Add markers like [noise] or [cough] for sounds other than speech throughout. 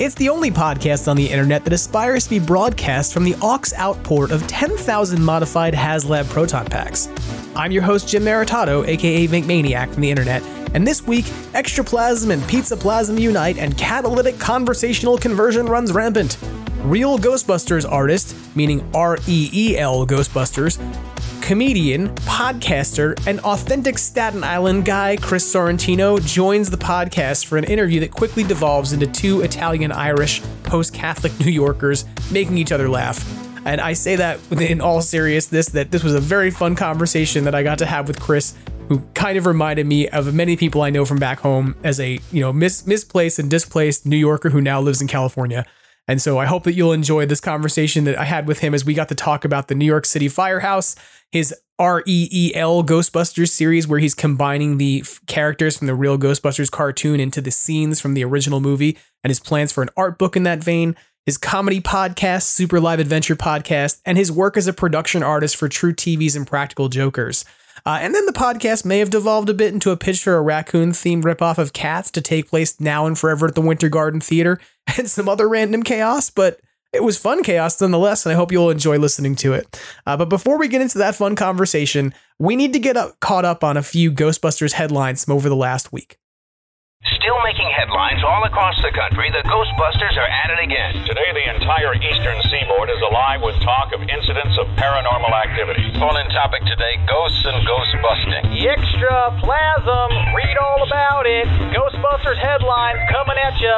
It's the only podcast on the internet that aspires to be broadcast from the aux outport of 10,000 modified HasLab proton packs. I'm your host, Jim Maritato, aka Vink Maniac from the internet, and this week, Extraplasm and Pizzaplazm unite and catalytic conversational conversion runs rampant. Real Ghostbusters artist, meaning R E E L Ghostbusters, comedian, podcaster, and authentic Staten Island guy Chris Sorrentino joins the podcast for an interview that quickly devolves into two Italian Irish post Catholic New Yorkers making each other laugh. And I say that in all seriousness that this was a very fun conversation that I got to have with Chris, who kind of reminded me of many people I know from back home as a, you know, mis- misplaced and displaced New Yorker who now lives in California. And so I hope that you'll enjoy this conversation that I had with him as we got to talk about the New York City Firehouse, his R E E L Ghostbusters series, where he's combining the f- characters from the real Ghostbusters cartoon into the scenes from the original movie, and his plans for an art book in that vein, his comedy podcast, Super Live Adventure podcast, and his work as a production artist for TruTV's Impractical Jokers. Uh, and then the podcast may have devolved a bit into a pitch for a raccoon themed ripoff of Cats to take place now and forever at the Winter Garden Theater [laughs] and some other random chaos, but it was fun chaos nonetheless, and I hope you'll enjoy listening to it. Uh, but before we get into that fun conversation, we need to get up, caught up on a few Ghostbusters headlines from over the last week. Still making headlines all across the country, the Ghostbusters are at it again. Today, the entire eastern seaboard is alive with talk of incidents of paranormal activity. Call-in topic today, ghosts and ghost busting. Extra plasm, read all about it. Ghostbusters headlines coming at you.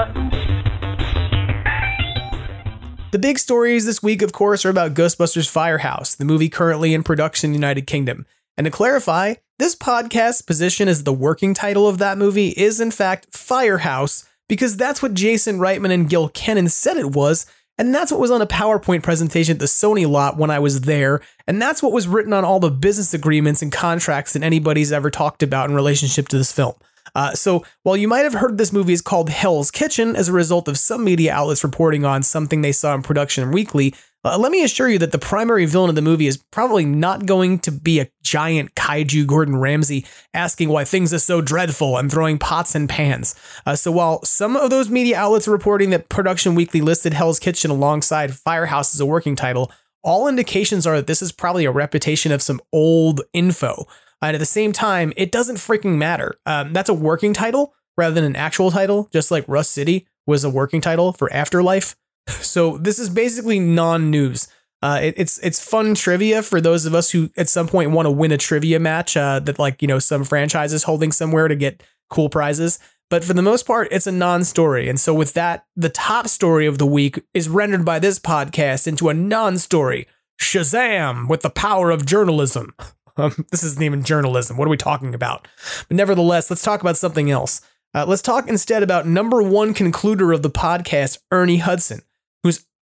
The big stories this week, of course, are about Ghostbusters Firehouse, the movie currently in production in the United Kingdom. And to clarify, this podcast's position as the working title of that movie is, in fact, Firehouse, because that's what Jason Reitman and Gil Kenan said it was, and that's what was on a PowerPoint presentation at the Sony lot when I was there, and that's what was written on all the business agreements and contracts that anybody's ever talked about in relationship to this film. Uh, so, while you might have heard this movie is called Hell's Kitchen as a result of some media outlets reporting on something they saw in production weekly, uh, let me assure you that the primary villain of the movie is probably not going to be a giant kaiju Gordon Ramsay asking why things are so dreadful and throwing pots and pans. Uh, so, while some of those media outlets are reporting that Production Weekly listed Hell's Kitchen alongside Firehouse as a working title, all indications are that this is probably a reputation of some old info. And at the same time, it doesn't freaking matter. Um, that's a working title rather than an actual title, just like Rust City was a working title for Afterlife. So this is basically non-news. Uh, it, it's it's fun trivia for those of us who at some point want to win a trivia match uh, that like you know some franchise is holding somewhere to get cool prizes. But for the most part, it's a non-story. And so with that, the top story of the week is rendered by this podcast into a non-story. Shazam! With the power of journalism. [laughs] Um, this isn't even journalism. What are we talking about? But nevertheless, let's talk about something else. Uh, let's talk instead about number one concluder of the podcast, Ernie Hudson,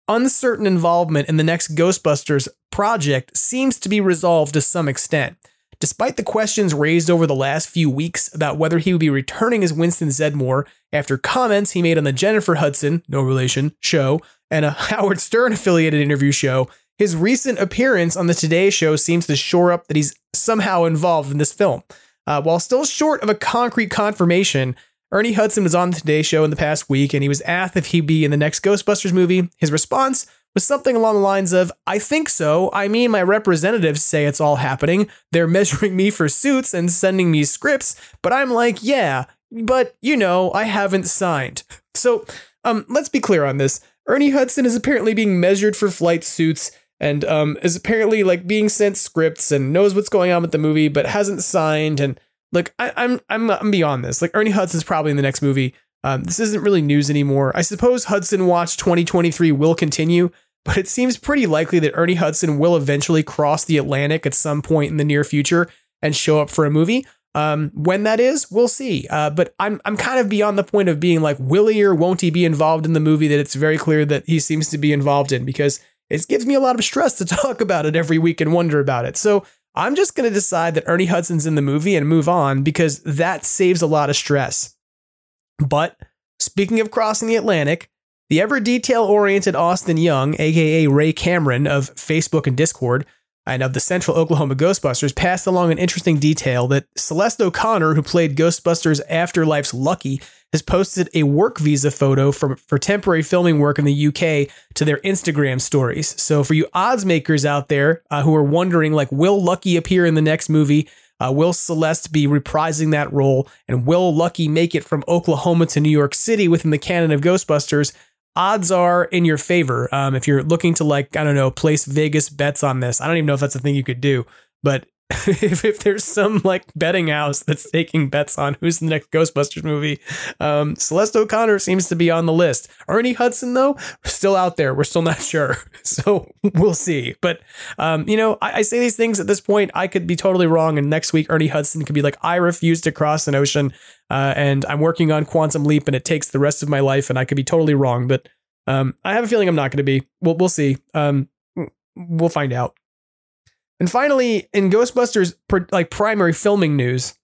uncertain involvement in the next Ghostbusters project seems to be resolved to some extent. Despite the questions raised over the last few weeks about whether he would be returning as Winston Zeddemore after comments he made on the Jennifer Hudson, no relation, show and a [laughs] Howard Stern affiliated interview show, his recent appearance on the Today Show seems to shore up that he's somehow involved in this film. Uh, while still short of a concrete confirmation, Ernie Hudson was on the Today Show in the past week and he was asked if he'd be in the next Ghostbusters movie. His response was something along the lines of, I think so. I mean, my representatives say it's all happening. They're [laughs] measuring me for suits and sending me scripts, but I'm like, yeah, but you know, I haven't signed. [laughs] So, um, let's be clear on this. Ernie Hudson is apparently being measured for flight suits and um, is apparently like being sent scripts and knows what's going on with the movie, but hasn't signed. And like, I, am I'm, I'm beyond this. Like, Ernie Hudson's probably in the next movie. Um, this isn't really news anymore. I suppose Hudson Watch 2023 will continue, but it seems pretty likely that Ernie Hudson will eventually cross the Atlantic at some point in the near future and show up for a movie. Um, when that is, we'll see. Uh, but I'm I'm kind of beyond the point of being like, will he or won't he be involved in the movie that it's very clear that he seems to be involved in because it gives me a lot of stress to [laughs] talk about it every week and wonder about it. So I'm just going to decide that Ernie Hudson's in the movie and move on because that saves a lot of stress. But speaking of crossing the Atlantic, the ever detail oriented Austin Young, aka Ray Cameron of Facebook and Discord, and of the Central Oklahoma Ghostbusters, passed along an interesting detail that Celeste O'Connor, who played Ghostbusters Afterlife's Lucky, has posted a work visa photo for, for temporary filming work in the UK to their Instagram stories. So for you odds makers out there uh, who are wondering, like, will Lucky appear in the next movie? Uh, will Celeste be reprising that role? And will Lucky make it from Oklahoma to New York City within the canon of Ghostbusters? Odds are in your favor. Um, if you're looking to, like, I don't know, place Vegas bets on this, I don't even know if that's a thing you could do, but [laughs] if, if there's some like betting house that's taking bets on who's the next Ghostbusters movie, um, Celeste O'Connor seems to be on the list. Ernie Hudson, though, still out there. We're still not [laughs] sure. So we'll see. But, um, you know, I, I, say these things at this point. I could be totally wrong. And next week, Ernie Hudson could be like, I refuse to cross an ocean uh, and I'm working on Quantum Leap and it takes the rest of my life. And I could be totally wrong. But um, I have a feeling I'm not going to be. We'll, we'll see. Um, we'll find out. And finally, in Ghostbusters like primary filming news,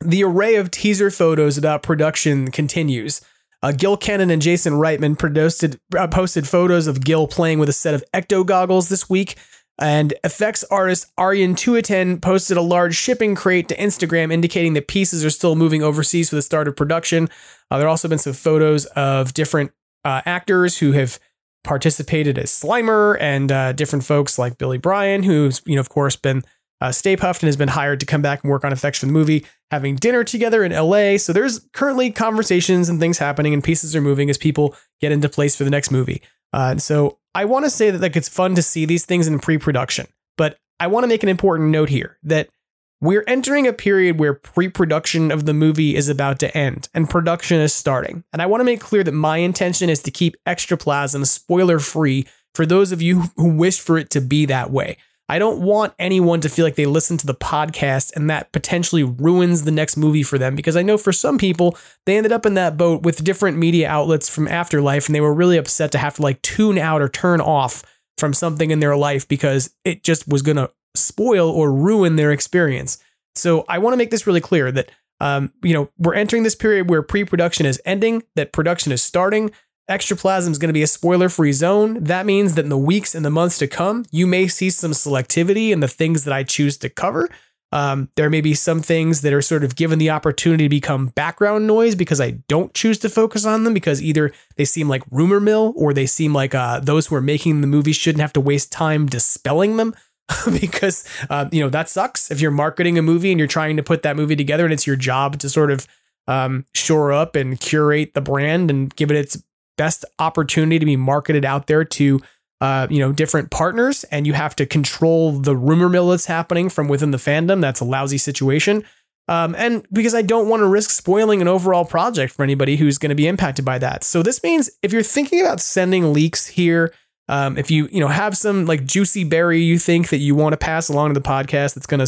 the array of teaser photos about production continues. Uh, Gil Kenan and Jason Reitman posted, uh, posted photos of Gil playing with a set of ecto goggles this week. And effects artist Arjen Tuiten posted a large shipping crate to Instagram indicating that pieces are still moving overseas for the start of production. Uh, there have also been some photos of different uh, actors who have participated as Slimer and uh, different folks like Billy Bryan, who's, you know, of course, been uh, Stay Puft and has been hired to come back and work on effects for the movie, having dinner together in LA. So there's currently conversations and things happening and pieces are moving as people get into place for the next movie. Uh, and so I want to say that like it's fun to see these things in pre-production, but I want to make an important note here that we're entering a period where pre production of the movie is about to end and production is starting. And I want to make clear that my intention is to keep Extraplasm spoiler free for those of you who wish for it to be that way. I don't want anyone to feel like they listen to the podcast and that potentially ruins the next movie for them because I know for some people, they ended up in that boat with different media outlets from Afterlife and they were really upset to have to like tune out or turn off from something in their life because it just was going to spoil or ruin their experience. So I want to make this really clear that um, you know we're entering this period where pre-production is ending, that production is starting. Extraplasm is going to be a spoiler-free zone. That means that in the weeks and the months to come, you may see some selectivity in the things that I choose to cover. Um, there may be some things that are sort of given the opportunity to become background noise because I don't choose to focus on them because either they seem like rumor mill or they seem like uh, those who are making the movie shouldn't have to waste time dispelling them. [laughs] because uh, you know that sucks if you're marketing a movie and you're trying to put that movie together and it's your job to sort of um, shore up and curate the brand and give it its best opportunity to be marketed out there to uh, you know different partners and you have to control the rumor mill that's happening from within the fandom that's a lousy situation um, and because I don't want to risk spoiling an overall project for anybody who's going to be impacted by that. So this means if you're thinking about sending leaks here um, if you you know have some like juicy berry you think that you want to pass along to the podcast, that's gonna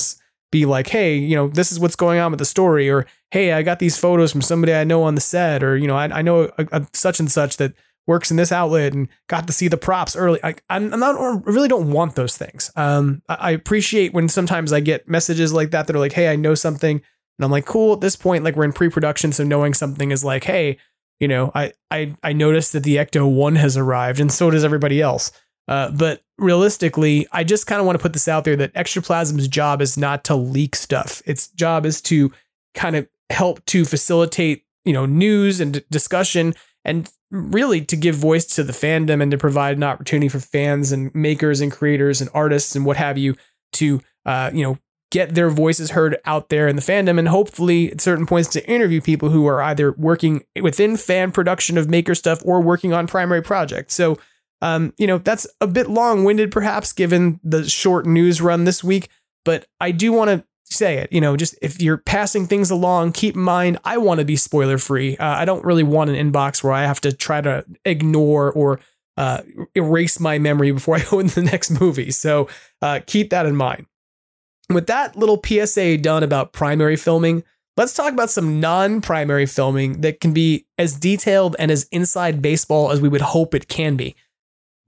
be like, hey, you know, this is what's going on with the story, or hey, I got these photos from somebody I know on the set, or you know, I, I know a, a such and such that works in this outlet and got to see the props early. I, I'm, I'm not, I really don't want those things. Um, I, I appreciate when sometimes I get messages like that that are like, hey, I know something, and I'm like, cool. At this point, like we're in pre-production, so knowing something is like, hey, you know, I I I noticed that the Ecto One has arrived, and so does everybody else. Uh, but realistically, I just kind of want to put this out there that Extraplasm's job is not to leak stuff. Its job is to kind of help to facilitate, you know, news and d- discussion and really to give voice to the fandom and to provide an opportunity for fans and makers and creators and artists and what have you to, uh, you know, get their voices heard out there in the fandom and hopefully at certain points to interview people who are either working within fan production of maker stuff or working on primary projects. So, um, you know, that's a bit long winded perhaps given the short news run this week, but I do want to say it. You know, just if you're passing things along, keep in mind I want to be spoiler free. Uh, I don't really want an inbox where I have to try to ignore or uh, erase my memory before [laughs] I go into the next movie. So uh, keep that in mind. With that little PSA done about primary filming, let's talk about some non primary filming that can be as detailed and as inside baseball as we would hope it can be.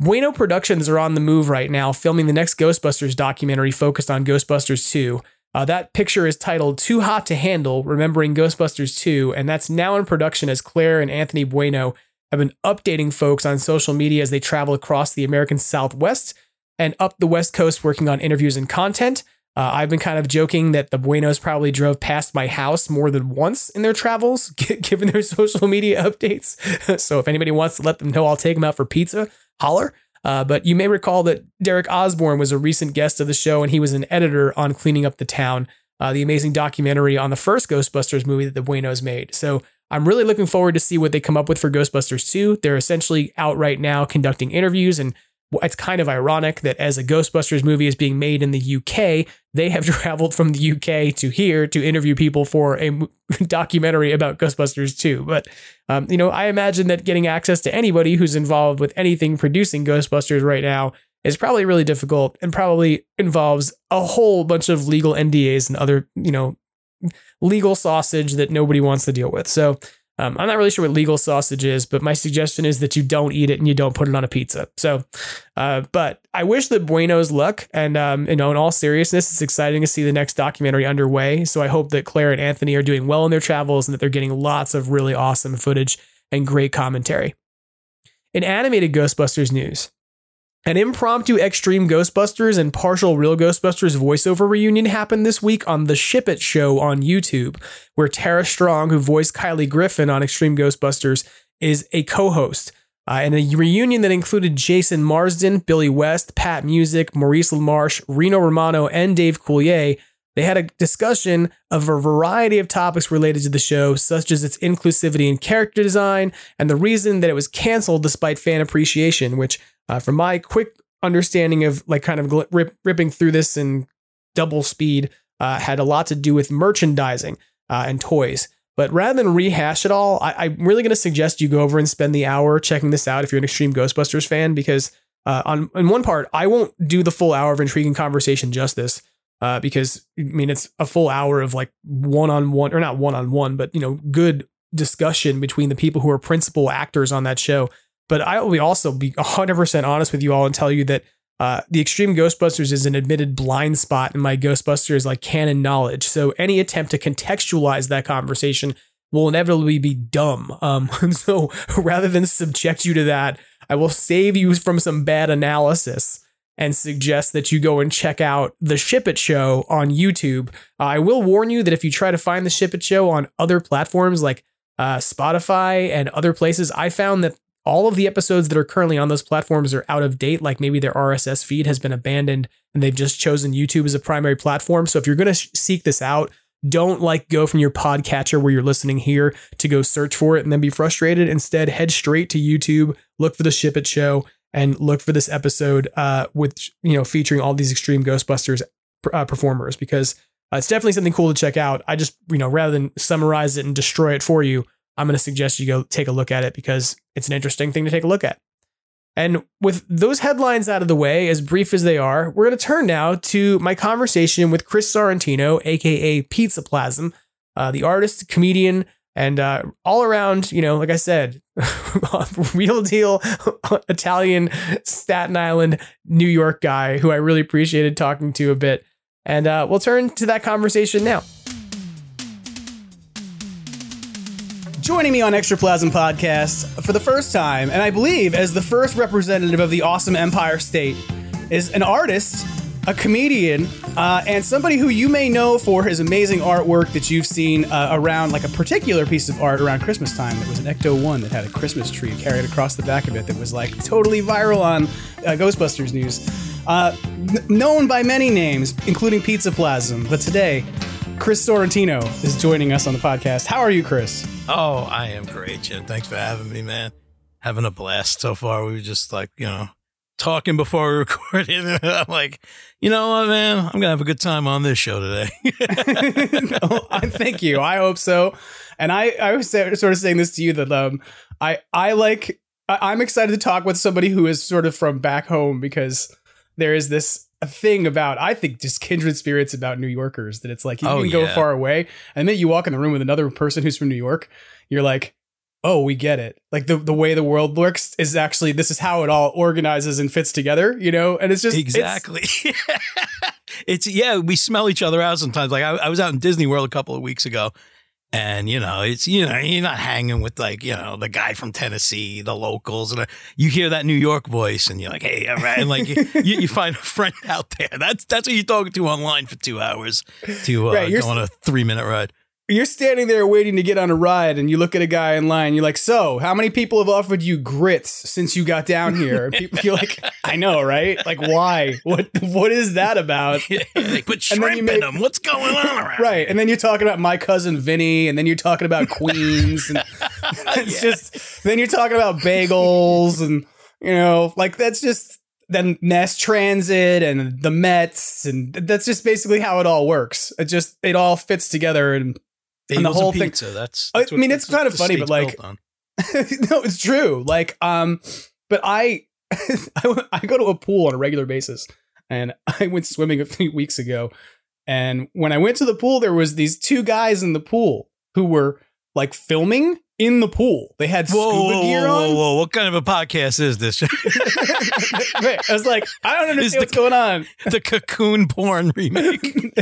Bueno Productions are on the move right now, filming the next Ghostbusters documentary focused on Ghostbusters 2. Uh, that picture is titled Too Hot to Handle Remembering Ghostbusters 2, and that's now in production as Claire and Anthony Bueno have been updating folks on social media as they travel across the American Southwest and up the West Coast working on interviews and content. Uh, I've been kind of joking that the Buenos probably drove past my house more than once in their travels, [laughs] given their social media updates. [laughs] so if anybody wants to let them know, I'll take them out for pizza. Holler. Uh, but you may recall that Derek Osborne was a recent guest of the show, and he was an editor on Cleaning Up the Town, uh, the amazing documentary on the first Ghostbusters movie that the Buenos made. So I'm really looking forward to see what they come up with for Ghostbusters 2. They're essentially out right now conducting interviews and it's kind of ironic that as a Ghostbusters movie is being made in the UK, they have [laughs] traveled from the UK to here to interview people for a [laughs] documentary about Ghostbusters 2. But, um, you know, I imagine that getting access to anybody who's involved with anything producing Ghostbusters right now is probably really difficult and probably involves a whole bunch of legal NDAs and other, you know, legal sausage that nobody wants to deal with. So, um, I'm not really sure what legal sausage is, but my suggestion is that you don't eat it and you don't put it on a pizza. So, uh, but I wish the Buenos luck. And, um, you know, in all seriousness, it's exciting to see the next documentary underway. So I hope that Claire and Anthony are doing well in their travels and that they're getting lots of really awesome footage and great commentary. In animated Ghostbusters news, an impromptu Extreme Ghostbusters and partial Real Ghostbusters voiceover reunion happened this week on the Ship It Show on YouTube, where Tara Strong, who voiced Kylie Griffin on Extreme Ghostbusters, is a co host. Uh, and a reunion that included Jason Marsden, Billy West, Pat Musick, Maurice LaMarche, Rino Romano, and Dave Coulier. They had a discussion of a variety of topics related to the show, such as its inclusivity and character design, and the reason that it was canceled despite fan appreciation, which uh, from my quick understanding of like kind of rip, ripping through this in double speed, uh, had a lot to do with merchandising uh, and toys. But rather than rehash it all, I, am really going to suggest you go over and spend the hour checking this out if you're an Extreme Ghostbusters fan, because uh, on in one part, I won't do the full hour of intriguing conversation justice. Uh, because I mean, it's a full hour of like one on one, or not one on one, but you know, good discussion between the people who are principal actors on that show. But I will also be 100% honest with you all and tell you that uh, the Extreme Ghostbusters is an admitted blind spot in my Ghostbusters like canon knowledge. So any attempt to contextualize that conversation will inevitably be dumb. Um, [laughs] so rather than subject you to that, I will save you from some bad analysis and suggest that you go and check out the Ship It Show on YouTube. Uh, I will warn you that if you try to find the Ship It Show on other platforms like uh, Spotify and other places, I found that all of the episodes that are currently on those platforms are out of date. Like maybe their RSS feed has been abandoned and they've just chosen YouTube as a primary platform. So if you're going to sh- seek this out, don't like go from your podcatcher where you're listening here to go search for it and then be frustrated. Instead, head straight to YouTube, look for the Ship It Show, and look for this episode uh, with you know featuring all these extreme Ghostbusters uh, performers because uh, it's definitely something cool to check out. I just you know rather than summarize it and destroy it for you, I'm going to suggest you go take a look at it because it's an interesting thing to take a look at. And with those headlines out of the way, as brief as they are, we're going to turn now to my conversation with Chris Sorrentino, aka Pizzaplazm, uh, the artist, comedian, and uh, all around, you know, like I said, [laughs] real deal [laughs] Italian Staten Island, New York guy who I really appreciated talking to a bit. And uh, we'll turn to that conversation now. Joining me on Extraplasm Podcast for the first time, and I believe as the first representative of the awesome Empire State, is an artist, a comedian, uh, and somebody who you may know for his amazing artwork that you've seen uh, around, like a particular piece of art around Christmas time that was an Ecto 1 that had a Christmas tree carried across the back of it that was like totally viral on uh, Ghostbusters news. Uh, n- known by many names, including Pizzaplazm, but today, Chris Sorrentino is joining us on the podcast. How are you, Chris? Oh, I am great, Jim. Thanks for having me, man. Having a blast so far. We were just like, you know, talking before we [laughs] recorded. [laughs] I'm like, you know what, man? I'm gonna have a good time on this show today. [laughs] no, I thank you. I hope so. And I, I was sort of saying this to you that um, I, I like, I'm excited to talk with somebody who is sort of from back home because there is this a thing about I think just kindred spirits about New Yorkers that it's like you Oh, can go yeah. far away, and then you walk in the room with another person who's from New York, you're like, oh, we get it. Like the the way the world works is actually this is how it all organizes and fits together, you know. And it's just it's- exactly. [laughs] It's, yeah, we smell each other out sometimes. Like I, I was out in Disney World a couple of weeks ago, and you know, it's you know, you're not hanging with like you know the guy from Tennessee, the locals, and uh, you hear that New York voice, and you're like, hey, all right, and like you, you, you find a friend out there. That's that's what you're talking to online for two hours to uh, Right, go on a three minute ride. You're standing there waiting to get on a ride and you look at a guy in line you're like so how many people have offered you grits since you got down here people you're like [laughs] i know right like why what what is that about [laughs] they put shrimp you in make- them. What's going on around? right and then you're talking about my cousin vinny and then you're talking about [laughs] queens and it's just then you're talking about bagels and you know like that's just then Nest Transit and the Mets and that's just basically how it all works. It just it all fits together and and the whole and thing. pizza. That's, I that's what- mean, it's kind of funny, but like, [laughs] no, it's true. Like, um, but I, [laughs] I, I go to a pool on a regular basis, and [laughs] I went swimming a few weeks ago, and when I went to the pool, there was these two guys in the pool who were like filming in the pool. They had Whoa, scuba whoa, gear whoa, on. whoa, whoa! What kind of a podcast is this? I was like, I don't understand what's going on. the cocoon porn remake.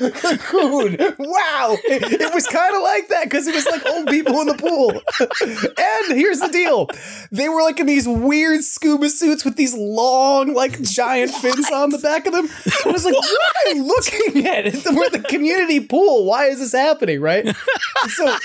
Cocoon. Wow. It, it was kind of like that because it was like old people in the pool. and here's the deal they were like in these weird scuba suits with these long, like giant fins on the back of them. I was like, what am I looking at? [laughs] We're at the community pool. Why is this happening? Right. So.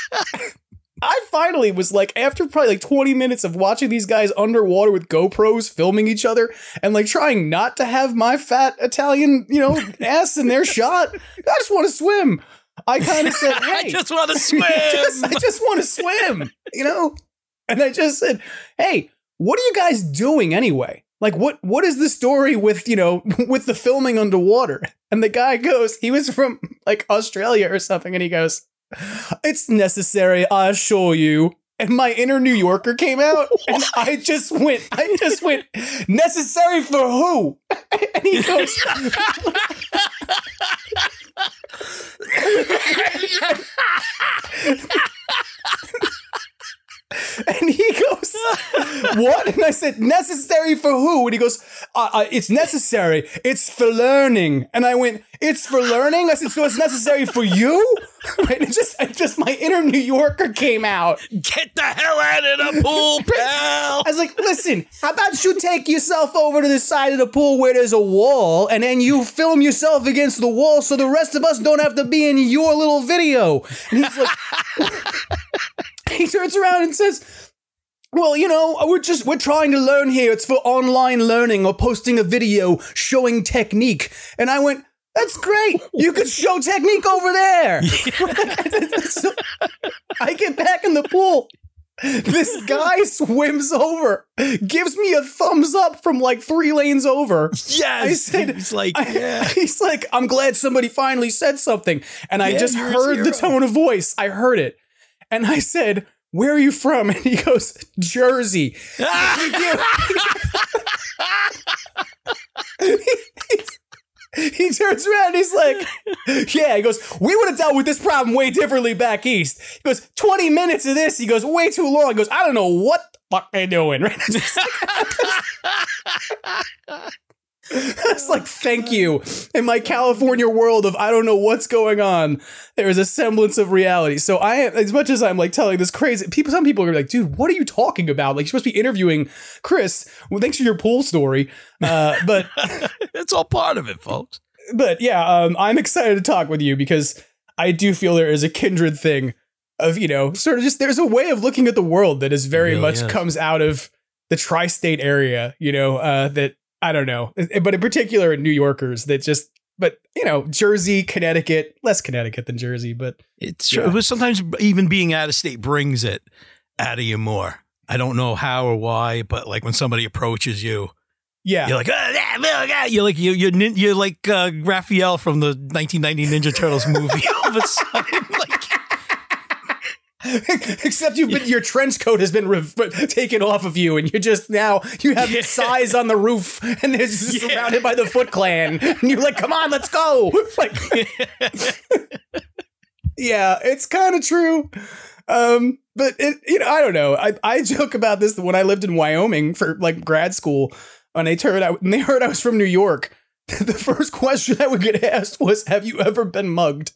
I finally was like, after probably like 20 minutes of watching these guys underwater with GoPros filming each other and like trying not to have my fat Italian, you know, [laughs] ass in their shot. I just want to swim. I kind of said, [laughs] hey, I just want to swim. I just, I just want to swim, you know? And I just said, hey, what are you guys doing anyway? Like what what is the story with, you know, [laughs] with the filming underwater? And the guy goes, he was from like Australia or something, and he goes, It's necessary, I assure you. And my inner New Yorker came out, [laughs] and I just went, I just went, necessary for who? [laughs] And he goes, [laughs] [laughs] And he goes, What? And I said, Necessary for who? And he goes, uh, uh, It's necessary. It's for learning. And I went, It's for learning? I said, So it's necessary for you? [laughs] Right? It just, it just my inner New Yorker came out. Get the hell out of the pool, [laughs] pal. I was like, Listen, how about you take yourself over to the side of the pool where there's a wall and then you film yourself against the wall so the rest of us don't have to be in your little video? And he's like, [laughs] he turns around and says, well, you know, we're just we're trying to learn here. It's for online learning or posting a video showing technique. And I went, that's great. You could show technique over there. [laughs] [laughs] So, I get back in the pool. This guy swims over, gives me a thumbs up from like three lanes over. Yes, I said, he's like, I- yeah. he's like, I'm glad somebody finally said something. And I Yeah, just heard the tone of voice. I heard it. And I said, Where are you from? [laughs] And he goes, Jersey. [laughs] he turns around and he's like, Yeah, he goes, We would have dealt with this problem way differently back east. He goes, 20 minutes of this. He goes, Way too long. He goes, I don't know what the fuck they're doing. [laughs] Right? Like, thank you. In my California world of I don't know what's going on, there is a semblance of reality. So I am, as much as I'm like telling this crazy, people, some people are like, dude, what are you talking about? Like, you're supposed to be interviewing Chris. Well, thanks for your pool story. Uh, but, [laughs] It's all part of it, folks. but yeah, um, I'm excited to talk with you because I do feel there is a kindred thing of, you know, sort of just there's a way of looking at the world that is very really much is. comes out of the tri state area, you know, uh, that I don't know, but in particular in New Yorkers that just, but you know, Jersey, Connecticut, less Connecticut than Jersey, but It's Yeah. was sometimes even being out of state brings it out of you more. I don't know how or why, but like when somebody approaches you, yeah. you're like, "Ah, yeah, yeah, yeah." you're like you you're you're like uh, Raphael from the 1990 Ninja Turtles movie. [laughs] All of a sudden, [laughs] Except you've been, your trench coat has been re- taken off of you, and you're just now you have Yeah. size on the roof, and it's [laughs] just Yeah. surrounded by the Foot Clan, and you're like, "Come on, let's go!" [laughs] Like, yeah, it's kind of true. Um, but it, you know, I don't know. I, I joke about this when I lived in Wyoming for like grad school, and they turned out and they heard I was from New York. The first question I would get asked was, "Have you ever been mugged?"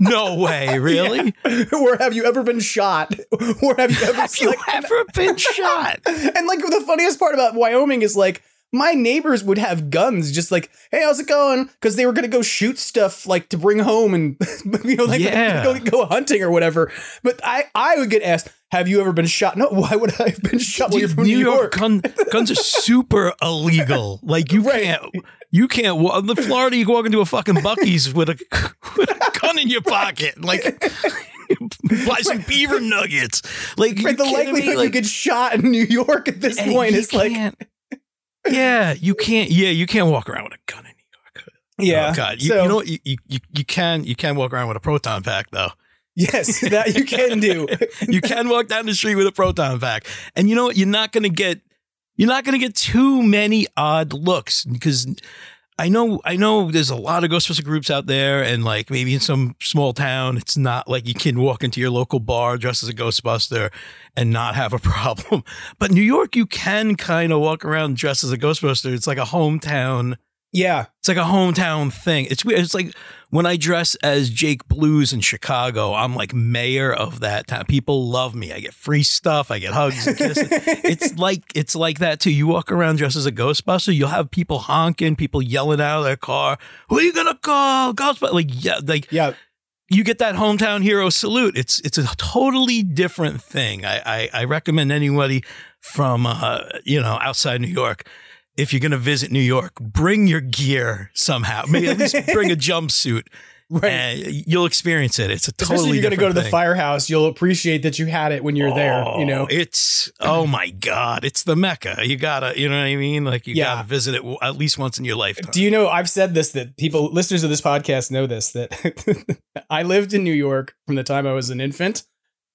No way, [laughs] really? or have you ever been shot? Or have you ever Have you ever been [laughs] shot? And like the funniest part about Wyoming is like my neighbors would have guns, just like, "Hey, how's it going?" Because they were gonna go shoot stuff like to bring home and [laughs] you know, like Yeah. go, go hunting or whatever. But I I would get asked, "Have you ever been shot?" No, why would I have been shot? Well, you're from New, York. gun, guns are super illegal. Like you can't, you can't. In the Florida, you can walk into a fucking Buc-ee's with a with a gun in your pocket, [laughs] like buy some beaver nuggets. Like Right, the me? likelihood you get shot in New York at this point is like, yeah, you can't. Yeah, you can't walk around with a gun in New York. Oh, yeah, oh, God, you, so, you know what? You, you you can you can walk around with a proton pack though. yes, that you can do. [laughs] you can walk down the street with a proton pack. And you know what? You're not to get you're not going to get too many odd looks because I know I know there's a lot of Ghostbuster groups out there and like maybe in some small town it's not like you can walk into your local bar dressed as a Ghostbuster and not have a [laughs] problem. But New York you can kind of walk around dressed as a Ghostbuster. It's like a hometown Yeah, it's like a hometown thing. It's weird. It's like when I dress as Jake Blues in Chicago, I'm like mayor of that town. People love me. I get free stuff. I get hugs and kisses. [laughs] it's like it's like that too. You walk around dressed as a Ghostbuster, you'll have people honking, people yelling out of their car. Who are you gonna call? Ghostbuster? Like yeah, like yeah. you get that hometown hero salute. It's it's a totally different thing. I I, I recommend anybody from uh, you know outside New York. If you're going to visit New York, bring your gear somehow. Maybe at least bring a [laughs] jumpsuit. Right. You'll experience it. It's a Especially totally if you're going to go to the thing. firehouse, you'll appreciate that you had it when you're there. You know, Oh, it's oh my god, it's the mecca. You gotta, you know what I mean? Like you Yeah. gotta visit it at least once in your lifetime. Do you know I've said this that people listeners of this podcast know this that [laughs] I lived in New York from the time I was an infant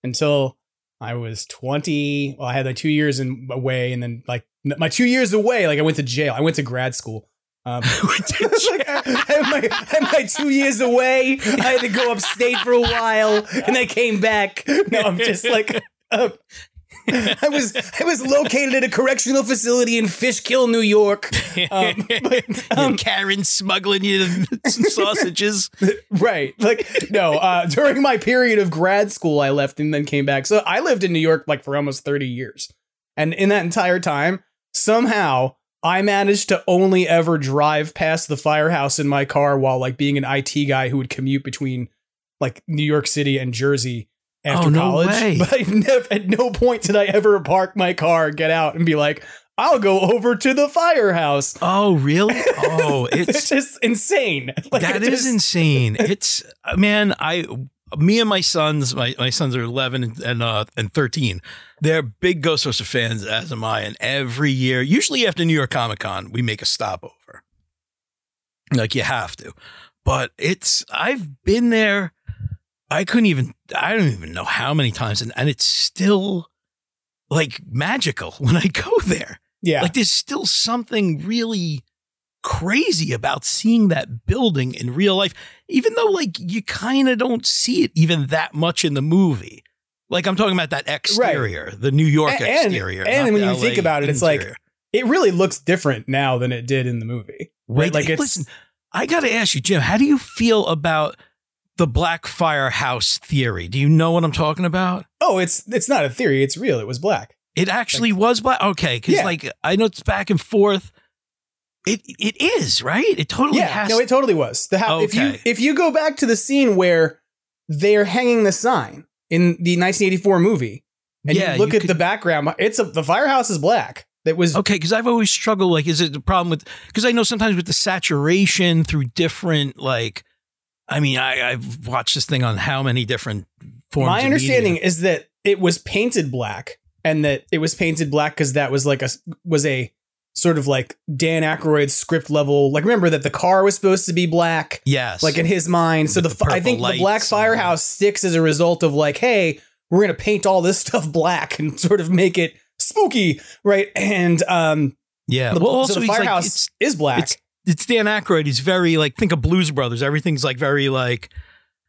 until I was 20. Well, I had like 2 years in away and then like my 2 years away like I went to jail. I went to grad school. Um, [laughs] [laughs] like, I, had my, I had my two years away. I had to go upstate for a while, and I came back. No, I'm just like, uh, I was I was located at a correctional facility in Fishkill, New York. Um, but, [laughs] um, Karen smuggling you some sausages. right, like no. Uh, during my period of grad school, I left and then came back. So I lived in New York like for almost thirty years, and in that entire time, somehow I managed to only ever drive past the firehouse in my car while like being an IT guy who would commute between like New York City and Jersey after Oh, no college. way. [laughs] But I never, at no point did I ever park my car, get out, and be like, "I'll go over to the firehouse." Oh, really? [laughs] Oh, It's it's just insane. Like, that it is just- insane. It's uh, man, I me and my sons, my, my sons are eleven and and, uh, and thirteen. They're big Ghostbuster fans, as am I. And every year, usually after New York Comic Con, we make a stopover. Like you have to, but it's I've been there. I couldn't even. I don't even know how many times, and and it's still like magical [laughs] when I go there. Yeah. Like there's still something really crazy about seeing that building in real life, even though like you kind of don't see it even that much in the movie. Like I'm talking about that exterior, the New York And- and- exterior. and not when you think about it, it's like- it really looks different now than it did in the movie. Right? Wait, Like it's listen, I got to ask you, Jim, how do you feel about the Black Firehouse theory? Do you know what I'm talking about? oh, it's it's not a theory. It's real. It was black. It actually was black. Okay, because Yeah. like I know it's back and forth. It it is right. It totally yeah, has. no, it totally was. The how if you if you go back to the scene where they're hanging the sign in the 1984 movie, and Yeah, you look you at could- the background, it's a the firehouse is black. That was Okay, because I've always struggled. Like, is it the problem with? Because I know sometimes with the saturation through different, like, I mean, I, I've watched this thing on how many different forms. my understanding media. is that it was painted black, and that it was painted black because that was like a was a sort of like Dan Aykroyd script level. Like remember that the car was supposed to be black. yes, like in his mind. So the, the I think the Black Firehouse sticks as a result of like, hey, we're gonna paint all this [laughs] stuff black and sort of make it spooky, right? And um, Yeah. the, well, so also the he's like, firehouse it's, is black. it's it's Dan Aykroyd. He's very like think of Blues Brothers. Everything's like very like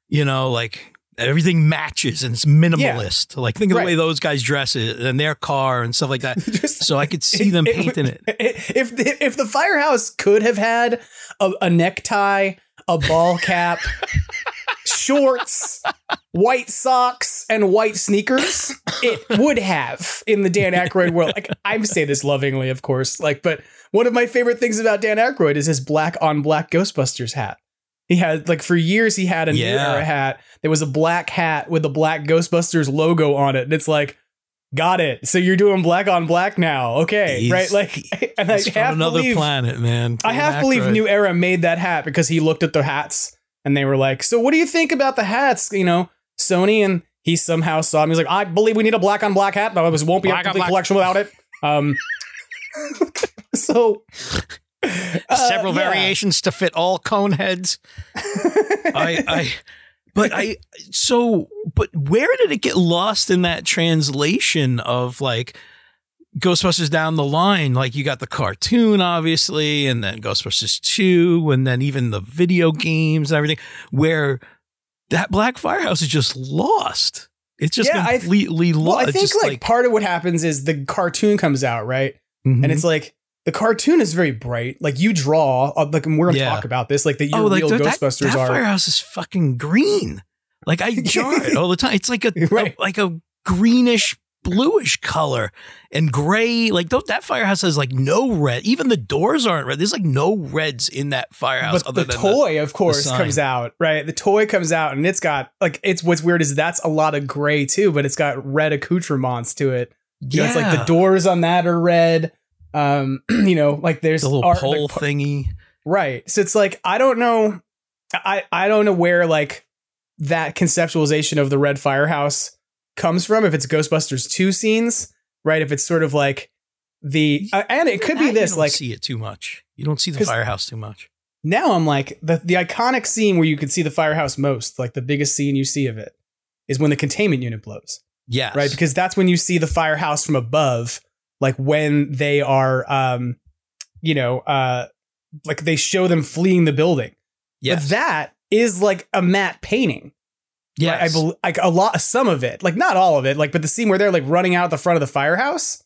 you know like everything matches and it's minimalist. Like think of Right. the way those guys dress it and their car and stuff like that. [laughs] Just- so I could see them [laughs] painting it. [laughs] If if the firehouse could have had a, a necktie, a ball cap, shorts, white socks, and white sneakers, it would have in the Dan Aykroyd world. Like I'm say this lovingly, of course. Like, but one of my favorite things about Dan Aykroyd is his black on black Ghostbusters hat. He had like for years he had a new Yeah. era hat. There was a black hat with a black Ghostbusters logo on it, and it's like. Got it. So you're doing black on black now. Okay. He's- right. Like, [laughs] and I He's from half another believe, planet, man. I half believe New Era made that hat because he looked at the hats and they were like, "So what do you think about the hats?" You know, Sony and he somehow saw him. He's like, "I believe we need a black on black hat. No, this won't be Black a on complete collection without it." Um, [laughs] so uh, several yeah. variations to fit all cone heads. [laughs] I, I, but [laughs] I, so, but where did it get lost in that translation of like Ghostbusters down the line? Like you got the cartoon, obviously, and then Ghostbusters 2, and then even the video games and everything, where that Black Firehouse is just lost. It's just Yeah, I- completely Well, lost. I think just like, part of what happens is the cartoon comes out right, Mhm. and it's like. The cartoon is very bright. Like you draw, uh, like and we're gonna Yeah. talk about this. Like that your oh, like real that, that- Ghostbusters that are. firehouse is fucking green. Like I [laughs] jar it all the time. It's like a, [laughs] Right. a- like a greenish bluish color and gray. Like th- that firehouse has like no red. Even the doors aren't red. There's like no reds in that firehouse. But the toy, of course, comes out, right? The toy comes out and it's got like it's what's weird is that's a lot of gray too, but it's got red accoutrements to it. You know, it's like the doors on that are red. Um, [clears throat] you know, like there's the little art- pole like, thingy. right? So it's like I don't know, I I don't know where like that conceptualization of the red firehouse comes from. If it's Ghostbusters two scenes, right? If it's sort of like the uh, and it could be you this don't like see it too much. You don't see the firehouse too much. now I'm like the the iconic scene where you can see the firehouse most, like the biggest scene you see of it, is when the containment unit blows, Yeah. right? Because that's when you see the firehouse from above, like when they are, um, you know, uh, like they show them fleeing the building. But that is like a matte painting. Yeah, I, I believe like a lot, some of it, like not all of it, like but the scene where they're like running out the front of the firehouse.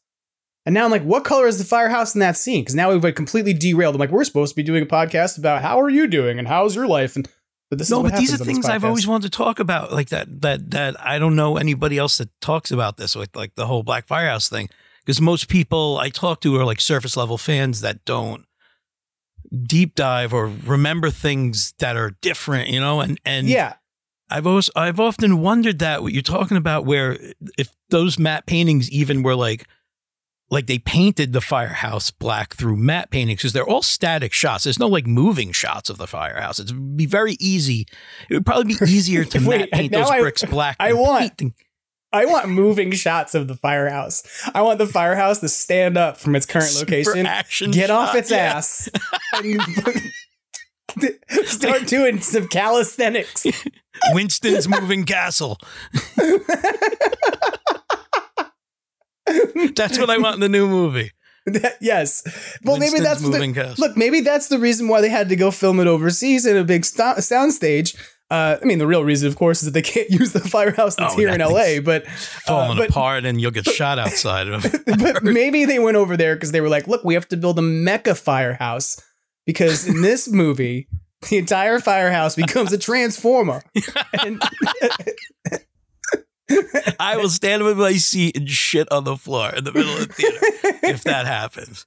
And now I'm like, what color is the firehouse in that scene? Because now we've like completely derailed. I'm like, we're supposed to be doing a podcast about how are you doing and how's your life, and but this is no, but these are happens on this things I've always wanted to talk about, like that. That that I don't know anybody else that talks about this, like like the whole Black Firehouse thing, because most people I talk to are like surface level fans that don't deep dive or remember things that are different, you know. And and yeah, I've always I've often wondered that what you're talking about, where if those matte paintings even were like like they painted the firehouse black through matte paintings because they're all static shots. There's no like moving shots of the firehouse. It'd be very easy. It would probably be [laughs] easier to Wait, matte paint those I- bricks black. I want- painting- I want moving shots of the firehouse. I want the firehouse to stand up from its current Super location, get off its yeah. ass, and [laughs] start doing some calisthenics. [laughs] Winston's moving castle. [laughs] That's what I want in the new movie. That- yes. Well, maybe that's the, cast. look. Maybe that's the reason why they had to go film it overseas in a big sto- soundstage. Uh, I mean, the real reason, of course, is that they can't [laughs] use the firehouse that's Oh, here that in LA. But Falling uh, but, apart, and you'll get shot outside of. [laughs] but maybe they went over there because they were like, "Look, we have to build a mecha firehouse because in [laughs] this movie, the entire firehouse becomes a transformer." And, I will stand with my seat and shit on the floor in the middle of the theater if that happens.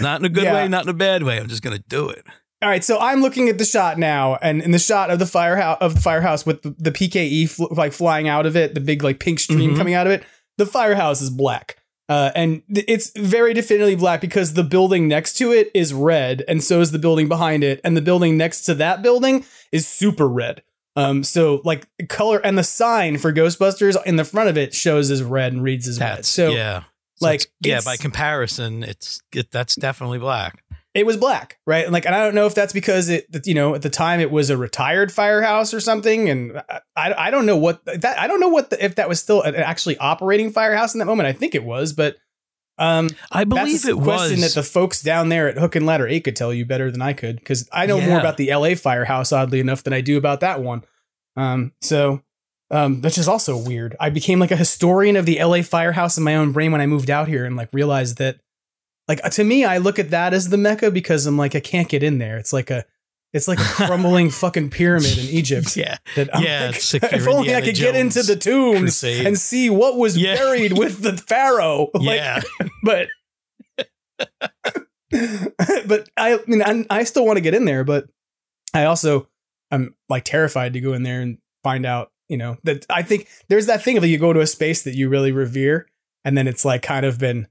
Not in a good Yeah. way, not in a bad way. I'm just gonna do it. All right, so I'm looking at the shot now, and in the shot of the firehouse of the firehouse with the, the PKE fl- like flying out of it, the big like pink stream Mhm. coming out of it, the firehouse is black, uh, and th- it's very definitely black because the building next to it is red, and so is the building behind it, and the building next to that building is super red. Um, so like color and the sign for Ghostbusters in the front of it shows as red and reads as red. So yeah. So like, yeah, by comparison, it's it, that's definitely black. It was black, right? And like, and I don't know if that's because it, you know, at the time it was a retired firehouse or something, and I, I don't know what that I don't know what the, if that was still an actually operating firehouse in that moment. I think it was, but um, I believe that's a it question was. that the folks down there at Hook and Ladder Eight could tell you better than I could because I know more about the L.A. firehouse oddly enough than I do about that one. Um, so. Um, which is also weird. I became like a historian of the LA firehouse in my own brain when I moved out here and like realized that like uh, to me i look at that as the mecca because i'm like i can't get in there it's like a it's like a [laughs] crumbling fucking pyramid in egypt [laughs] Yeah. that I'm Yeah, like, [laughs] if only i Indiana could get into the tombs crusade. and see what was Yeah. buried with the pharaoh like, Yeah. but but i mean I, I still want to get in there but i also i'm like terrified to go in there and find out you know that i think there's that thing of you go to a space that you really revere and then it's like kind of been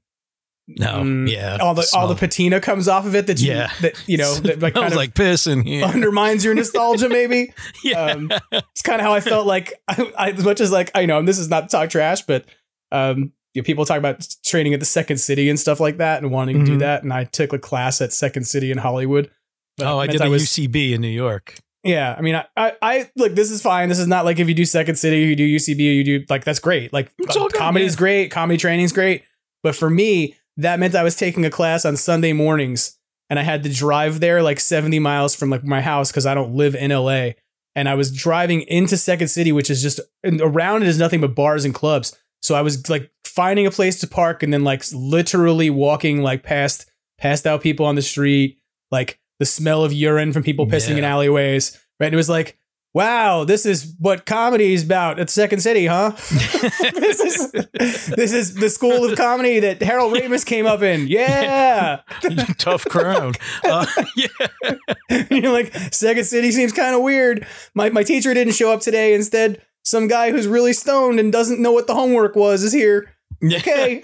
No, Mm, yeah. all the all the patina comes off of it that you Yeah. that you know that like [laughs] I kind of like piss in here. undermines your nostalgia maybe [laughs] yeah. um it's kind of how i felt like I, I as much as like i know and this is not talk trash but um you know, people talk about training at the second city and stuff like that and wanting to do Mhm. that and i took a class at second city in hollywood but oh, I did a was- UCB in New York. yeah, I mean, I, I, I look. This is fine. This is not like if you do Second City, you do UCB, you do like that's great. Like It's all good, comedy's yeah. great, comedy training's great. But for me, that meant I was taking a class on Sunday mornings, and I had to drive there like seventy miles from like my house because I don't live in LA. And I was driving into Second City, which is just and around it is nothing but bars and clubs. So I was like finding a place to park and then like literally walking like past passed out people on the street, like the smell of urine from people pissing in alleyways. Right. And it was like, wow, this is what comedy is about at Second City, huh? [laughs] this is this is the school of comedy that Harold Ramis came up in. Yeah. [laughs] Tough crowd. Uh, yeah. [laughs] You're like, Second City seems kind of weird. My my teacher didn't show up today. Instead, some guy who's really stoned and doesn't know what the homework was is here. Okay.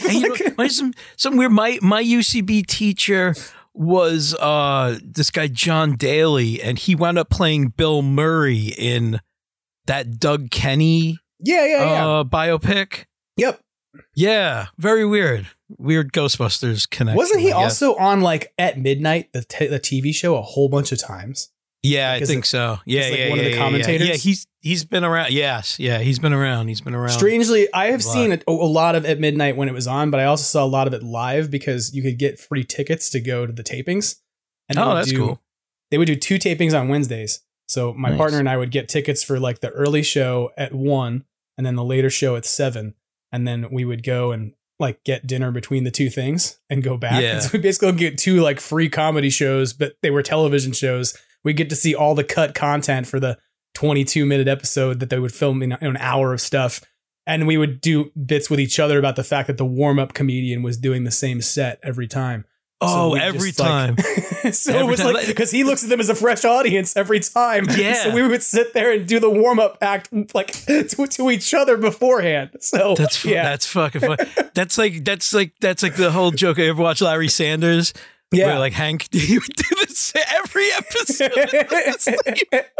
Hey, you know, some, some weird. My my UCB teacher was uh this guy Jon Daly, and he wound up playing Bill Murray in that Doug Kenney yeah, yeah, yeah. uh, biopic. yep. Yeah, very weird. Weird Ghostbusters connection. Wasn't he also on like at midnight the t- the TV show a whole bunch of times? Yeah, I Like, is think it- so. Yeah, like yeah, one of yeah, the yeah, yeah. Yeah, he's he's been around. Yes, yeah, he's been around. He's been around. Strangely, I have a seen a, a lot of at midnight when it was on, but I also saw a lot of it live because you could get free tickets to go to the tapings. they Oh, that's do- cool. They would do two tapings on Wednesdays. So my Nice. partner and I would get tickets for like the early show at one, and then the later show at seven, and then we would go and like get dinner between the two things and go back. Yeah. And so we basically get two like free comedy shows, but they were television shows. We get to see all the cut content for the 22 minute episode that they would film in an hour of stuff. And we would do bits with each other about the fact that the warm up comedian was doing the same set every time. Oh, we every just, like- time. [laughs] so Every it was time. like because he looks at them as a fresh audience every time. [laughs] Yeah. So we would sit there and do the warm up act like [laughs] to, to each other beforehand. So That's yeah, that's fucking fun. that's like that's like that's like the whole joke. I ever watch Larry Sanders? Yeah. Where like Hank, [laughs] he would do this every episode. [laughs] it's, like-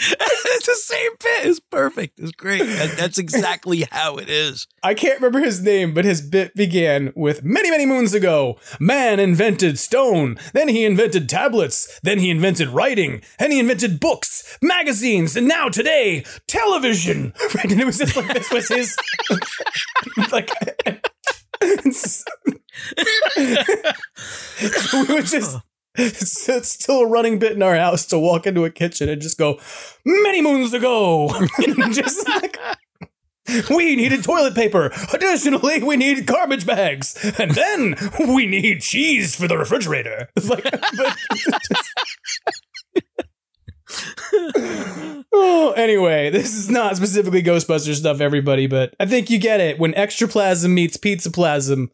it's [laughs] the same bit. It's perfect. It's great. That- that's exactly how it is. I can't remember his name, but his bit began with many, many moons ago, man invented stone, then he invented tablets, then he invented writing, and he invented books, magazines, and now today, television. Right? And it was just like this was his like [laughs] we would just it's, still a running bit in our house to walk into a kitchen and just go many moons ago [laughs] just like we needed toilet paper. Additionally, we need garbage bags, and then we need cheese for the refrigerator. [laughs] Like, but oh, anyway, this is not specifically Ghostbuster stuff, everybody, but I think you get it. When extraplasm meets Pizzaplazm,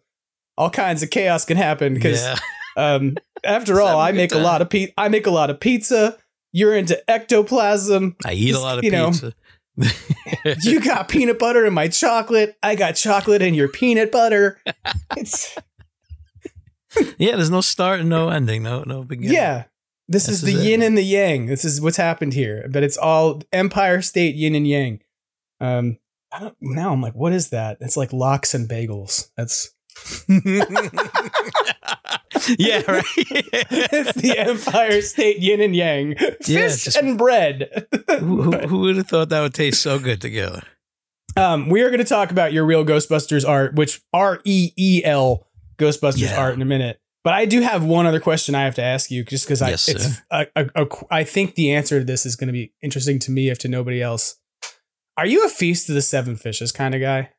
all kinds of chaos can happen. Because, Yeah. [laughs] um, after all, I make good a lot of pe- I make a lot of pizza. You're into ectoplasm. I eat a lot of you know, pizza. [laughs] you got peanut butter in my chocolate. I got chocolate in your peanut butter. [laughs] It's yeah, there's no start and no ending. No, no beginning. yeah. This, This is the it. yin and the yang. This is what's happened here. But it's all Empire State yin and yang. Um, I don't, now I'm like, what is that? It's like locks and bagels. That's [laughs] Yeah, right. it's the Empire State Yin and Yang, fish Yeah, just- and bread. who, who, who would have thought that would taste so good together? Um, we are going to talk about your real Ghostbusters art, which R E E L Ghostbusters Yeah. art in a minute. But I do have one other question I have to ask you, just because I Yes, it's a, a, a, I think the answer to this is going to be interesting to me if to nobody else. Are you a feast of the seven fishes kind of guy?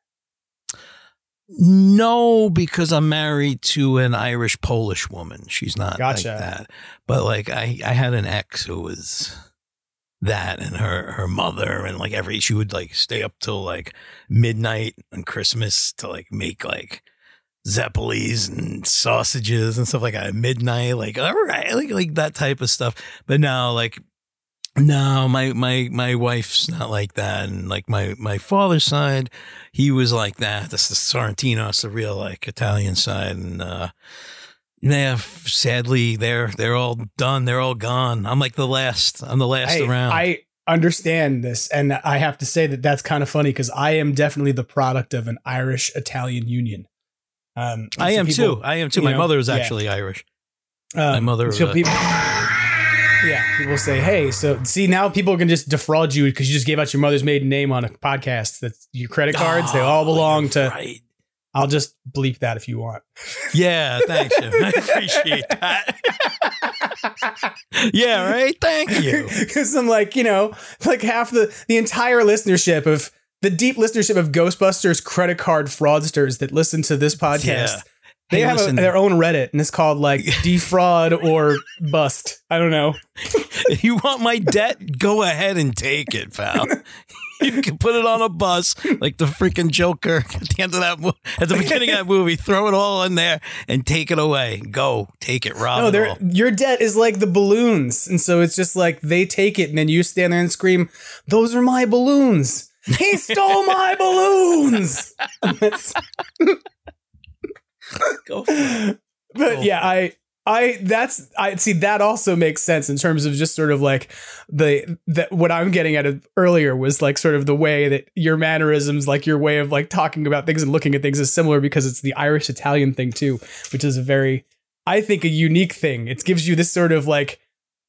No, because I'm married to an Irish Polish woman. She's not Gotcha. like that. But like I, I had an ex who was that and her her mother and like every she would like stay up till like midnight on Christmas to like make like zeppelis and sausages and stuff like that at midnight, like all right, like like that type of stuff. But now like no, my my my wife's not like that, and like my my father's side, he was like that. That's the Sorrentino, it's the real like Italian side, and uh, yeah, sadly they're they're all done. They're all gone. I'm like the last. I'm the last I, around. I understand this, and I have to say that that's kind of funny because I am definitely the product of an Irish Italian union. Um, I am people, too. I am too. My know, mother is yeah. actually Irish. Um, My mother. So uh, people, yeah, people say, "Hey, so see now people can just defraud you because you just gave out your mother's maiden name on a podcast. That's your credit cards. they all Oh, belong to. Right. I'll just bleep that if you want. Yeah, thanks. Jim. I appreciate that. [laughs] yeah, right. Thank you. Because I'm like, you know, like half the the entire listenership of the deep listenership of Ghostbusters credit card fraudsters that listen to this podcast. Yeah. They Hey, have a, their own Reddit, and it's called like [laughs] defraud or bust. I don't know. If you want my debt, go ahead and take it, pal. [laughs] You can put it on a bus like the freaking Joker [laughs] at the end of that mo- at the beginning of that movie. Throw it all in there and take it away. Go take it, rob No, it your debt is like the balloons, and so it's just like they take it, and then you stand there and scream, "Those are my balloons! He stole my balloons!" [laughs] Go for it. but yeah, I, I, that's I see that also makes sense in terms of just sort of like the that what I'm getting at it earlier was like sort of the way that your mannerisms, like your way of like talking about things and looking at things is similar because it's the Irish Italian thing too, which is a very, I think, a unique thing. It gives you this sort of like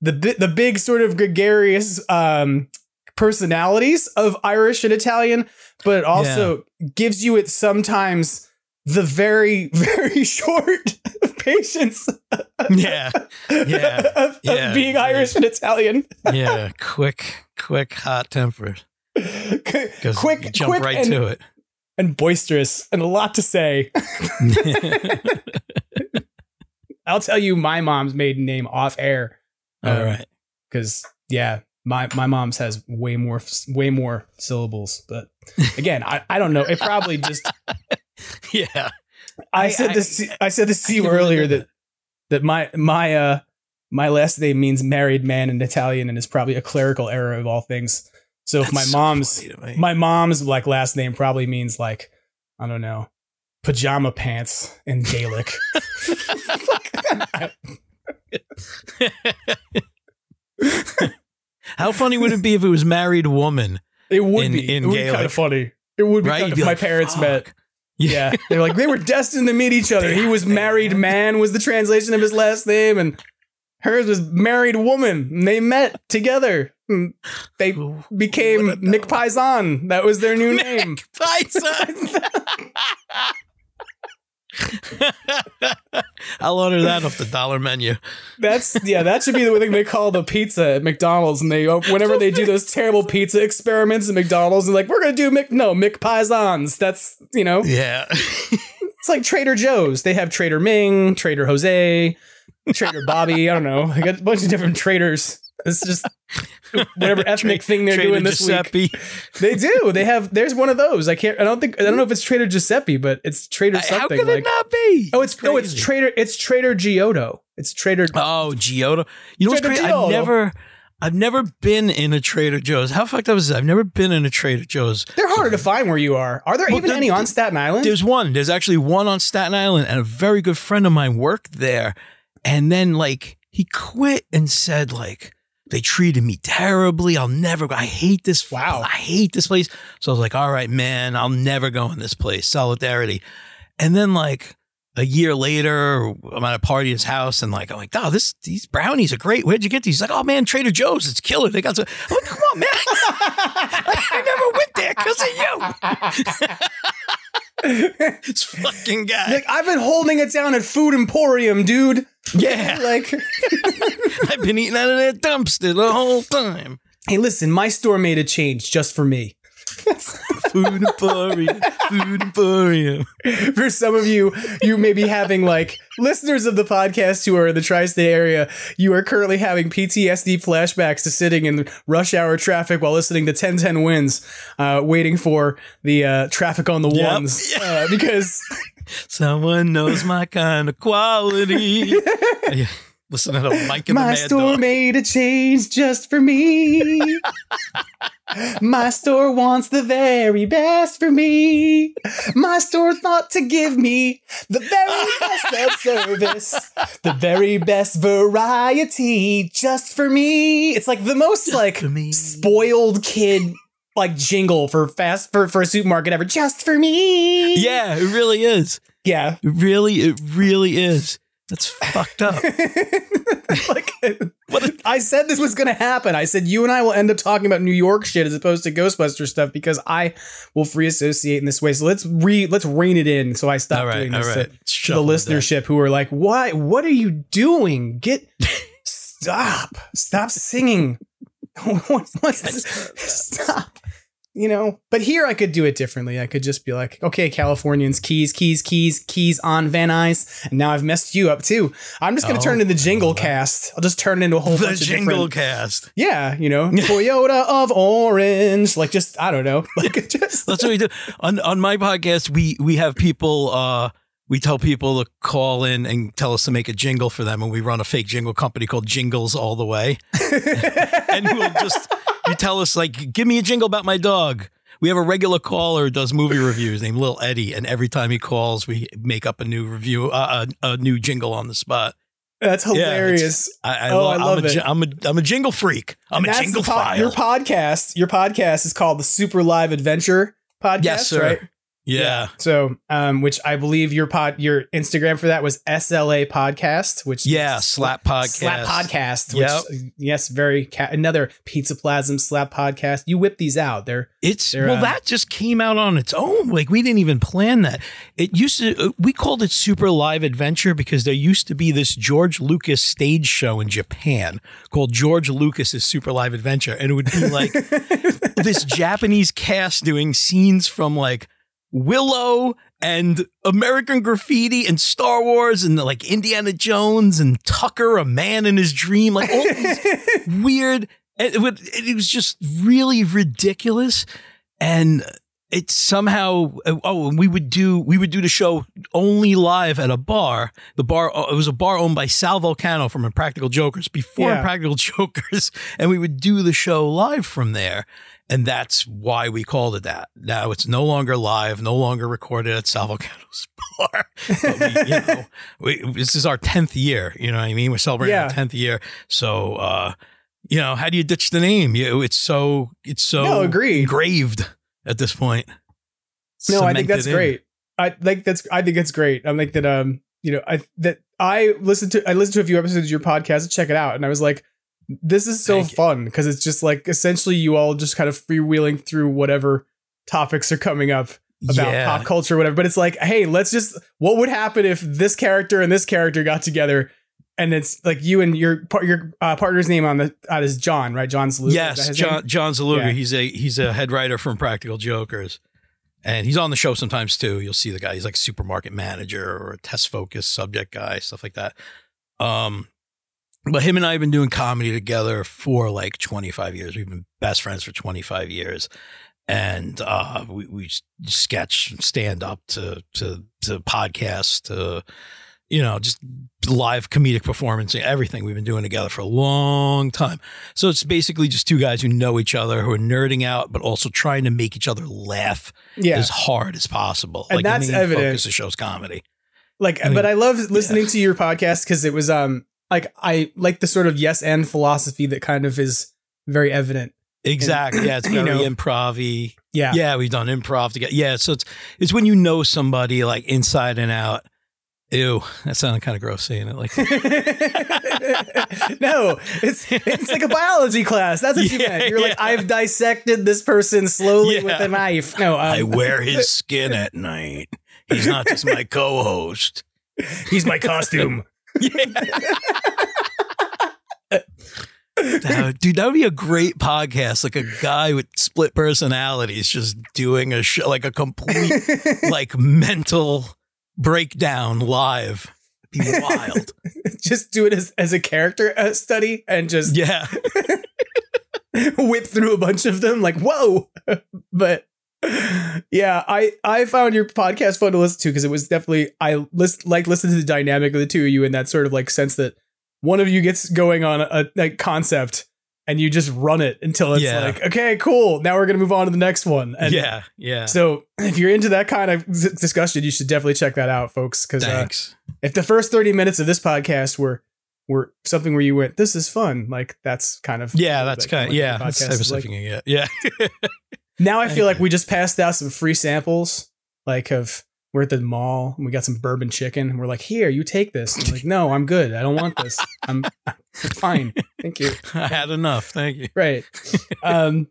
the the big sort of gregarious um personalities of Irish and Italian, but it also gives you it sometimes the very [laughs] very short [laughs] patience [laughs] Yeah, yeah, of, of yeah. being Irish and Italian. yeah. Quick, quick, hot tempered. Quick, jump quick right and, to it. and boisterous and a lot to say. I'll tell you my mom's maiden name off air. All um, right. Because yeah, my my mom's has way more way more syllables. But again, I, I don't know. It probably just [laughs] Yeah. I, I- said I- this I said this to you earlier that that my my uh my last name means married man in Italian and is probably a clerical error of all things. So if my so mom's funny to me. my mom's like last name probably means like I don't know pajama pants in Gaelic. [laughs] How funny would it be if it was married woman? It would In- be. in it would be kind Gaelic. of funny. It would be Right? kind of be my like, parents "Fuck." met. Yeah, they're like they were destined to meet each other. He was married man was the translation of his last name, and hers was married woman. And they met together. And They became What a- Mick Paisan. That was their new [laughs] name. Bison. [laughs] [laughs] [laughs] I'll order that off the dollar menu. That's yeah. That should be the thing they call the pizza at McDonald's. And they uh, whenever they do those terrible pizza experiments at McDonald's, and like we're gonna do Mick no Mick Paisans. That's you know Yeah. [laughs] It's like Trader Joe's. They have Trader Ming, Trader Jose, Trader Bobby. I don't know. I got a bunch of different traders. It's just [laughs] whatever ethnic thing they're Trader doing this Giuseppe. week. They do. They have. There's one of those. I can't. I don't think. I don't know if it's Trader Giuseppe, but it's Trader How something. could like, it not be? oh, it's no, it's. Trader. It's Trader Giotto. It's Trader. Oh, Giotto. You know what's Trader crazy? I've never I've never been in a Trader Joe's. How fucked up is this? I've never been in a Trader Joe's. They're harder to find where you are. Are there Well, even there- any on Staten Island? There's one. There's actually one on Staten Island, and a very good friend of mine worked there. And then like he quit and said like they treated me terribly. I'll never go. I hate this. Wow. I hate this place. So I was like, all right, man, I'll never go in this place. Solidarity. And then like a year later, I'm at a party at his house, and like I'm like, "Oh, this these brownies are great. Where'd you get these?" He's like, "Oh man, Trader Joe's, it's killer. They got some." I'm like, "Come on, man, [laughs] I never went there because of you." [laughs] this fucking guy. Like I've been holding it down at Food Emporium, dude. Yeah, [laughs] Like, [laughs] I've been eating out of that dumpster the whole time. hey, listen, my store made a change just for me. [laughs] Food Emporium, Food Emporium. For some of you, you may be having like listeners of the podcast who are in the tri-state area. You are currently having PTSD flashbacks to sitting in rush hour traffic while listening to 1010 Wins, uh, waiting for the uh, traffic on the Yep. ones uh, because Someone knows my kind of quality. [laughs] Yeah, Listen to the mic and the my mad store dog. made a change just for me. [laughs] My store wants the very best for me. My store thought to give me the very best of [laughs] service, the very best variety just for me. It's like the most like spoiled kid like jingle for fast for, for a supermarket ever. Just for me. Yeah, it really is. Yeah. It really, it really is. That's fucked up. [laughs] like I said this was going to happen. I said you and I will end up talking about New York shit as opposed to Ghostbuster stuff because I will free associate in this way. So let's re let's rein it in. So I stop right, doing this right. to, the listenership who are like, "Why? What are you doing? Get [laughs] stop! Stop singing! [laughs] What's this? Stop!" You know, but here I could do it differently. I could just be like, okay, Californians, keys, keys, keys, keys on Van Nuys. And now I've messed you up too. I'm just going to Oh, turn into the jingle cast. I'll just turn it into a whole the bunch of jingle cast. Yeah, you know, [laughs] Toyota of Orange. Like, just, I don't know. [laughs] Like, just. That's what we do on on my podcast. We we have people. uh we tell people to call in and tell us to make a jingle for them, and we run a fake jingle company called Jingles All the Way. [laughs] and we'll just you tell us like, give me a jingle about my dog. We have a regular caller who does movie reviews named Lil Eddie, and every time he calls, we make up a new review, uh, a, a new jingle on the spot. That's Yeah, hilarious. I, I, Oh, lo- I love I'm a, it. I'm a I'm a jingle freak. I'm And a jingle po-. Your podcast, your podcast is called the Super Live Adventure podcast, yes, sir. right? Yeah. So, um, which I believe your pod, your Instagram for that was SLA Podcast, which Yeah, Slap Podcast. Slap Podcast. Yep. Which, yes, very ca- another Pizzaplazm Slap Podcast. You whip these out. They're It's They're, well, uh, that just came out on its own. Like we didn't even plan that. It used to. uh, We called it Super Live Adventure because there used to be this George Lucas stage show in Japan called George Lucas's Super Live Adventure, and it would be like [laughs] this Japanese cast doing scenes from like Willow and American Graffiti and Star Wars and like Indiana Jones and Tucker, a man in his dream, like all these [laughs] weird. It, would, it was just really ridiculous, and it somehow. Oh, and we would do we would do the show only live at a bar. The bar uh, it was a bar owned by Sal Vulcano from Impractical Jokers before Yeah. Impractical [laughs] Jokers, and we would do the show live from there. And that's why we called it that. Now it's no longer live, no longer recorded at Sal Vulcano's [laughs] bar. We, you know, [laughs] we, this is our 10th year. You know what I mean? We're celebrating Yeah. our 10th year. So, uh, you know, how do you ditch the name? You, it's so, it's so No, agreed. engraved at this point. no, I think that's in. great. I like that's I think it's great. I'm like that. Um, you know, I that I listened to I listened to a few episodes of your podcast to check it out, and I was like, this is so Thank fun because it's just like essentially you all just kind of freewheeling through whatever topics are coming up about Yeah. pop culture or whatever. But it's like, hey, let's just what would happen if this character and this character got together. And it's like you and your your uh, partner's name on the uh, is John, right? John that Yes, John name? John Zaluga. Yeah. He's a he's a head writer from Practical Jokers, and he's on the show sometimes too. You'll see the guy. He's like supermarket manager or a test focused subject guy, stuff like that. Um, but him and I have been doing comedy together for like 25 years. We've been best friends for 25 years. And uh, we, we sketch, stand up to to to podcast, to you know, just live comedic performance, everything we've been doing together for a long time. So it's basically just two guys who know each other, who are nerding out, but also trying to make each other laugh Yeah. as hard as possible. And like that's main evident. Focus of the show's comedy. like I mean, but i love listening to your podcast because it was um like i like the sort of yes and philosophy that kind of is very evident Exactly. Yeah, it's you very know, improv yeah Yeah, we've done improv together. Yeah, so it's it's when you know somebody like inside and out, Ew, that sounded kind of gross saying it like [laughs] no, it's it's like a biology class. That's what you Yeah, meant. You're like. I've dissected this person slowly Yeah. with a knife. No, um, I wear [laughs] his skin at night. He's not just my co-host. he's my costume. Uh, dude, that would be a great podcast. Like a guy with split personalities just doing a show, like a complete, [laughs] like mental breakdown live. Be wild. [laughs] just do it as, as a character uh, study and just Yeah. [laughs] whip through a bunch of them. Like, whoa! but yeah, I I found your podcast fun to listen to because it was definitely I list like listen to the dynamic of the two of you in that sort of like sense that one of you gets going on a, like concept and you just run it until it's Yeah. like okay cool now we're gonna move on to the next one and yeah. Yeah. so if you're into that kind of discussion you should definitely check that out folks because uh, if the first 30 minutes of this podcast were were something where you went this is fun like that's kind of yeah, that's kind of, yeah. That's type of stuff like. you can get. Yeah. [laughs] Now I feel like we just passed out some free samples, like of we're at the mall and we got some bourbon chicken and we're like, here, you take this. And I'm like, no, I'm good. I don't want this. I'm, I'm fine. Thank you. [laughs] I had enough. Thank you. Right. Um,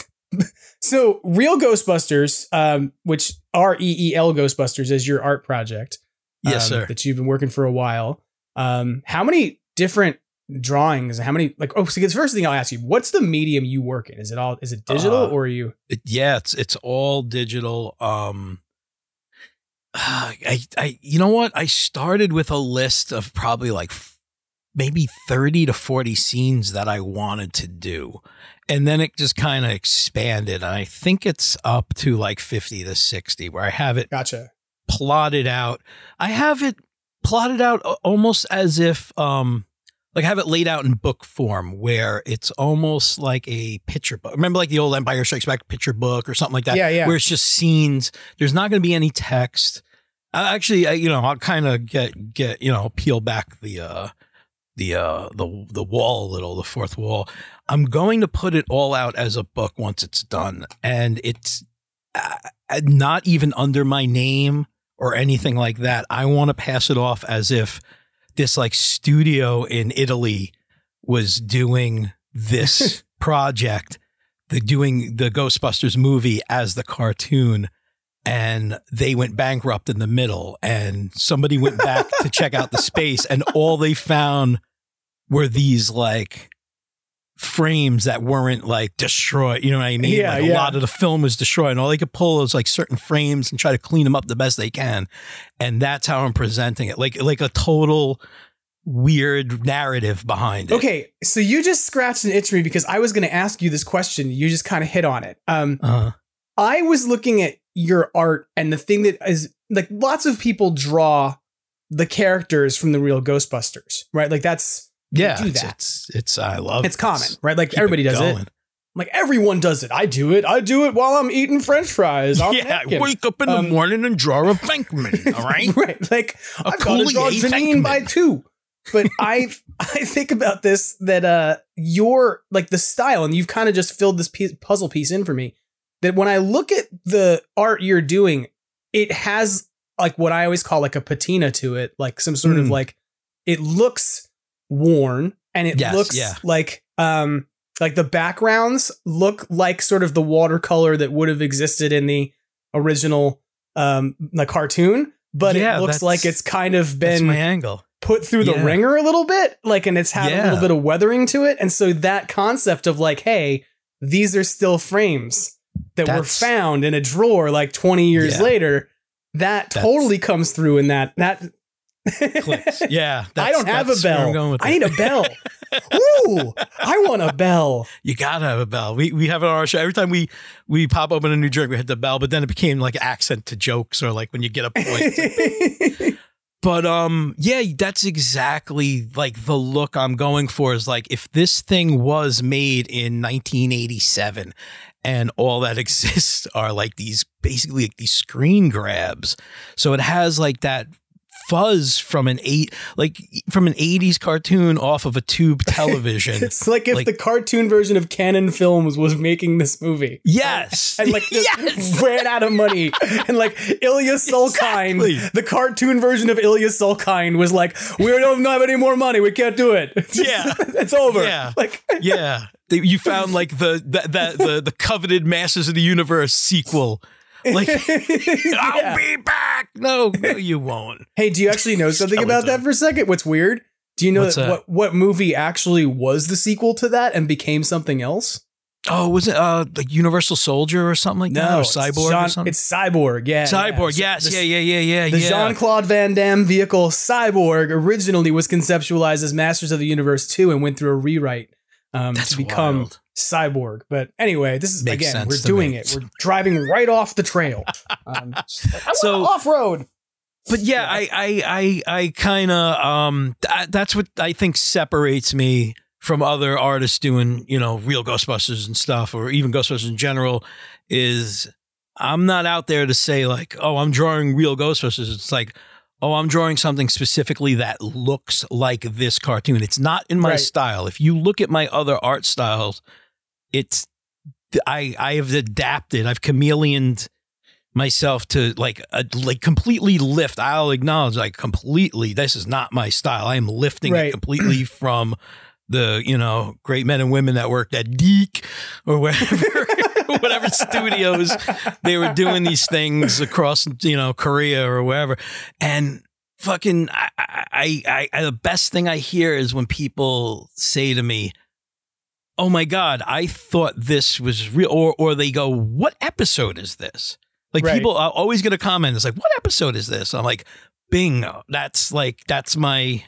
[laughs] so real Ghostbusters, um, which R E E L Ghostbusters is your art project. Yes, um, sir. That you've been working for a while. Um, how many different drawings? How many like? Oh, so the first thing I'll ask you, what's the medium you work in? Is it all? Is it digital Uh, or are you? It- yeah, it's it's all digital. Um, [sighs] I I you know what? I started with a list of probably like maybe thirty to forty scenes that I wanted to do, and then it just kind of expanded. And I think it's up to like fifty to sixty, where I have it Gotcha. plotted out. I have it plotted out almost as if um like I have it laid out in book form where it's almost like a picture book. Remember like the old Empire Strikes Back picture book or something like that? Yeah, yeah. Where it's just scenes. There's not going to be any text. Uh, actually, I, you know, I'll kind of get get you know peel back the uh the uh the the wall a little, the fourth wall. I'm going to put it all out as a book once it's done, and it's uh, not even under my name or anything like that. I want to pass it off as if this like studio in Italy was doing this [laughs] project, the doing the Ghostbusters movie as the cartoon and they went bankrupt in the middle and somebody went back to check out the [laughs] space and all they found were these like frames that weren't like destroyed you know what i mean Yeah, like a lot of the film was destroyed and all they could pull is like certain frames and try to clean them up the best they can and that's how i'm presenting it like like a total weird narrative behind it Okay, so you just scratched an itch for me because I was going to ask you this question. You just kind of hit on it. Um, uh, I was looking at your art, and the thing that is like lots of people draw the characters from the real Ghostbusters, right? Like that's yeah do it's, that. it's it's i love It's it. common, right? Like Keep everybody does going. it. Like everyone does it. I do it. I do it while I'm eating French fries. a yeah, wake up in the Um, morning and draw a Venkman, all right? [laughs] right. Like A I've got to draw Janine by two. But [laughs] I I think about this that uh your like the style and you've kind of just filled this piece, puzzle piece in for me that when I look at the art you're doing it has like what I always call like a patina to it like some sort of Mm. like it looks worn and it Yes, looks yeah. like um like the backgrounds look like sort of the watercolor that would have existed in the original um the cartoon but Yeah, it looks like it's kind of been my angle. put through the Yeah. ringer a little bit like and it's had a little bit of weathering to it and so that concept of like hey these are still frames that were found in a drawer like 20 years later that That's- totally comes through in that that Clicks. [laughs] Yeah, I don't have a bell. I need a bell. [laughs] Ooh, I want a bell. You gotta have a bell. We we have it on our show every time we we pop open a new drink. We hit the bell, but then it became like accent to jokes or like when you get a point. like- [laughs] but um, yeah, that's exactly like the look I'm going for. Is like if this thing was made in 1987, and all that exists are like these basically like these screen grabs. So it has like that fuzz from an eight like from an 80s cartoon off of a tube [laughs] television. It's like if the cartoon version of Cannon Films was making this movie. Yes. [laughs] And like [laughs] just Yes. ran out of money. And like Ilya Sulkine, Exactly. the cartoon version of Ilya Sulkine was like, we don't have any more money. We can't do it. Yeah. it's over. Yeah. Like yeah. You found like the the, the the the coveted Masters of the Universe sequel. Like [laughs] I'll be back. No, no, you won't. Hey, do you actually know something about that for a second? What's weird? Do you know that, that? what what movie actually was the sequel to that and became something else? Oh, was it uh like Universal Soldier or something like that? Or Cyborg or something? It's Cyborg, yeah. Cyborg, yeah. yes, The- yeah, yeah, yeah, yeah, The yeah. Jean Claude Van Damme vehicle Cyborg originally was conceptualized as Masters of the Universe 2 and went through a rewrite um, That's to become wild. Cyborg. But anyway, this is Makes again, we're doing me. it. We're driving right off the trail. Um, [laughs] So- off road. But yeah, I I I I kind of um th- that's what I think separates me from other artists doing you know real Ghostbusters and stuff, or even Ghostbusters in general. Is I'm not out there to say like, oh, I'm drawing real Ghostbusters. It's like, oh, I'm drawing something specifically that looks like this cartoon. It's not in my Right. style. If you look at my other art styles, it's I I have adapted. I've chameleoned myself to like a, like completely lift. I'll acknowledge like completely. This is not my style. I am lifting Right. it completely [clears throat] from the you know great men and women that worked at DiC or wherever. [laughs] whatever studios they were doing these things across you know Korea or wherever and fucking I, I I I the best thing I hear is when people say to me oh my god i thought this was real or or they go what episode is this like Right. people are always going to comment it's like what episode is this i'm like bingo that's like that's my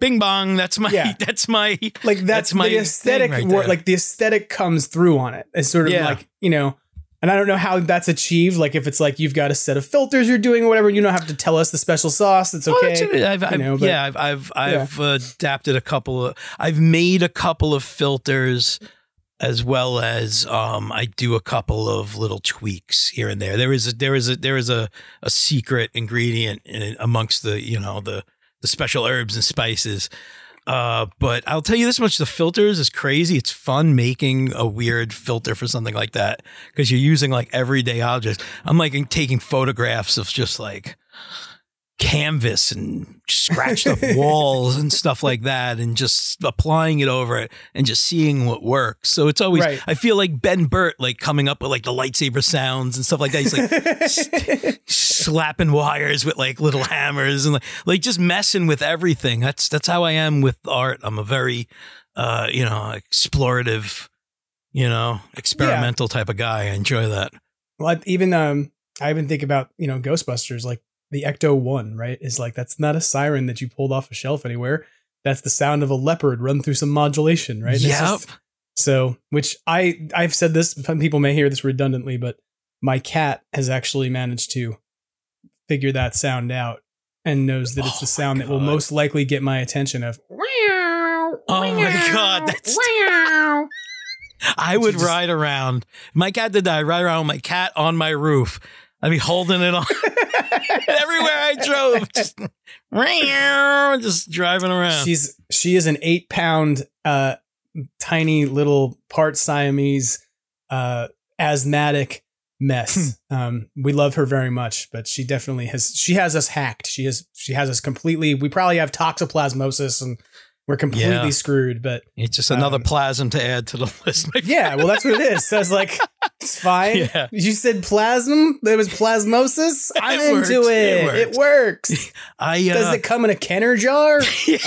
bing bong that's my Yeah. [laughs] that's my Like that's, That's my the aesthetic right wor- like the aesthetic comes through on it. It's sort of Yeah. like, you know, and I don't know how that's achieved. Like if it's like you've got a set of filters you're doing or whatever, you don't have to tell us the special sauce. It's Well, okay. that's it. I've, I've, know, but- yeah, I've I've I've adapted a couple of I've made a couple of filters as well as um I do a couple of little tweaks here and there. There is a there is a there is a a secret ingredient in amongst the you know the the special herbs and spices. Uh, but I'll tell you this much: the filters is crazy. It's fun making a weird filter for something like that because you're using like everyday objects. I'm like taking photographs of just like canvas and scratched up [laughs] walls and stuff like that and just applying it over it and just seeing what works. So it's always Right. I feel like Ben Burtt like coming up with like the lightsaber sounds and stuff like that. He's like s- [laughs] slapping wires with like little hammers and like like just messing with everything. That's that's how I am with art. I'm a very uh you know explorative you know experimental type of guy. I enjoy that. Well, even um, I even think about you know Ghostbusters, like the Ecto One, right? Is like that's not a siren that you pulled off a shelf anywhere. That's the sound of a leopard run through some modulation, right? Yep. just- so, which I I've said this. Some people may hear this redundantly, but my cat has actually managed to figure that sound out and knows that it's the oh sound that will most likely get my attention. Of [laughs] Oh my god, that's [laughs] I would ride around. My cat did that. I ride around with my cat on my roof. I'd be holding it on [laughs] everywhere I drove. Just, [laughs] just driving around. She's she is an eight pound, uh, tiny little part Siamese, uh, asthmatic mess. um, we love her very much, but she definitely has she has us hacked. She has she has us completely. We probably have toxoplasmosis and we're completely Yeah. screwed. But it's just another um, plasm to add to the [laughs] list. yeah, well, that's what it is. So I was like, [laughs] it's fine. Yeah. You said plasm. There was plasmosis. [laughs] I'm It into works. it. It It works. I uh, Does it come in a Kenner jar?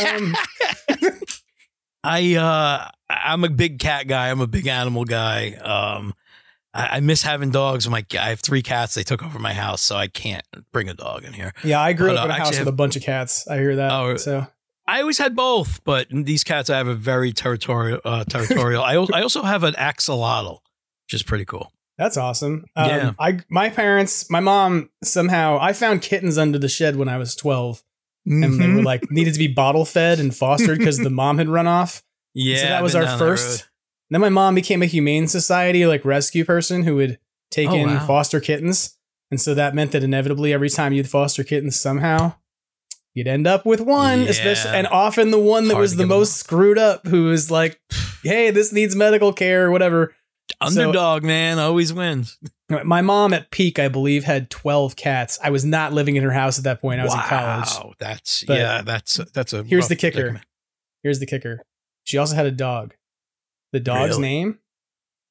Um, I uh I'm a big cat guy. I'm a big animal guy. Um I, I miss having dogs. My I have three cats. They took over my house, so I can't bring a dog in here. yeah, I grew But, up in uh, a house actually with a bunch of cats. I hear that. Oh, so I always had both, but these cats I have a very territorial. Uh, [laughs] territorial. I I also have an axolotl, which is pretty cool. That's awesome. Um, Yeah. I my parents, my mom somehow I found kittens under the shed when I was 12 and they were like needed to be bottle fed and fostered because the mom had run off. Yeah, so that was our first. Then my mom became a humane society like rescue person who would take Oh, in wow. foster kittens. And so that meant that inevitably every time you'd foster kittens somehow you'd end up with one, Yeah. especially and often the one that Hard was the most screwed up, who was like, "Hey, this needs medical care or whatever." So- Underdog man always wins. My mom at peak, I believe, had twelve cats. I was not living in her house at that point. I was wow, in college. Wow, that's But yeah, that's that's a. Here's the kicker. Here's the kicker. She also had a dog. The dog's Really? name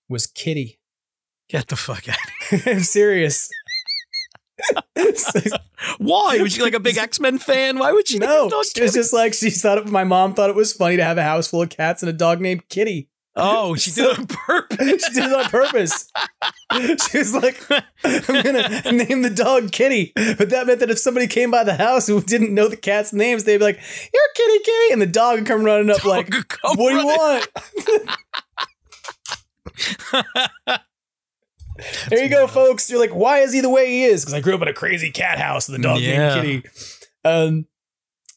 was Kitty. Get the fuck out. [laughs] I'm serious. [laughs] Why was she like a big [laughs] X Men fan? Why would she? No, it was just like she thought. It, my mom thought it was funny to have a house full of cats and a dog named Kitty. Oh, she did it on [laughs] purpose. she did it on purpose. She was like, "I'm gonna name the dog Kitty," but that meant that if somebody came by the house who didn't know the cat's names, they'd be like, "You're Kitty, Kitty," and the dog would come running up like, Dog come "What do you running. Want?" there you go, folks. You're like, "Why is he the way he is?" Because I grew up in a crazy cat house with a dog Yeah. named Kitty. Um,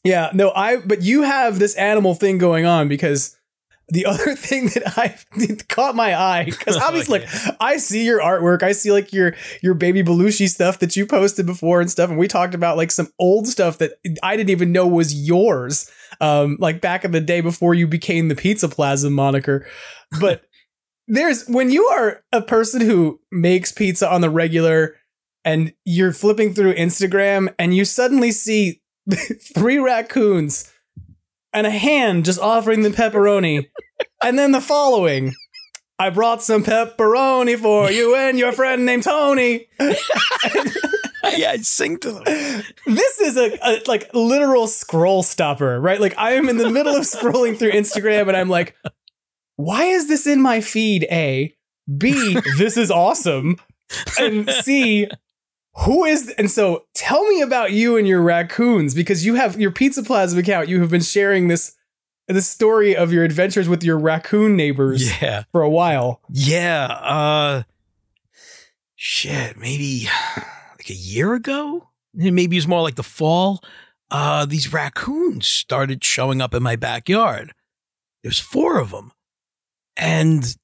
yeah, no, I. But you have this animal thing going on because. The [laughs] other thing that I caught my eye because [laughs] Oh, obviously like, I see your artwork, I see like your your baby Belushi stuff that you posted before and stuff, and we talked about like some old stuff that I didn't even know was yours, um, like back in the day before you became the Pizzaplazm moniker. But there's when you are a person who makes pizza on the regular, and you're flipping through Instagram, and you suddenly see [laughs] three raccoons and a hand just offering the pepperoni. [laughs] and then the following I brought some pepperoni for you and your friend named Tony. [laughs] yeah, I sing to them. This is a, a like literal scroll stopper, right? Like I am in the middle of scrolling through Instagram and I'm like, why is this in my feed? A. B, [laughs] this is awesome. And C, who is and so tell me about you and your raccoons because you have your Pizzaplazm account you have been sharing this the story of your adventures with your raccoon neighbors Yeah. for a while Yeah. Uh shit, maybe like a year ago? Maybe it was more like the fall. Uh these raccoons started showing up in my backyard. There's four of them. And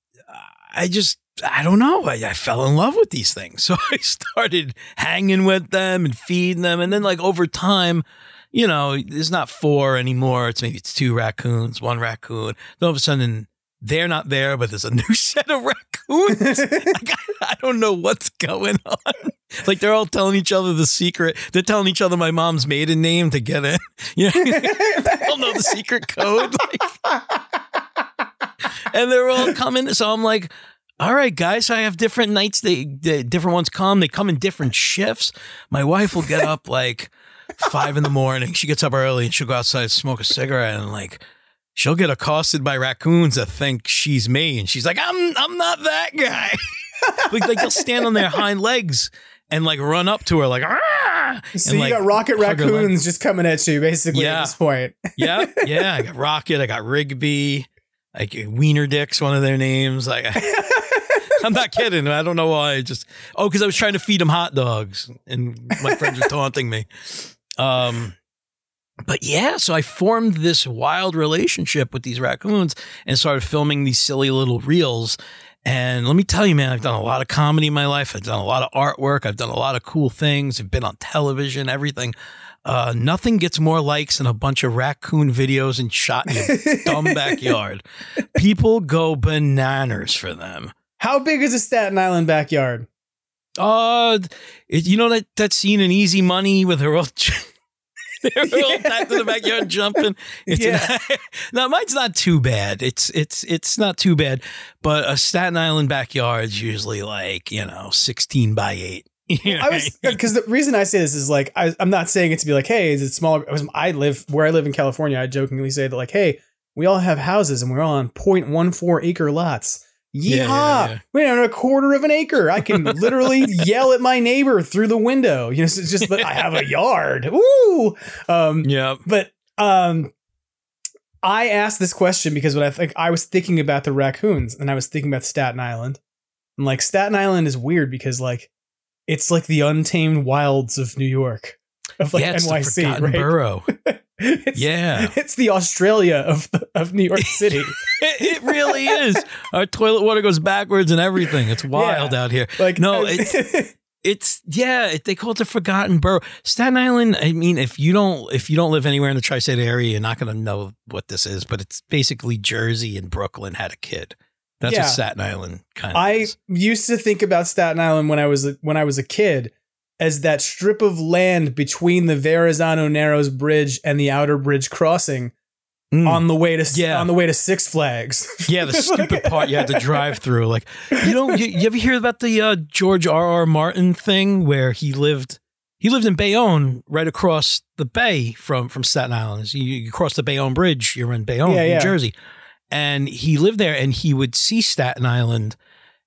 I just I don't know. I, I fell in love with these things. [laughs] So I started hanging with them and feeding them. And then like over time, you know, there's not four anymore. It's maybe it's two raccoons, one raccoon. Then all of a sudden they're not there, but there's a new [laughs] set of raccoons. like, [laughs] I, I don't know what's going on. Like they're all telling each other the secret. They're telling each other my mom's maiden name to get in. You know, they all know the secret code. [laughs] and they're all coming. So I'm like, all right, guys, I have different nights. They, they different ones come. They come in different shifts. My wife will get up like five in the morning. She gets up early and she'll go outside and smoke a cigarette and like she'll get accosted by raccoons that think she's me. And she's like, I'm I'm not that guy. [laughs] like, like they'll stand on their hind legs and like run up to her like ah. so and, you like, got rocket hug her leg. raccoons just coming at you basically Yeah. at this point yeah, [laughs] yeah. I got Rocket. I got Rigby. Like Wiener Dick's one of their names. Like [laughs] I'm not kidding. I don't know why. I just oh, because I was trying to feed them hot dogs, and my friends were taunting me. Um, but yeah, so I formed this wild relationship with these raccoons and started filming these silly little reels. And let me tell you, man, I've done a lot of comedy in my life. I've done a lot of artwork. I've done a lot of cool things. I've been on television, everything. Uh, nothing gets more likes than a bunch of raccoon videos and shot in your [laughs] dumb backyard. People go bananas for them. how big is a staten island backyard Uh, it, you know that that scene in Easy Money with her all they're all [laughs] back to the backyard jumping. It's Yeah. now [laughs] mine's not too bad. It's it's it's not too bad, but a Staten Island backyard's usually like you know sixteen by eight. [laughs] I was because the reason I say this is like I, I'm not saying it to be like, hey, is it smaller? I, was, I live where I live in California. I jokingly say that like, hey, we all have houses and we're all on 0.14 acre lots. Yeehaw! Yeah, yeah, yeah. We're on a quarter of an acre. I can [laughs] literally yell at my neighbor through the window. You know, so it's just that I have a [laughs] yard. Ooh. Um, yeah. but um, I asked this question because when I think I was thinking about the raccoons and I was thinking about Staten Island, and like Staten Island is weird because like it's like the untamed wilds of New York, of like yeah, it's the NYC, forgotten right? borough. [laughs] It's, Yeah. it's the Australia of of New York [laughs] City. it, it really is. Our toilet water goes backwards and everything. It's wild Yeah. out here. Like no, it's [laughs] It's yeah, they call it the forgotten borough. Staten Island. I mean, if you don't if you don't live anywhere in the tri-state area, you're not going to know what this is. But it's basically Jersey and Brooklyn had a kid. That's Yeah. what Staten Island kind of. I is. used to think about Staten Island when I was a, when I was a kid as that strip of land between the Verrazano Narrows Bridge and the Outer Bridge crossing Mm. on the way to Yeah. on the way to Six Flags. Yeah, the [laughs] stupid part you had to drive through. Like, you know, you, you ever hear about the uh, George R. R. Martin thing where he lived? He lived in Bayonne, right across the bay from from Staten Island. You, you cross the Bayonne Bridge, you're in Bayonne, Yeah, New yeah. Jersey, and he lived there, and he would see Staten Island,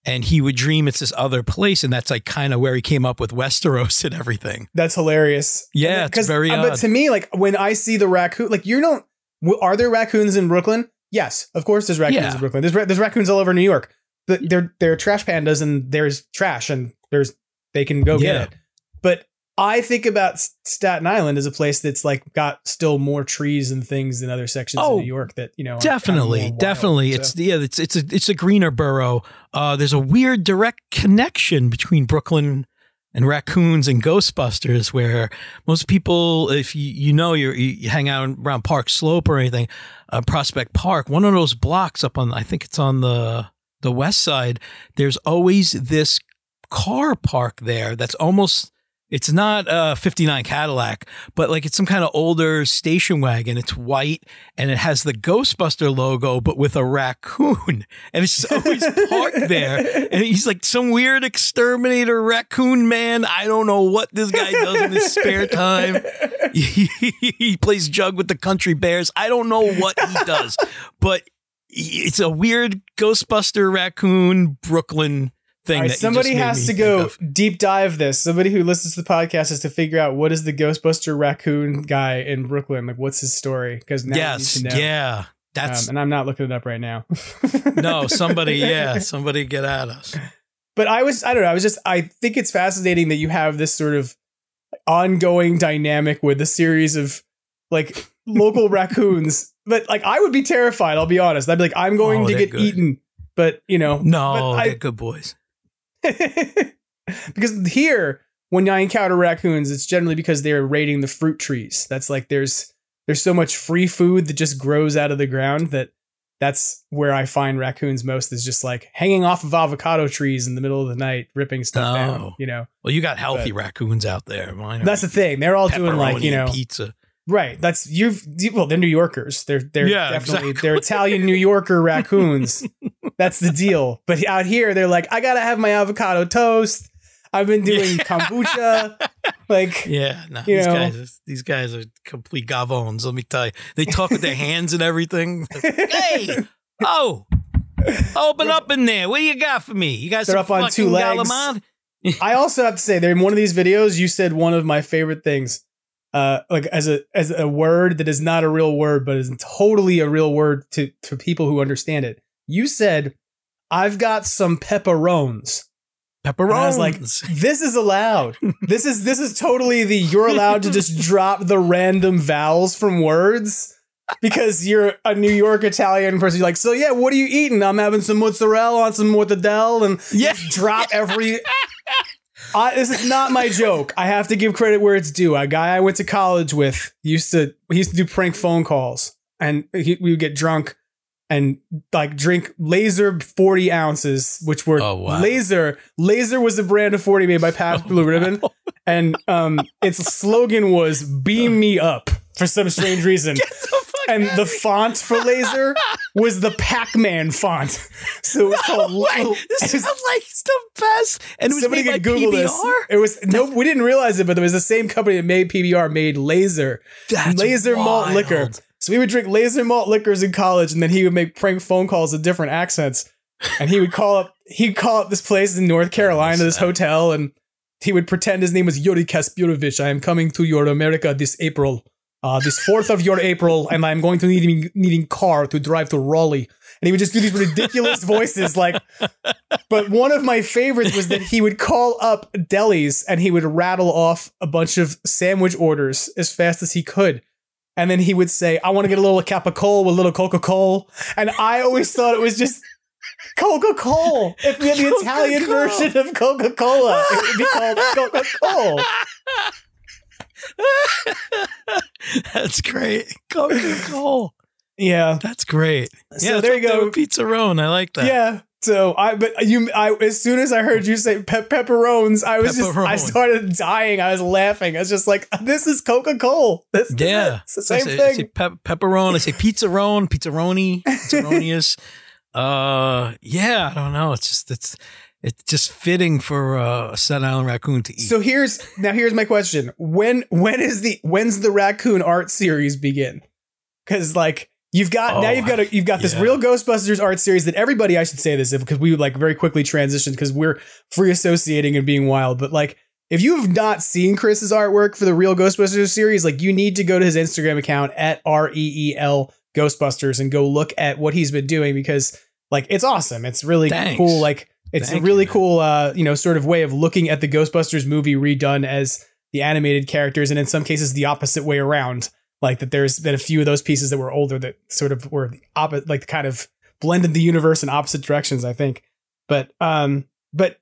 and he would dream it's this other place, and that's like kind of where he came up with Westeros and everything. That's hilarious. Yeah, it's very uh, But to me, like when I see the raccoon, like you don't. w- Are there raccoons in Brooklyn? Yes, of course. There's raccoons Yeah. in Brooklyn. There's ra- there's raccoons all over New York. But they're they're trash pandas, and there's trash, and there's they can go Yeah. get it. I think about Staten Island as a place that's like got still more trees and things than other sections Oh, of New York that you know. Definitely, wild. definitely. So- It's yeah, it's it's a it's a greener borough. Uh, there's a weird direct connection between Brooklyn and raccoons and Ghostbusters, where most people, if you you know you're, you you hang out around Park Slope or anything, uh, Prospect Park, one of those blocks up on, I think it's on the the west side. There's always this car park there that's almost it's not a 59 Cadillac, but like it's some kind of older station wagon. It's white and it has the Ghostbuster logo, but with a raccoon. And it's just always [laughs] parked there. And he's like some weird exterminator raccoon man. I don't know what this guy does in his spare time. He, [laughs] he plays jug with the country bears. I don't know what he does, but it's a weird Ghostbuster raccoon Brooklyn thing. Right, somebody has to go deep dive this. Somebody who listens to the podcast has to figure out what is the Ghostbuster raccoon guy in Brooklyn. Like, what's his story? Because now Yes, we need to know. yeah. That's Um, and I'm not looking it up right now. [laughs] no somebody. [laughs] Yeah, somebody get at us. but I was, I don't know. I was just, I think it's fascinating that you have this sort of ongoing dynamic with a series of like local [laughs] raccoons. But like, I would be terrified. I'll be honest. I'd be like, I'm going Oh, to get good. eaten. But you know, No, I- they're good boys. [laughs] because here when I encounter raccoons, it's generally because they're raiding the fruit trees. That's like there's there's so much free food that just grows out of the ground that that's where I find raccoons most is just like hanging off of avocado trees in the middle of the night, ripping stuff down. Oh. You know, Well, you got healthy raccoons out there. Mine that's the thing. They're all doing like you know, pizza. Right? That's you've well, they're New Yorkers. They're they're Yeah, definitely exactly. they're Italian New Yorker [laughs] raccoons. That's the deal. But out here, they're like, I gotta have my avocado toast. I've been doing kombucha. Like, [laughs] Yeah, no, these know. guys, are- these guys are complete gavons. Let me tell you, they talk with their hands and everything. [laughs] hey, oh, open up in there. What do you got for me? You got They're some up on two legs. Galamad? I also have to say, there in one of these videos, you said one of my favorite things, uh, like as a as a word that is not a real word, but is totally a real word to to people who understand it. You said, "I've got some pepperones." And Pepperones. I was like, [laughs] "This is allowed. this is this is totally the you're allowed to just drop the random vowels from words." Because you're a New York Italian person, you're like, so yeah, what are you eating? I'm having some mozzarella on some mortadella, and Yeah. just drop every I, this is not my joke. I have to give credit where it's due. A guy I went to college with used to he used to do prank phone calls, and he, we would get drunk and like drink laser forty ounces, which were Oh, wow. laser. Laser was a brand of forty made by Pabst Blue Ribbon, and um, its slogan was "Beam me up" for some strange reason. [laughs] And the font for laser was the Pac-Man font. So it was called Wait, this sounds like the best. And it was Somebody made by could Google PBR? this. It was no, we didn't realize it, but it was the same company that made PBR made Laser, That's Laser malt liquor. So we would drink Laser malt liquors in college, and then he would make prank phone calls in different accents, and he would call up he'd call up this place in North Carolina, this hotel, and he would pretend his name was Yuri Kaspirovich. I am coming to your America this April, uh, this fourth of your April, and I'm going to need needing car to drive to Raleigh. And he would just do these ridiculous voices, like. But one of my favorites was that he would call up delis and he would rattle off a bunch of sandwich orders as fast as he could. And then he would say, I want to get a little capicola with a little Coca Cola. And I always thought it was just Coca Cola. If we had the Italian Coca-Cola. version of Coca Cola, it would be called Coca Cola. [laughs] That's great. Coca Cola. Yeah. That's great. So yeah, there you go. Pizzarone. I like that. Yeah. So I, but you, I, as soon as I heard you say pe- pepperones, I was just, I started dying. I was laughing. I was just like, this is Coca Cola. This, Yeah. it's the same I say, I say pep- pepperoni. I say pizzarone, pizzaroni, [laughs] pizzaronius. uh, yeah, I don't know. It's just, it's, it's just fitting for uh, a Staten Island raccoon to eat. So here's now here's my question. When when is the when's the raccoon art series begin? Cuz like you've got now Oh, you've got a, you've got this yeah. Reel Ghostbusters art series that everybody I should say this because we like very quickly transitioned because we're free associating and being wild but like if you have not seen Chris's artwork for the Reel Ghostbusters series like you need to go to his Instagram account at R E E L Ghostbusters and go look at what he's been doing because like it's awesome. It's really Thanks. cool like it's Thank a really you, cool uh you know sort of way of looking at the Ghostbusters movie redone as the animated characters and in some cases the opposite way around like that there's been a few of those pieces that were older that sort of were the opposite like kind of blended the universe in opposite directions I think but um but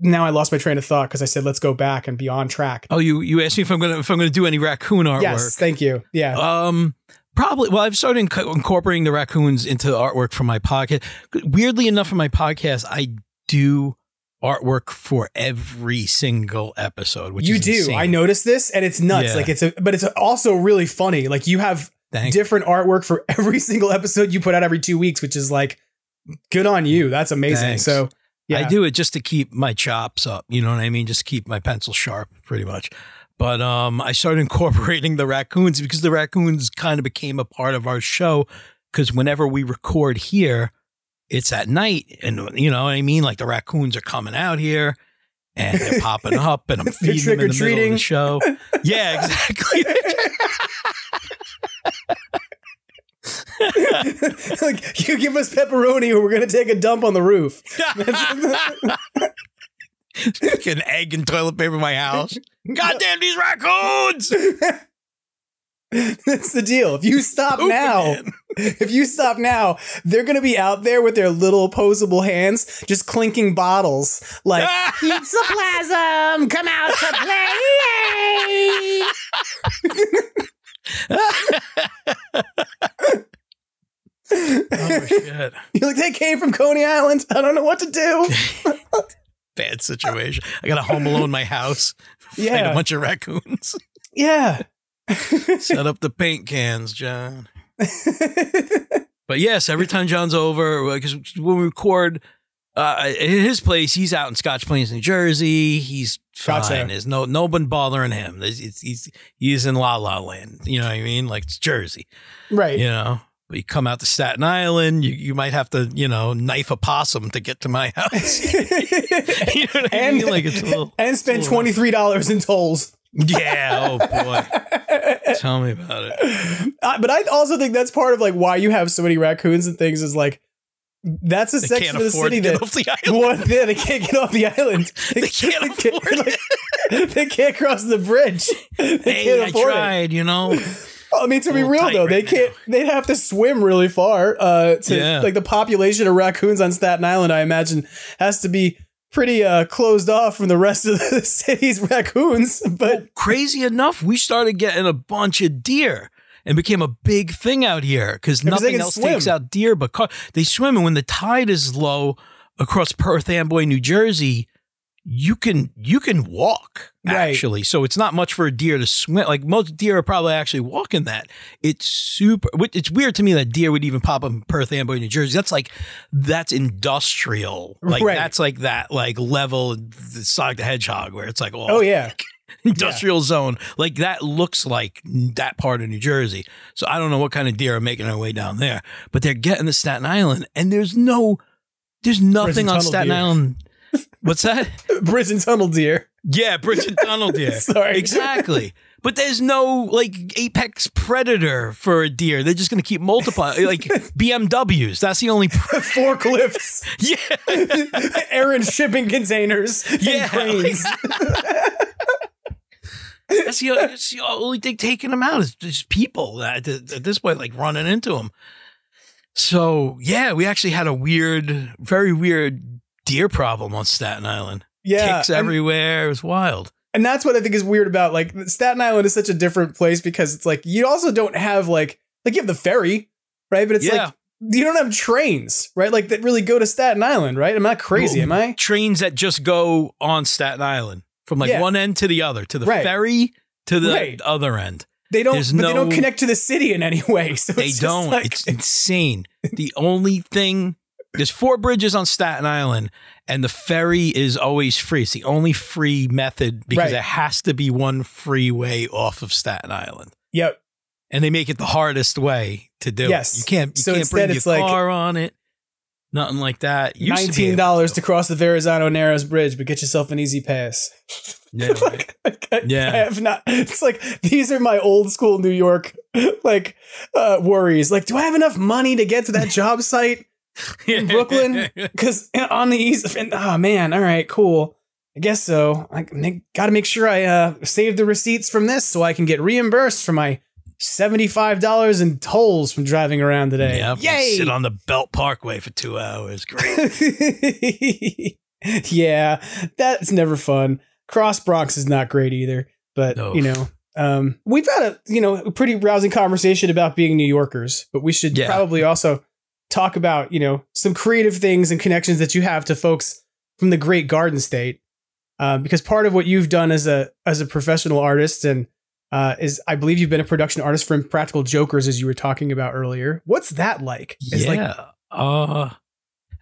now I lost my train of thought because I said let's go back and be on track oh, you you asked me if I'm gonna if I'm gonna do any raccoon artwork. yes thank you yeah Um, probably. Well, I've started inc- incorporating the raccoons into the artwork for my podcast. Weirdly enough, for my podcast, I do artwork for every single episode. Which you do insane. I noticed this and it's nuts Yeah. like it's a but it's also really funny like you have Thank different artwork for every [laughs] single episode you put out every two weeks, which is like good on you. That's amazing. Thanks. So yeah, I do it just to keep my chops up. You know what I mean? Just keep my pencil sharp, pretty much. But um, I started [laughs] incorporating the raccoons because the raccoons kind of became a part of our show. Because whenever we record here, it's at night, and you know what I mean. Like the raccoons are coming out here, and they're popping [laughs] up, and I'm feeding them in the middle of the show. Yeah, [laughs] exactly. [laughs] like you give us pepperoni or we're gonna take a dump on the roof. Fucking egg and toilet paper in my house. Goddamn these raccoons! [laughs] That's the deal. If you stop now, [laughs] if you stop now, they're gonna be out there with their little opposable hands, just clinking bottles like [laughs] Pizzaplazm, come out to play. Oh shit. You're like, they came from Coney Island. I don't know what to do. bad situation. I got to home alone my house. Yeah. a bunch of raccoons. yeah. [laughs] Set up the paint cans, John. But yes, every time John's over, because when we record uh, at his place, he's out in Scotch Plains, New Jersey. He's fine. Gotcha. There's no no one bothering him. There's, it's, he's he's in La La Land. You know what I mean? Like it's Jersey. Right. You know. But you come out to Staten Island, you, you might have to, you know, knife a possum to get to my house. [laughs] you know what I and, mean? Like it's little and spend it's a little- $23 in tolls. Yeah. Oh boy. [laughs] Tell me about it. Uh, but I also think that's part of like why you have so many raccoons and things is like that's a They section of the city that off the. [laughs] One, yeah, they can't get off the island. [laughs] They can't afford it. they can't cross the bridge. They Hey, can't I afford it. you know. I mean, to be real though, they can't. They'd have to swim really far. Uh, to Yeah. like the population of raccoons on Staten Island, I imagine, has to be pretty uh closed off from the rest of the [laughs] city's raccoons. But Crazy enough, we started getting a bunch of deer and became a big thing out here because Because nothing else swim. takes out deer but car- they swim. And when the tide is low across Perth Amboy, New Jersey, you can you can walk Right. actually. So it's not much for a deer to swim. Like most deer are probably actually walking that. It's super. It's weird to me that deer would even pop up in Perth Amboy, New Jersey. That's like that's industrial. Like Right. that's like that like level the Sonic the Hedgehog where it's like oh yeah, [laughs] industrial zone. Like that looks like that part of New Jersey. So I don't know what kind of deer are making their way down there, but they're getting to Staten Island and there's no, there's nothing on Staten deer. Island. What's that? bridge and tunnel deer. Yeah, Bridge and Tunnel [laughs] deer. Sorry. Exactly. But there's no like apex predator for a deer. They're just going to keep multiplying. [laughs] Like BMWs. That's the only. [laughs] Forklifts, yeah. Aaron shipping containers, Yeah. cranes. That's the, that's the only thing taking them out is just people that at this point like running into them. So yeah, we actually had a weird, very weird deer problem on Staten Island. Yeah, Kicks everywhere. It was wild. And that's what I think is weird about like Staten Island is such a different place because it's like you also don't have like like you have the ferry, right? But it's Yeah. like you don't have trains, right? Like that really go to Staten Island, right? I'm not crazy, am I? Trains that just go on Staten Island from like Yeah. one end to the other, to the Right. ferry to the Right. other end. They don't, There's but they don't connect to the city in any [laughs] way. So They it's don't. like- it's insane. The only thing there's four bridges on Staten Island, and the ferry is always free. It's the only free method because Right. there has to be one freeway off of Staten Island. Yep. And they make it the hardest way to do Yes. it. You can't you So can't instead bring it's your like- car on it. Nothing like that. Used to Nineteen dollars to cross the Verrazano Narrows Bridge, but get yourself an E-ZPass. [laughs] Yeah, [laughs] right. I Yeah. have not. It's like these are my old school New York [laughs] like uh, worries. Like, do I have enough money to get to that job site in Brooklyn? [laughs] Because on the east, and, oh man, all right, cool. I guess so. I got to make sure I uh, save the receipts from this so I can get reimbursed for my seventy-five dollars in tolls from driving around today. Yeah, Yay! sit on the Belt Parkway for two hours. Great. [laughs] yeah, that's never fun. Cross Bronx is not great either, but No. you know, um, we've had a you know a pretty rousing conversation about being New Yorkers, but we should Yeah. probably also talk about you know some creative things and connections that you have to folks from the Great Garden State, uh, because part of what you've done as a as a professional artist and uh, is I believe you've been a production artist for Impractical Jokers, as you were talking about earlier. What's that like? It's like yeah. uh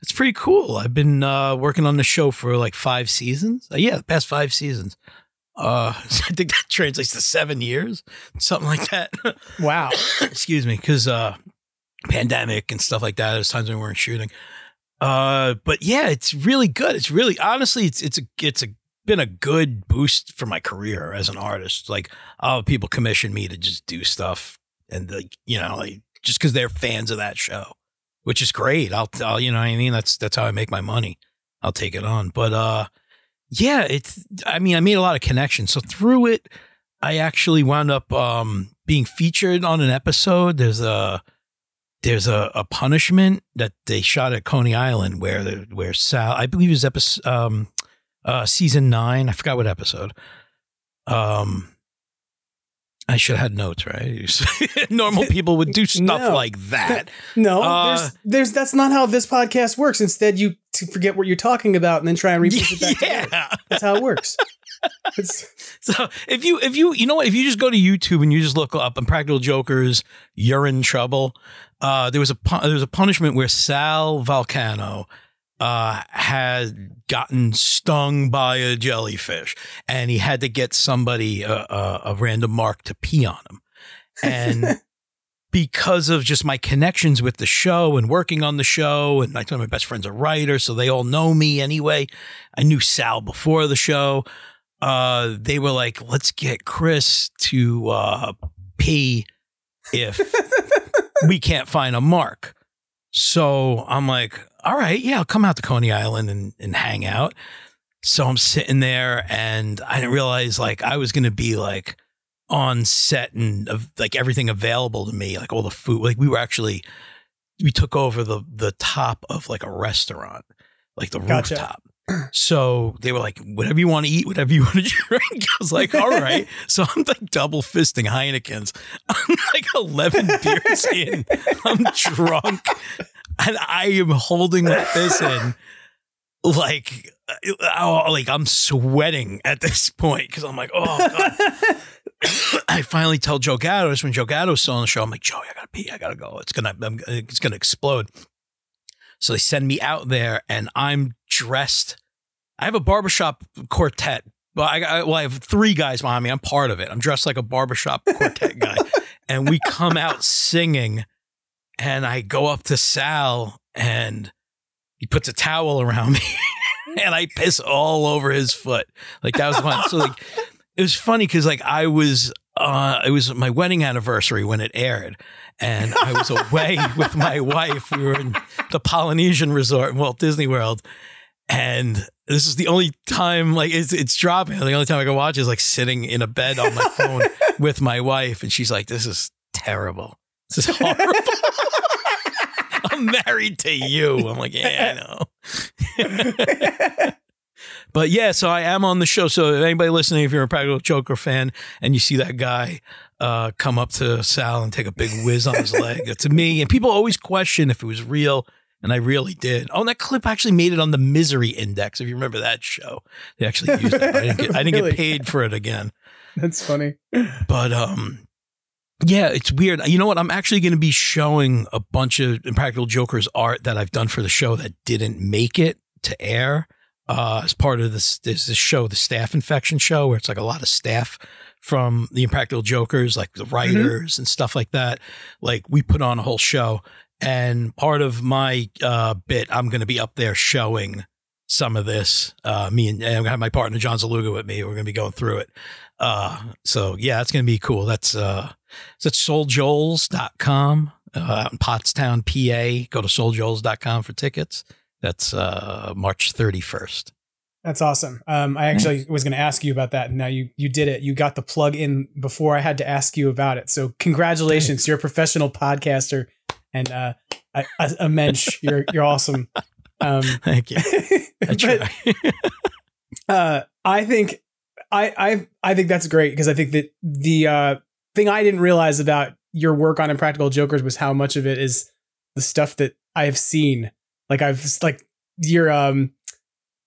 it's pretty cool. I've been uh working on the show for like five seasons. Uh, yeah, the past five seasons. Uh [laughs] I think that translates to seven years, something like that. [laughs] wow. Excuse me, because uh pandemic and stuff like that. There's times when we weren't shooting. Uh but yeah, it's really good. It's really honestly it's it's a it's a been a good boost for my career as an artist. Like, oh, people commission me to just do stuff, and like, you know, like just because they're fans of that show, which is great. I'll, I'll, you know, what I mean, that's that's how I make my money. I'll take it on, but uh, yeah, it's. I mean, I made a lot of connections. So through it, I actually wound up um being featured on an episode. There's a there's a, a punishment that they shot at Coney Island where the, where Sal, I believe it was episode um uh season nine. I forgot what episode. Um I should have had notes, right? [laughs] Normal people would do stuff No. like that. No, Uh, there's, there's that's not how this podcast works. Instead, you forget what you're talking about and then try and repeat it back together. [laughs] yeah. That's how it works. [laughs] It's, So if you if you you know what if you just go to YouTube and you just look up Impractical Jokers, you're in trouble. Uh, there was a there was a punishment where Sal Vulcano uh, had gotten stung by a jellyfish, and he had to get somebody uh, uh, a random mark to pee on him, and. [laughs] Because of just my connections with the show and working on the show, and I told my best friend's a writer, so they all know me anyway. I knew Sal before the show uh, they were like, let's get Chris to uh, pee if we can't find a mark. So I'm like, all right, yeah, I'll come out to Coney Island and, and hang out. So I'm sitting there and I didn't realize like I was going to be like on set and of like everything available to me, like all the food. Like we were actually, we took over the, the top of like a restaurant, like the Gotcha. rooftop. So they were like, whatever you want to eat, whatever you [laughs] want to drink. I was like, all right. [laughs] So I'm like double fisting Heineken's. I'm like 11 [laughs] beers in. I'm drunk. And I am holding this in like, oh, like I'm sweating at this point because I'm like, oh, God. I finally tell Joe Gattos when Joe Gattos saw on the show, I'm like, Joey, I gotta pee, I gotta go. It's gonna, I'm, it's gonna explode. So they send me out there, and I'm dressed. I have a barbershop quartet. Well, I, I, well, I have three guys behind me. I'm part of it. I'm dressed like a barbershop quartet guy, [laughs] and we come out singing. And I go up to Sal, and he puts a towel around me, [laughs] and I piss all over his foot. Like that was fun. So like it was funny because like I was uh it was my wedding anniversary when it aired and I was away [laughs] with my wife. We were in the Polynesian resort in Walt Disney World. And this is the only time like it's it's dropping. The only time I can watch is like sitting in a bed on my phone [laughs] with my wife. And she's like, This is terrible. This is [laughs] horrible. [laughs] I'm married to you. I'm like, yeah, I know. but yeah, so I am on the show. So if anybody listening, if you're a Practical Joker fan and you see that guy uh, come up to Sal and take a big whiz on his leg, to me, and people always question if it was real. And I really did. Oh, and that clip actually made it on the Misery Index. If you remember that show, they actually used it. I didn't get, I didn't [laughs] Really? get paid for it again. That's funny. But um, yeah, it's weird. You know what? I'm actually going to be showing a bunch of Impractical Jokers art that I've done for the show that didn't make it to air. Uh, as part of this, there's this show, the Staff Infection Show, where it's like a lot of staff from the Impractical Jokers, like the writers and stuff like that. Like we put on a whole show, and part of my uh, bit, I'm going to be up there showing some of this. Uh, me and, and I'm going to have my partner John Zaluga with me. We're going to be going through it. Uh, so yeah, it's going to be cool. That's, uh, it's at souljoels.com, uh, out in Pottstown, PA. Go to souljoels.com for tickets. That's, uh, March 31st. That's awesome. Um, I actually was going to ask you about that, and now you you did it. You got the plug in before I had to ask you about it. So congratulations, you're a professional podcaster and uh, a, a, a mensch. [laughs] You're you're awesome. Um, [laughs] Thank you. [laughs] I try. uh, I think I I I think that's great because I think that the uh, thing I didn't realize about your work on Impractical Jokers was how much of it is the stuff that I have seen. Like I've like your um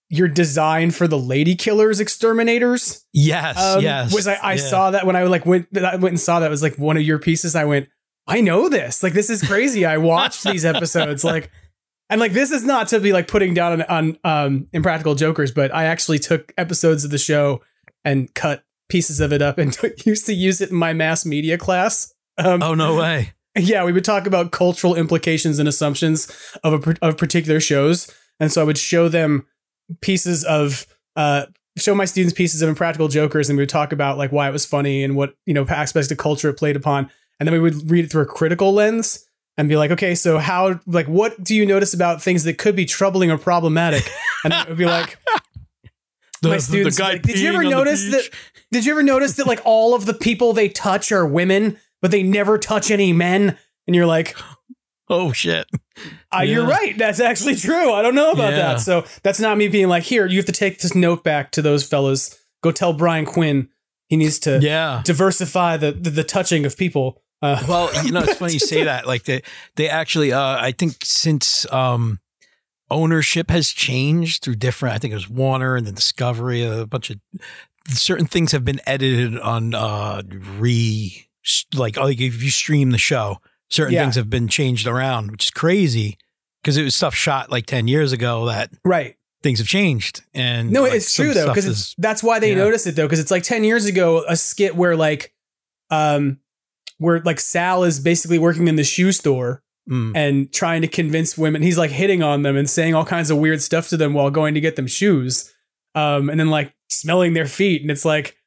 your design for the Lady Killers exterminators. Yes, Um, yes. Was I, I yeah. saw that when I like went I went and saw that it was like one of your pieces. I went, I know this. Like this is crazy. I watched these episodes. [laughs] Like and like this is not to be like putting down on, on um impractical jokers, but I actually took episodes of the show and cut pieces of it up and [laughs] used to use it in my mass media class. Um, Oh, no way. yeah, we would talk about cultural implications and assumptions of a of particular shows, and so I would show them pieces of uh show my students pieces of impractical jokers, and we would talk about like why it was funny and what you know aspects of culture it played upon, and then we would read it through a critical lens and be like, okay, so how like what do you notice about things that could be troubling or problematic? And it would be like. [laughs] The- my the- the guy like, did you ever notice that? [laughs] Did you ever notice that like all of the people they touch are women, but they never touch any men? And you're like, Oh, shit. uh, You're right. That's actually true. I don't know about Yeah. that. So that's not me being like, here, you have to take this note back to those fellas. Go tell Brian Quinn he needs to Yeah. diversify the, the the touching of people. Uh, Well, [laughs] you know, it's funny you say that. Like they, they actually, uh, I think since um, ownership has changed through different, I think it was Warner and then Discovery, a bunch of certain things have been edited on uh, re, like, like if you stream the show, certain Yeah. things have been changed around, which is crazy because it was stuff shot like 10 years ago that right. things have changed. And No, like, it's true though, because that's why they yeah. notice it though, because it's like ten years ago a skit where like, um, where like Sal is basically working in the shoe store Mm. and trying to convince women. He's like hitting on them and saying all kinds of weird stuff to them while going to get them shoes, um, and then like smelling their feet, and it's like,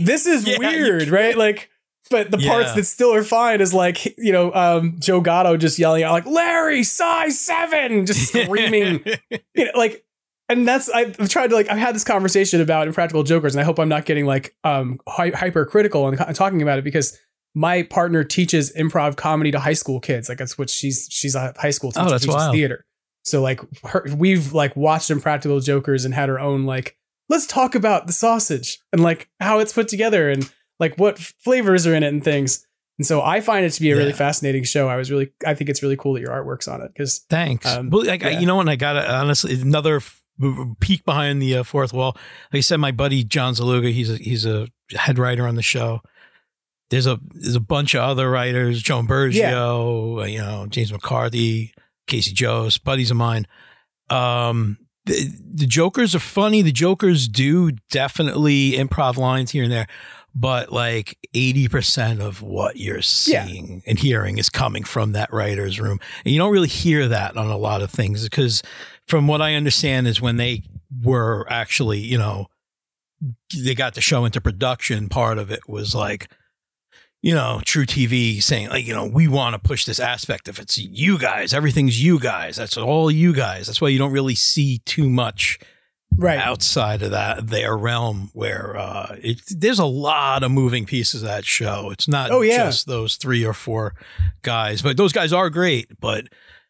this is [laughs] Yeah, weird, right? Like. But the parts that still are fine is like, you know, um, Joe Gatto just yelling out like Larry size seven, just [laughs] screaming you know, like and that's I've tried to like I've had this conversation about impractical jokers and I hope I'm not getting like um hy- hypercritical and talking about it because my partner teaches improv comedy to high school kids like that's what she's she's a high school teacher Oh, that's teaches wild. theater so like her, we've like watched impractical jokers and had her own like let's talk about the sausage and like how it's put together and like what flavors are in it and things and so I find it to be a really Yeah. fascinating show I was really I think it's really cool that your artwork's on it because Thanks. Um, well, like I- you know, when I got honestly, another peek behind the uh, fourth wall. Like I said, my buddy John Zaluga, he's a he's a head writer on the show. There's a there's a bunch of other writers, Joan Bergio, uh, you know, James McCarthy, Casey Jost, buddies of mine. Um, the, the Jokers are funny. The Jokers do definitely improv lines here and there, but like 80% of what you're Yeah. seeing and hearing is coming from that writer's room. And you don't really hear that on a lot of things because from what I understand is when they were actually, you know, they got the show into production, part of it was like, you know, TruTV saying, like, you know, we want to push this aspect. If it's you guys, everything's you guys. That's all you guys. That's why you don't really see too much right outside of that their realm where uh it, there's a lot of moving pieces of that show it's not Oh, yeah. just those three or four guys but those guys are great but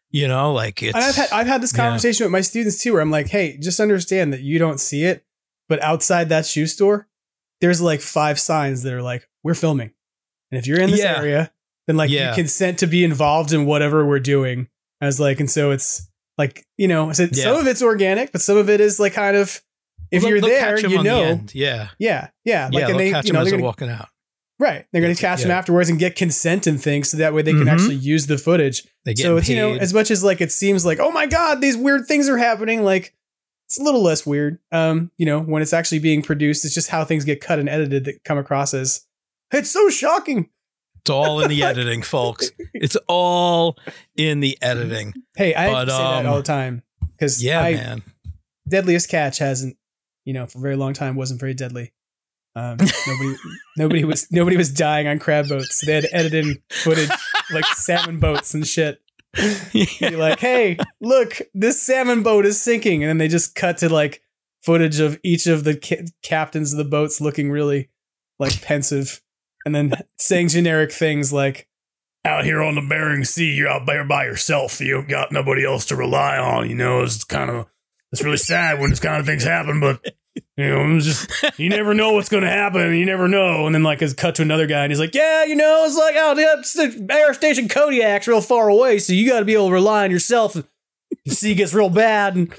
You know, like it's. And I've had I've had this yeah. conversation with my students too, where I'm like, hey, just understand that you don't see it, but outside that shoe store, there's like five signs that are like, we're filming. And if you're in this Yeah. area, then like Yeah. you consent to be involved in whatever we're doing. As like, and so it's like, you know, so some of it's organic, but some of it is like kind of if Well, you're there, you the know. end. Yeah. Yeah, yeah. Like yeah, and they'll catch you them know, as they're gonna, walking out. Right. They're going to catch them Yeah. afterwards and get consent and things so that way they can Mhm. actually use the footage. They get so it's, you know, as much as like it seems like, oh my God, these weird things are happening, like it's a little less weird. Um, you know, when it's actually being produced, it's just how things get cut and edited that come across as it's so shocking. It's all in the [laughs] editing, folks. It's all in the editing. Hey, I But, say that um, all the time because Yeah, I, man. Deadliest Catch hasn't, you know, for a very long time wasn't very deadly. Um, nobody, [laughs] nobody was nobody was dying on crab boats. They had to edit in footage like salmon boats and shit. Be like, hey, look, this salmon boat is sinking, and then they just cut to like footage of each of the ca- captains of the boats looking really like pensive, and then saying generic things like, out here on the Bering Sea, you're out there by yourself. You don't got nobody else to rely on. You know, it's kind of it's really sad when this kind of things happen, but you know, it's just you never know what's going to happen. You never know. and then like it's cut to another guy, and he's like, yeah, you know, it's like out it's the air station Kodiak's real far away, so you got to be able to rely on yourself. The sea gets real bad, And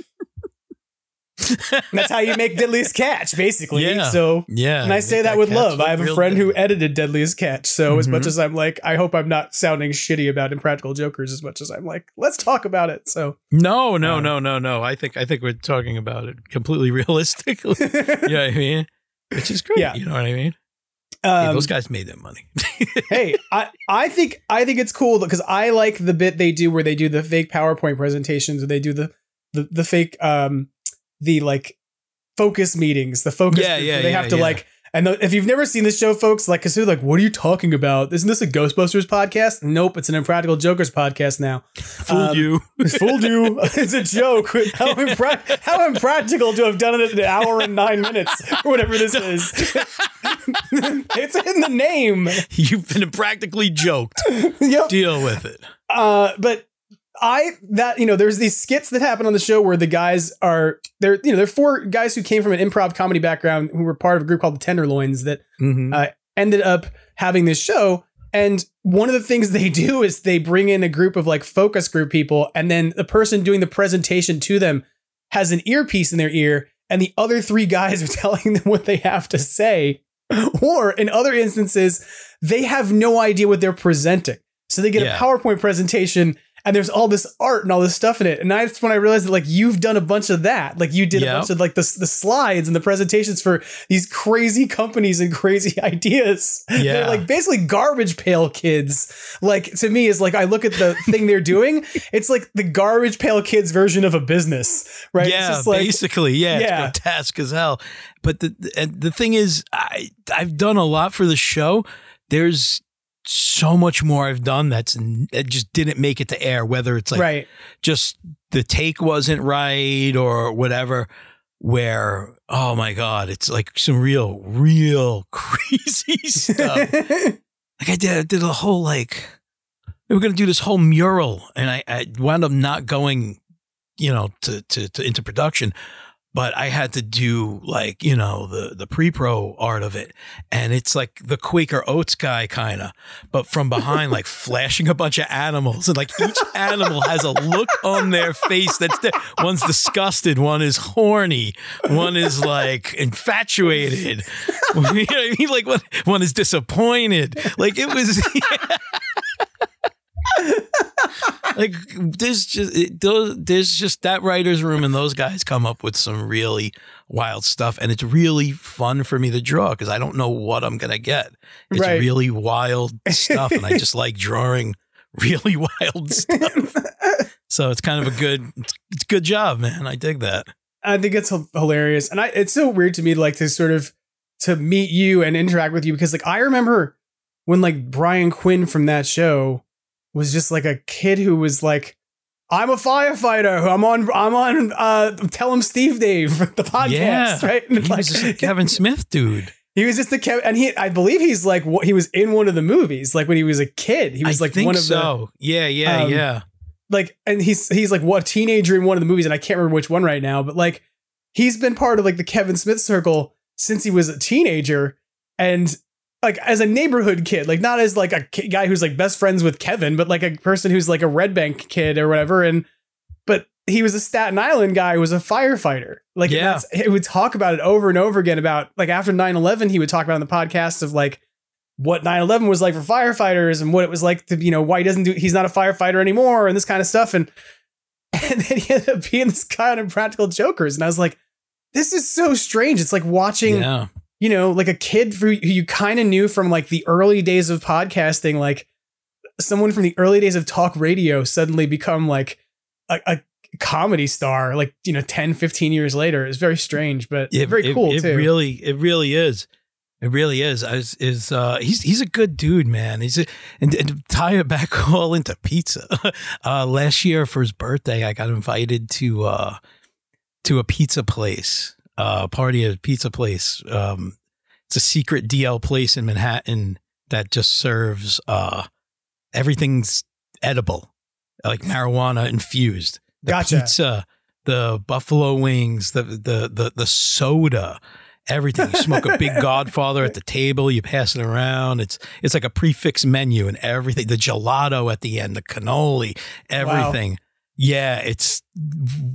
[laughs] that's how you make Deadliest [laughs] Catch, basically. Yeah. So, Yeah, and I say that that with love. I have a friend who edited Deadliest Catch. So, as much Mhm. as I'm like, I hope I'm not sounding shitty about Impractical Jokers, as much as I'm like, let's talk about it. So, No, no, no, no, no. I think I think we're talking about it completely [laughs] realistically. you know what I mean? Which is great. Yeah. You know what I mean? Um, those guys made that money. hey, I, I think I think it's cool because I like the bit they do where they do the fake PowerPoint presentations or they do the the, the fake um the like focus meetings, the focus Yeah, yeah, where they yeah, have to yeah. like and the, if you've never seen this show, folks, like, cause they're like, what are you talking about? Isn't this a Ghostbusters podcast? Nope, it's an Impractical Jokers podcast now. Fooled Um, you. [laughs] Fooled you. [laughs] It's a joke. How, impra- how impractical to have done it in an hour and nine minutes or whatever this is. [laughs] it's in the name. You've been practically joked. Yep. Deal with it. Uh, but I that you know, there's these skits that happen on the show where the guys are they're you know they're four guys who came from an improv comedy background who were part of a group called the Tenderloins that Mhm. uh, ended up having this show. And one of the things [laughs] they do is they bring in a group of like focus group people, and then the person doing the presentation to them has an earpiece in their ear, and the other three guys [laughs] are telling them what they have to say. [laughs] Or in other instances, they have no idea what they're presenting. So they get Yeah. a PowerPoint presentation and there's all this art and all this stuff in it. And that's when I realized that like you've done a bunch of that. Like you did a bunch of like the, the slides and the presentations for these crazy companies and crazy [laughs] ideas. They're Yeah. like basically garbage pail kids. Like to me is like I look at the thing they're doing, [laughs] it's like the garbage pail kids version of a business, right? Yeah, like- basically, yeah, Yeah. it's grotesque as hell. But the the- the thing is, I I've done a lot for the show. There's so much more I've done that's that just didn't make it to air. Whether it's like right. just the take wasn't right or whatever. Where oh my god, it's like some real, real [laughs] crazy stuff. [laughs] like I did, I did a whole like we were gonna do this whole mural, and I, I wound up not going, you know, to, to to into production. But I had to do like you know the the pre pro art of it, and it's like the Quaker Oats guy kind of, but from behind, like [laughs] flashing a bunch of animals, and like each animal has a look on their face that's di- one's disgusted, one is horny, one is like infatuated, [laughs] you know what I mean? Like one one is disappointed. Like it was. [laughs] [laughs] like there's just it, those, there's just that writers room and those guys come up with some really wild stuff and it's really fun for me to draw because I don't know what I'm gonna get. It's Right. really wild stuff and I [laughs] just like drawing really [laughs] wild stuff. so it's kind of a good it's, a good job, man. I dig that. I think it's hilarious, and I it's so weird to me like to sort of to meet you and interact with you because like I remember when like Brian Quinn from that show was just like a kid who was like. I'm a firefighter. I'm on. I'm on. Uh, Tell 'Em Steve-Dave [laughs] the podcast, yeah, right? And He was just a Kevin Smith dude. [laughs] He was just the Kev, and he. I believe he's like what he was in one of the movies, like when he was a kid. He was I like think one of so. yeah, yeah, um, yeah. like, and he's he's like what teenager in one of the movies, and I can't remember which one right now, but like he's been part of like the Kevin Smith circle since he was a teenager, and like as a neighborhood kid, like not as like a guy who's like best friends with Kevin, but like a person who's like a Red Bank kid or whatever, and but he was a Staten Island guy who was a firefighter. Like, Yeah. he would talk about it over and over again about like after 9 11, he would talk about on the podcast of like what 9 11 was like for firefighters and what it was like to, you know, why he doesn't do, he's not a firefighter anymore and this kind of stuff. And, [laughs] and then he ended up being this guy on Impractical Jokers. And I was like, this is so strange. It's like watching, Yeah. You know, like a kid who you kind of knew from like the early days of podcasting, like someone from the early days of talk radio suddenly become like a, a comedy star, like, you know, 10, 15 years later. It's very strange, but It- very it- cool it, too. really, it really is. It really is. I was, is uh, he's he's a good dude, man. He's a, and, and tie it back [laughs] all into pizza. [laughs] Uh, last year for his birthday, I got invited to uh, to a pizza place, uh, party at a pizza place. Um, it's a secret DL place in Manhattan that just serves uh, everything's edible, like marijuana infused. The Gotcha. pizza, the buffalo wings, the the the the soda, everything. You smoke a big [laughs] Godfather at the table. You pass it around. It's it's like a prefix menu and everything. The gelato at the end, the cannoli, everything. Yeah, it's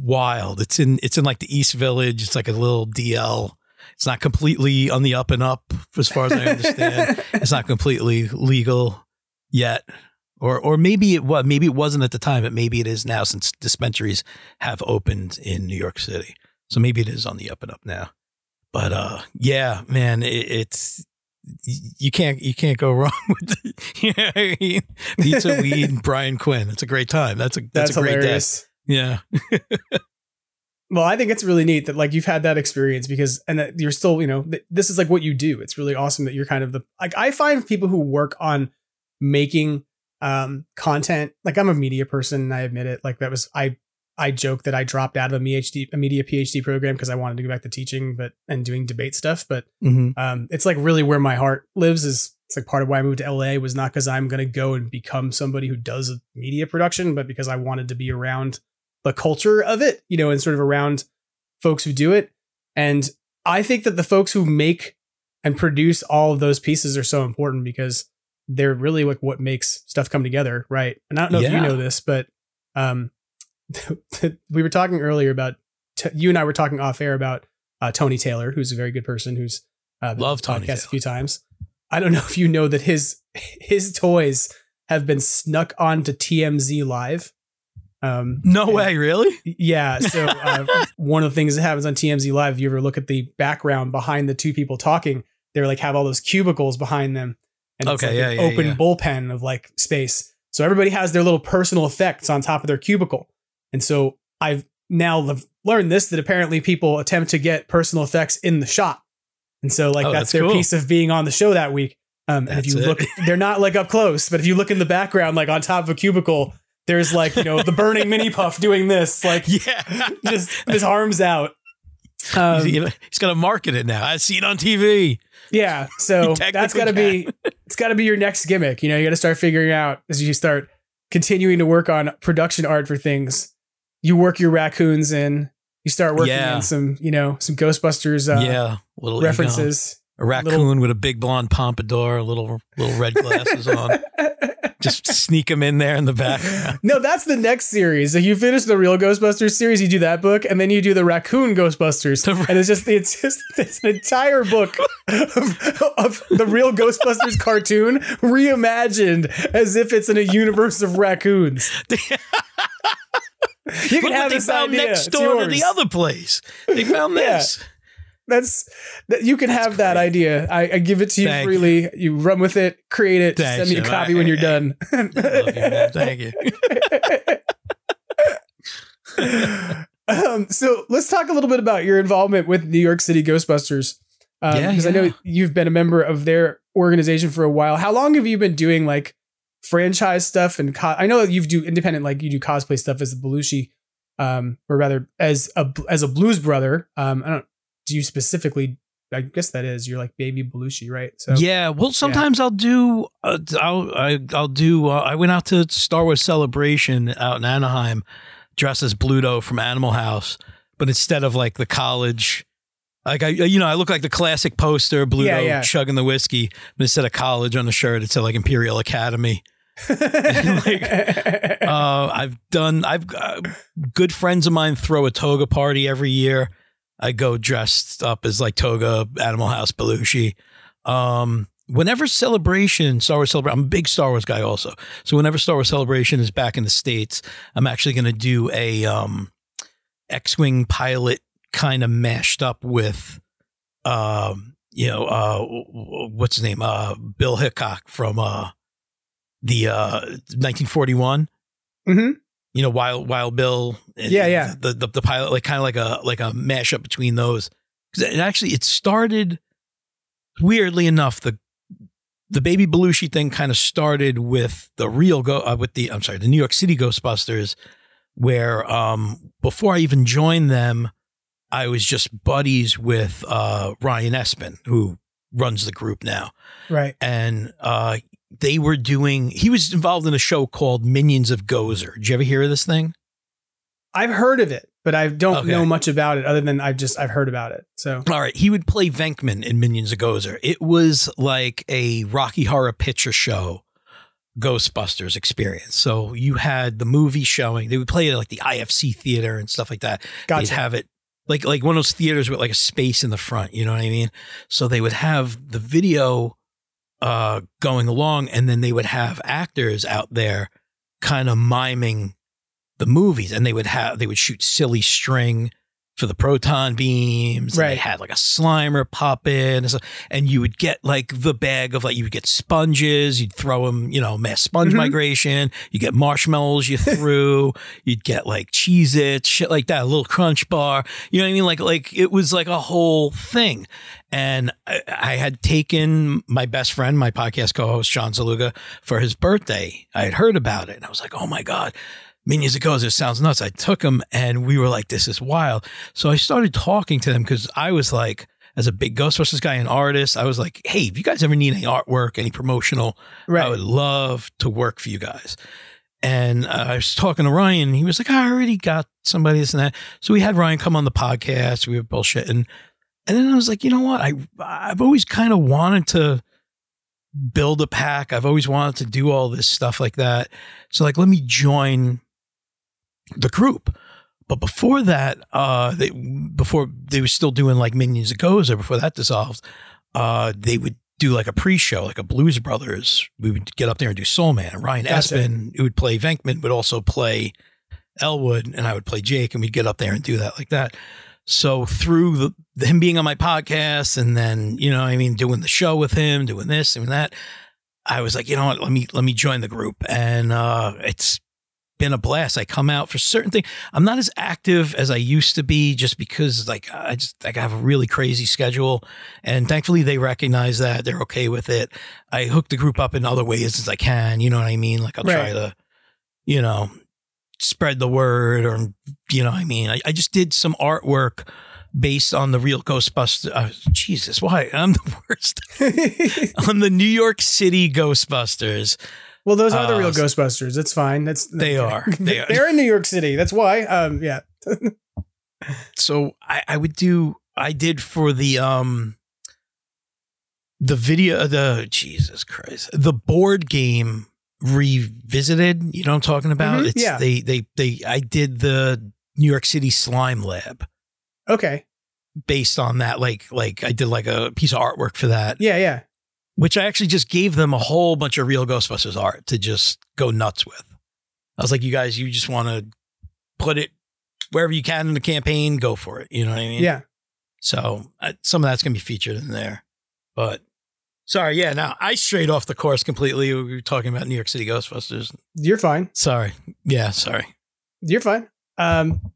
wild. It's in it's in like the East Village. It's like a little DL. It's not completely on the up and up as far as I understand. [laughs] it's not completely legal yet. Or or maybe it was maybe it wasn't at the time, but maybe it is now since dispensaries have opened in New York City. So maybe it is on the up and up now. But uh yeah, man, it, it's you can't you can't go [laughs] wrong with the, you know what I mean? pizza weed and Brian Quinn. It's a great time. That's a that's, That's a great hilarious. day. Yeah. [laughs] Well, I think it's really neat that like you've had that experience because and that you're still, you know, th- this is like what you do. It's really awesome that you're kind of the like I find people who work on making um content, like I'm a media person I admit it. Like that was I I joke that I dropped out of a PhD a media PhD program because I wanted to go back to teaching but and doing debate stuff, but Mhm. um it's like really where my heart lives is it's like part of why I moved to LA was not because I'm gonna go and become somebody who does media production, but because I wanted to be around the culture of it, you know, and sort of around folks who do it. And I think that the folks who make and produce all of those pieces are so important because they're really like what makes stuff come together, right? And I don't know if you know this, but um, [laughs] we were talking earlier about t- you and I were talking off air about uh, Tony Taylor, who's a very good person who's uh, Love Tony podcast Taylor. a few times. I don't know if you know that his his toys have been snuck onto TMZ Live. Um, No way, really? yeah. So [laughs] uh, one of the things that happens on TMZ Live, if you ever look at the background behind the two people talking, they're like have all those cubicles behind them, and it's Okay, like yeah, an yeah, open yeah. bullpen of like space. So everybody has their little personal effects on top of their cubicle, and so I've now learned this that apparently people attempt to get personal effects in the shot, and so like Oh, that's, that's their cool. piece of being on the show that week. Um, and if you it. look, [laughs] they're not like up close, but if you look in the background, like on top of a cubicle, there's like you know the burning mini [laughs] puff doing this, like Yeah. [laughs] just his arms out. Um, he's, he's got to market it now. I see it on TV. yeah, so that's got to be it's got to be your next gimmick. You know, you got to start figuring out as you start continuing to work on production art for things. You work your raccoons in. You start working Yeah. in some, you know, some Ghostbusters uh, yeah. Little references. A raccoon with a big blonde pompadour, little little red glasses on. [laughs] Just sneak him in there in the background. [laughs] No, that's the next series. Like you finish the Reel Ghostbusters series, you do that book, and then you do the Raccoon Ghostbusters, and it's just it's just it's an entire book of, of the real Ghostbusters [laughs] cartoon reimagined as if it's in a universe of raccoons. You can have this found idea. next door to the other place. They found [laughs] Yeah. this. That's that you can have that idea. I, I give it to you Thank freely. You run with it, create it, Thanks, send me a copy when you're done. You. Thank you. [laughs] um, so let's talk a little bit about your involvement with New York City Ghostbusters. Um, Yeah, because I know you've been a member of their organization for a while. How long have you been doing like franchise stuff and co- I know you do independent, like you do cosplay stuff as the Belushi, um, or rather as a as a Blues Brother. Um, I don't. Do you specifically I guess that is. You're like baby Belushi, right? So yeah. Well, sometimes I'll do. Uh, I'll I, I'll do. Uh, I went out to Star Wars Celebration out in Anaheim, dressed as Bluto from Animal House, but instead of like the college. Like I, you know, I look like the classic poster, Bluto Yeah, yeah. chugging the whiskey, but instead of college on the shirt, it said like Imperial Academy. Like, uh, I've done. I've uh, good friends of mine throw a toga party every year. I go dressed up as like toga, Animal House, Belushi. Um, whenever celebration, Star Wars celebration, I'm a big Star Wars guy also. So whenever Star Wars celebration is back in the states, I'm actually going to do a um, X-wing pilot kind of mashed up with, um, you know, uh, what's his name, uh, Bill Hickok from uh, the uh, 1941 Mhm. you know, Wild Wild Bill. and Yeah, yeah. The the, the pilot, like kind of like a like a mashup between those. Because it actually it started weirdly enough the the baby Belushi thing kind of started with the real go uh, with the I'm sorry the New York City Ghostbusters, where um before I even joined them, I was just buddies with uh Ryan Espin who runs the group now right. and uh, they were doing. He was involved in a show called Minions of Gozer. Did you ever hear of this thing? I've heard of it, but I don't Okay. know much about it other than I've just I've heard about it. So All right, he would play Venkman in Minions of Gozer. It was like a Rocky Horror Picture Show Ghostbusters experience. So you had the movie showing. They would play it at like the IFC theater and stuff like that. Gotcha. They'd have it like like one of those theaters with like a space in the front. You know what I mean? So they would have the video uh, going along, and then they would have actors out there kind of miming the movies, and they would have they would shoot silly string for the proton beams. and Right. they had like a Slimer pop in, and, so, and you would get like the bag of like you would get sponges. You'd throw them, you know, mass sponge Mhm. migration. You get marshmallows you [laughs] threw. you'd get like Cheez It, shit like that, a little crunch bar. You know what I mean? Like like it was like a whole thing. And I, I had taken my best friend, my podcast co-host John Zaluga, for his birthday. I had heard about it, and I was like, "Oh my god, Minions of Gozer, it sounds nuts." I took them and we were like, "This is wild." So I started talking to them because I was like, as a big Ghostbusters guy and artist, I was like, "Hey, if you guys ever need any artwork, any promotional, Right. I would love to work for you guys." And uh, I was talking to Ryan. And he was like, "I already got somebody this and that." So we had Ryan come on the podcast. We were bullshitting. And then I was like, you know what? I I've always kind of wanted to build a pack. I've always wanted to do all this stuff like that. So like, let me join the group. But before that, uh, they before they were still doing like Minions of Gozer before that dissolved, uh, they would do like a pre-show, like a Blues Brothers. We would get up there and do Soul Man. Ryan Gotcha. Espin, who would play Venkman, would also play Elwood, and I would play Jake, and we'd get up there and do that like that. So through the him being on my podcast, and then you know, I mean, doing the show with him, doing this and that, I was like, you know what, let me let me join the group, and uh, it's been a blast. I come out for certain things. I'm not as active as I used to be, just because like I just like I have a really crazy schedule, and thankfully they recognize that they're okay with it. I hook the group up in other ways as I can. You know what I mean? Like I'll try to, you know, spread the word, or you know, what I mean, I, I just did some artwork based on the real Ghostbusters. Uh, Jesus, why I'm the [laughs] worst [laughs] on the New York City Ghostbusters. Well, those are the Uh, real Ghostbusters. It's fine. That's They [laughs] are. They are. They're in New York City. That's why. Um, yeah. so I, I would do I did for the um the video the Jesus Christ the board game revisited you know what I'm talking about Mhm, it's yeah. they they they I did the New York City slime lab Okay. based on that like like I did like a piece of artwork for that Yeah. Yeah. Which I actually just gave them a whole bunch of Reel Ghostbusters art to just go nuts with. I was like, you guys, you just want to put it wherever you can in the campaign, go for it. You know what I mean? Yeah. So uh, some of that's going to be featured in there. But sorry, yeah, now I strayed off the course completely. We were talking about New York City Ghostbusters. You're fine. Sorry. Yeah, sorry. You're fine. Um,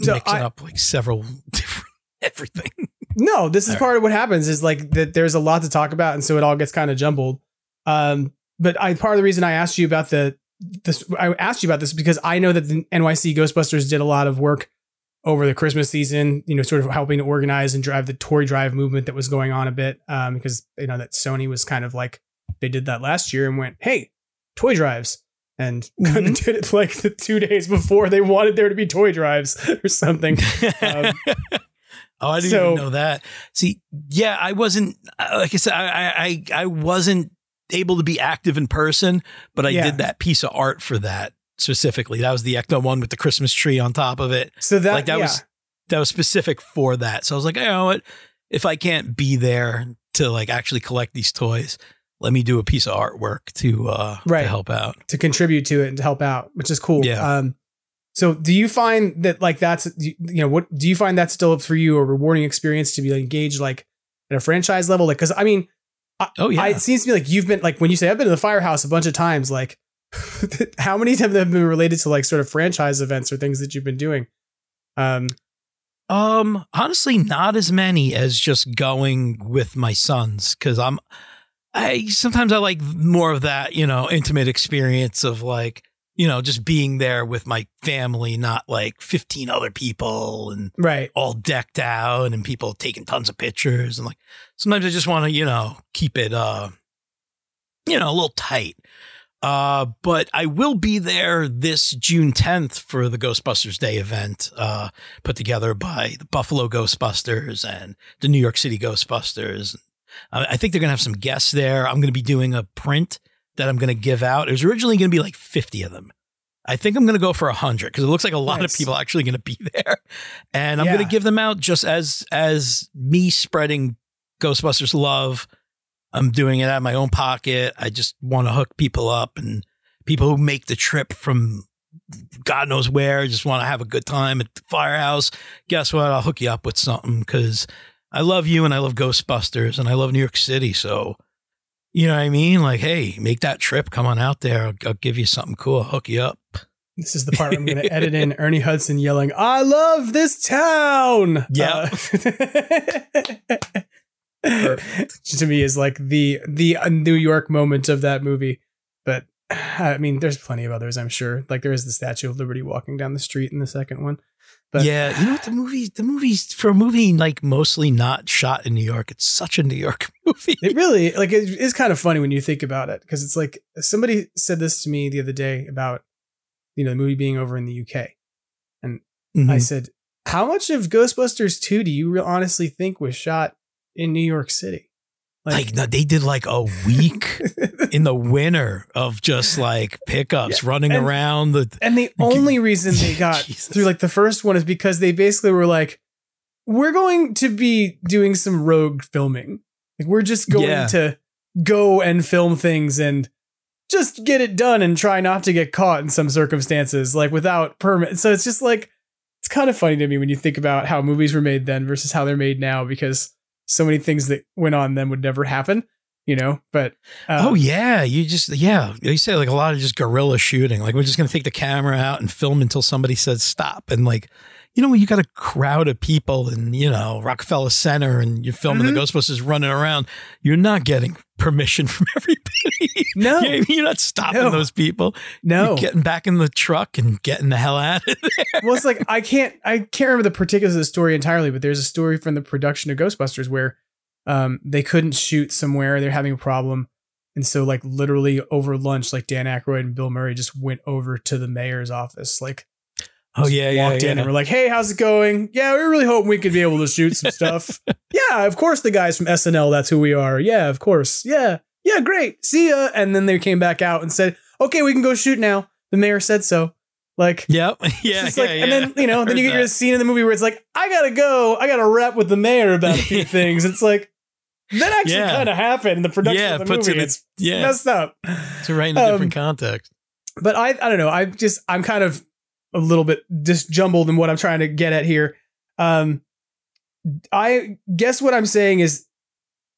so Mixing I- up like several [laughs] different everything. No, this is All right. part of what happens is like that there's a lot to talk about and so it all gets kind of jumbled. Um, but I part of the reason I asked you about the this I asked you about this because I know that the NYC Ghostbusters did a lot of work over the Christmas season, you know, sort of helping to organize and drive the toy drive movement that was going on a bit. Um, because you know that Sony was kind of like they did that last year and went, hey, toy drives. And [laughs] kind of did it like the two days before they wanted there to be toy drives or something. [laughs] Um, Oh, I didn't So- even know that. See, yeah, I wasn't uh, like I said, I I I wasn't able to be active in person, but I Yeah. did that piece of art for that specifically. That was the Ecto one with the Christmas tree on top of it. so that, like that yeah. was that was specific for that. So I was like, you know what? If I can't be there to like actually collect these toys, let me do a piece of artwork to uh Right. to help out. to contribute to it and to help out, which is cool. Yeah. Um, so do you find that like that's you know what do you find that still for you a rewarding experience to be engaged like at a franchise level? Like, because I mean, I, Oh yeah. I, it seems to me like you've been like when you say I've been to the firehouse a bunch of times. Like, [laughs] how many of them have been related to like sort of franchise events or things that you've been doing? Um, Um, honestly, not as many as just going with my sons because I'm. I sometimes I like more of that, you know, intimate experience of like, you know, just being there with my family, not like 15 other people and right. all decked out and people taking tons of pictures and like sometimes I just want to, you know, keep it uh you know, a little tight. Uh but I will be there this June 10th for the Ghostbusters Day event uh put together by the Buffalo Ghostbusters and the New York City Ghostbusters. I I think they're going to have some guests there. I'm going to be doing a print that I'm going to give out. It was originally going to be like 50 of them. I think I'm going to go for 100 because it looks like a lot Nice. of people are actually going to be [laughs] there. And I'm going to give them out just as as me spreading Ghostbusters love. I'm doing it out of my own pocket. I just want to hook people up and people who make the trip from God knows where just want to have a good time at the firehouse. Guess what? I'll hook you up with something because I love you and I love Ghostbusters and I love New York City. So, you know what I mean? Like, hey, make that trip. Come on out there. I'll, I'll give you something cool. I'll hook you up. This is the part I'm going to edit in [laughs] Ernie Hudson yelling, "I love this town." Yeah. Uh, [laughs] to me is like the the uh, New York moment of that movie. But [sighs] I mean, there's plenty of others, I'm sure. Like there is the Statue of Liberty walking down the street in the second one. But yeah, you know what? The movie, the movie's for a movie like mostly not shot in New York. It's such a New York [laughs] movie. it really like it is kind of funny when you think about it because it's like somebody said this to me the other day about you know the movie being over in the UK, and I Mhm. said, "How much of Ghostbusters two do you honestly think was shot in New York City?" Like no, they did like a week [laughs] in the winter of just like pickups running And- around the And the only reason they [laughs] got through like the first one is because they basically were like, we're going to be doing some rogue filming. Like we're just going Yeah. to go and film things and just get it done and try not to get caught in some circumstances, like without permit. So it's just like it's kind of funny to me when you think about how movies were made then versus how they're made now, because so many things that went on then would never happen, you know. But uh, oh yeah, you just yeah, you say like a lot of just guerrilla shooting. Like we're just gonna take the camera out and film until somebody says stop. And like, you know, when you got a crowd of people in you know Rockefeller Center and you're filming Mm-hmm. the Ghostbusters running around, you're not getting permission from [laughs] everybody. No. you're, not stopping No. those people. No. you're getting back in the truck and getting the hell out of there. [laughs] well, it's like I can't I can't remember the particulars of the story entirely, but there's a story from the production of Ghostbusters where um they couldn't shoot somewhere, they're having a problem. And so like literally over lunch, like Dan Aykroyd and Bill Murray just went over to the mayor's office, like Oh yeah, yeah, walked yeah. in and we're like, Hey, how's it going? Yeah, we really hoping we could be able to shoot some stuff. [laughs] yeah, of course the guys from SNL, that's who we are. Yeah, of course. Yeah. Yeah, great. See ya. And then they came back out and said, Okay, we can go shoot now. The mayor said so. Like Yep. [laughs] Yeah. yeah, like, yeah. and then you know, then you get your scene in the movie where it's like, I gotta go, I gotta rap with the mayor about a few [laughs] things. It's like that actually Yeah. kind of happened in the production Yeah, of the puts movie. it in- it's yeah. messed up. to right in a different Um, context. But I, I don't know. I just, I'm kind of a little bit disjumbled in what I'm trying to get at here. Um, I guess what I'm saying is,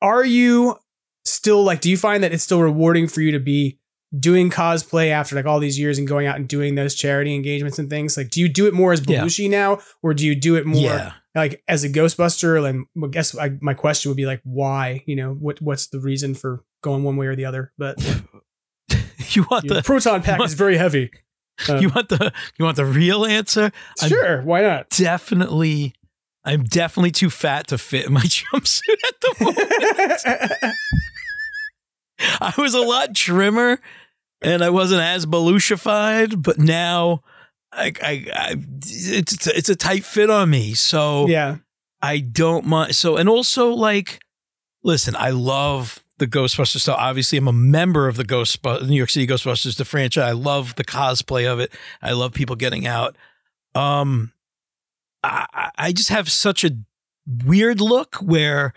are you still like, do you find that it's still rewarding for you to be doing cosplay after like all these years and going out and doing those charity engagements and things? Like, do you do it more as Yeah. Belushi now, or do you do it more Yeah. like as a Ghostbuster? And I guess I, my question would be like, why? You know, what what's the reason for going one way or the other? But [laughs] You want the proton pack is very heavy. Uh, you want the you want the real answer? I'm Sure, why not? definitely I'm definitely too fat to fit in my [laughs] jumpsuit at the moment. I was a lot trimmer and I wasn't as belushified, but now I, I, I it's it's a tight fit on me. So Yeah. I don't mind. So, and also, like, listen, I love the Ghostbusters stuff. Obviously, I'm a member of the Ghostbusters, New York City Ghostbusters, the franchise. I love the cosplay of it. I love people getting out. Um, I, I- just have such a weird look where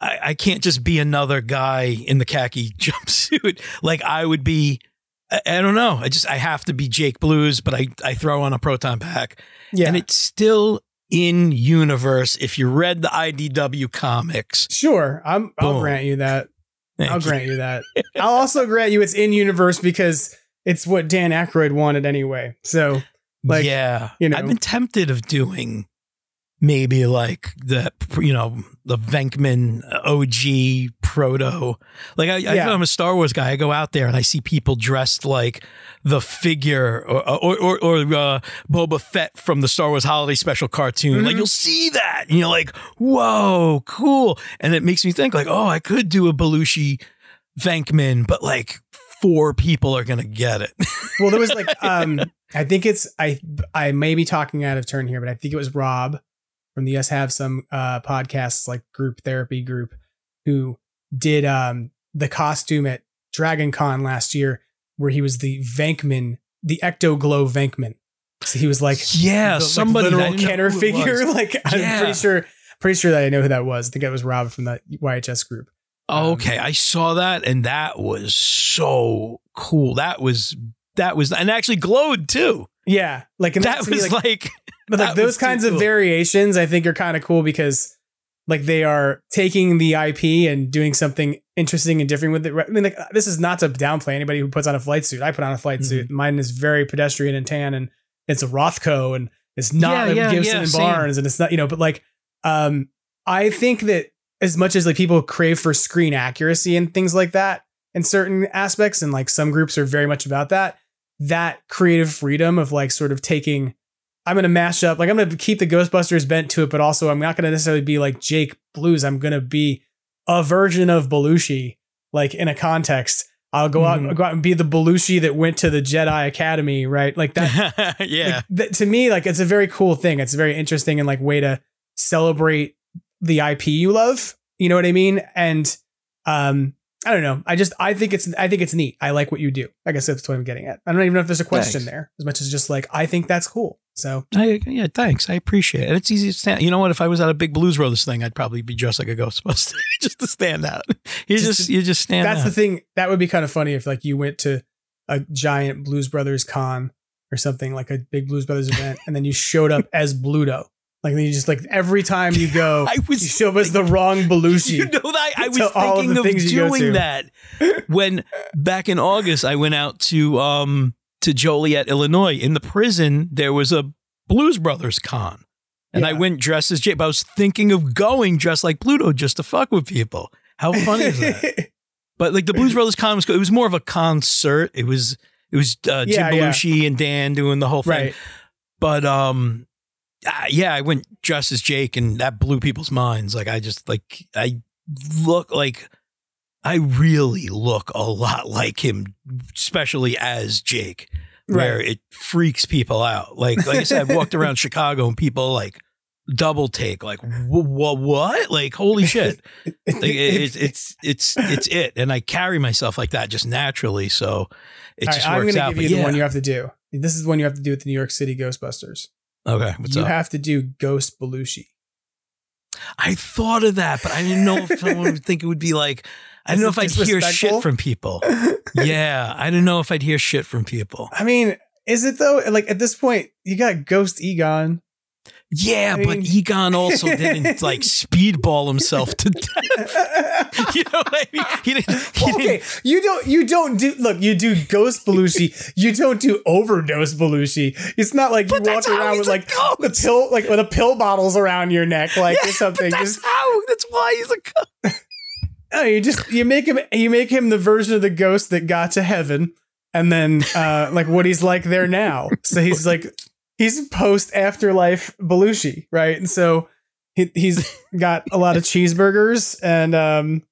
I, I can't just be another guy in the khaki [laughs] jumpsuit. Like I would be. I, I don't know. I just I have to be Jake Blues, but I I throw on a proton pack. Yeah. And it's still in universe if you read the IDW comics. Sure, I'm. I'll grant you that. Thank I'll you. grant you that. I'll also grant you it's in universe because it's what Dan Aykroyd wanted anyway. So, like, yeah, you know. I've been tempted of doing maybe like the you know the Venkman OG proto. Like I, I Yeah. I'm a Star Wars guy. I go out there and I see people dressed like the figure or or or, or uh, Boba Fett from the Star Wars Holiday Special cartoon. Like Mhm. you'll see that and you're like, whoa, cool. And it makes me think like, oh, I could do a Belushi Venkman, but like four people are gonna get it. well, there was like, [laughs] um, I think it's I. I may be talking out of turn here, but I think it was Rob from the Us Have Some uh, podcasts, like group therapy group, who did um the costume at Dragon Con last year, where he was the Venkman, the Ecto Glow Venkman. So he was like, Yeah, the, somebody- I literal Kenner figure. was. [laughs] Like, I'm pretty sure, pretty sure that I know who that was. I think it was Rob from the YHS group. Okay, I saw that and that was so cool. That was that was and actually glowed too. Yeah, like That to me, was like, but like those kinds of variations, I think are kind of cool because like they are taking the IP and doing something interesting and different with it. I mean, like this is not to downplay anybody who puts on a flight suit. I put on a flight Mm-hmm. suit. Mine is very pedestrian and tan, and it's a Rothco, and it's not Yeah, a yeah, Gibson yeah, and same. Barnes, and it's not you know. But like, um, I think that as much as like people crave for screen accuracy and things like that in certain aspects, and like some groups are very much about that, that creative freedom of like sort of taking I'm gonna mash up like I'm gonna keep the Ghostbusters bent to it, but also I'm not gonna necessarily be like Jake Blues. I'm gonna be a version of Belushi, like in a context. I'll go out Mhm. and go out and be the Belushi that went to the Jedi Academy, right? Like that. [laughs] yeah. like, that to me, like it's a very cool thing. It's a very interesting and like way to celebrate the IP you love. You know what I mean? And um, I don't know. I just I think it's I think it's neat. I like what you do. I guess that's what I'm getting at. I don't even know if there's a question Thanks. there, as much as just like I think that's cool. So I, yeah, thanks. I appreciate it. And it's easy to stand. You know what? If I was at a big Blues Brothers thing, I'd probably be dressed like a Ghostbuster [laughs] just to stand out. You Just just, you just stand that's out. the thing. That would be kind of funny if like you went to a giant Blues Brothers con or something like a big Blues Brothers event, and then you showed up [laughs] as Bluto. Like then you just like every time you go, [laughs] I was you show up as the wrong [laughs] Belushi. You know that I was all of thinking of, go doing that when back in August I went out to um to Joliet, Illinois. In the prison, there was a Blues Brothers con. And I went dressed as Jake. But I was thinking of going dressed like Bluto just to fuck with people. How funny is that? [laughs] But like the Blues Brothers con was, it was more of a concert. It was it was uh, Jim Yeah, yeah. Belushi and Dan doing the whole thing. right. But um, uh, yeah, I went dressed as Jake, and that blew people's minds. Like I just like I look like I really look a lot [laughs] like him, especially as Jake, where Right. it freaks people out. Like like I said, I walked around [laughs] Chicago and people like double take, like what what? Like holy shit! Like, it, it's it's it's it's it, and I carry myself like that just naturally. So it All just right, I'm gonna out. give you the one you have to do. This is the one you have to do with the New York City Ghostbusters. Okay, what's you up? have to do Ghost Belushi. I thought of that, but I didn't know if someone would think it would be like. I didn't know if I'd hear shit from people. [laughs] Yeah, I don't know if I'd hear shit from people. I mean, is it though? Like at this point, you got Ghost Egon. Yeah, I but mean- Egon also [laughs] didn't like speedball himself to death. [laughs] You know what I mean? He didn't. He okay, didn't you don't you don't do look, you do ghost Belushi, you don't do overdose Belushi. It's not like you But walk around with a like the pill like with the pill bottles around your neck, like or something. But that's Just how. That's why he's a. co- [laughs] no, you just you make him you make him the version of the ghost that got to heaven and then uh, like what he's like there now. So he's like he's post afterlife Belushi, right? And so he he's got a lot of [laughs] cheeseburgers and um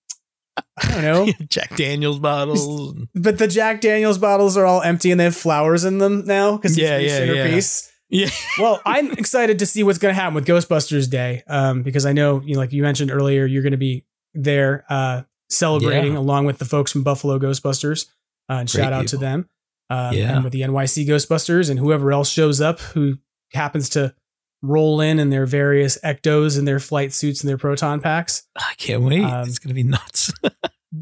I don't know [laughs] Jack Daniels bottles. but the Jack Daniels bottles are all empty and they have flowers in them now because Yeah, yeah, yeah. Yeah. well, [laughs] I'm excited to see what's going to happen with Ghostbusters Day um, because I know, you know, like you mentioned earlier, you're going to be there uh, celebrating Yeah. along with the folks from Buffalo Ghostbusters. Uh, and Great shout out to them. Um, Yeah. And with the NYC Ghostbusters and whoever else shows up who happens to roll in in their various ectos and their flight suits and their proton packs. I can't wait. Um, it's gonna be nuts. [laughs]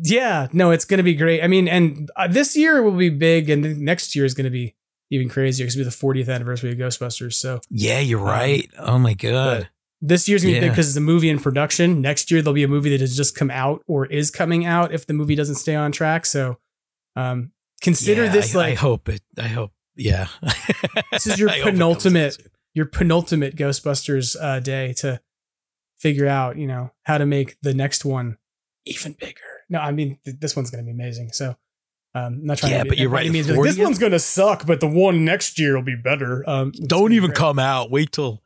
Yeah, no, it's going to be great. I mean, and uh, this year will be big, and next year is going to be even crazier because it'll be the 40th anniversary of Ghostbusters. So yeah, you're right. oh my god. this year's going to be big because it's a movie in production. Next year, there'll be a movie that has just come out or is coming out if the movie doesn't stay on track. So um, consider Yeah, this I, like I hope it. I hope. Yeah. [laughs] this is your I hope it comes penultimate your penultimate Ghostbusters uh, day to figure out, you know, how to make the next one even bigger. No, I mean th- this one's going to be amazing. So um, I'm not trying Yeah, to be, but you're right, means, like, this one's going to suck, but the one next year will be better. Um, Don't even great. come out. Wait till.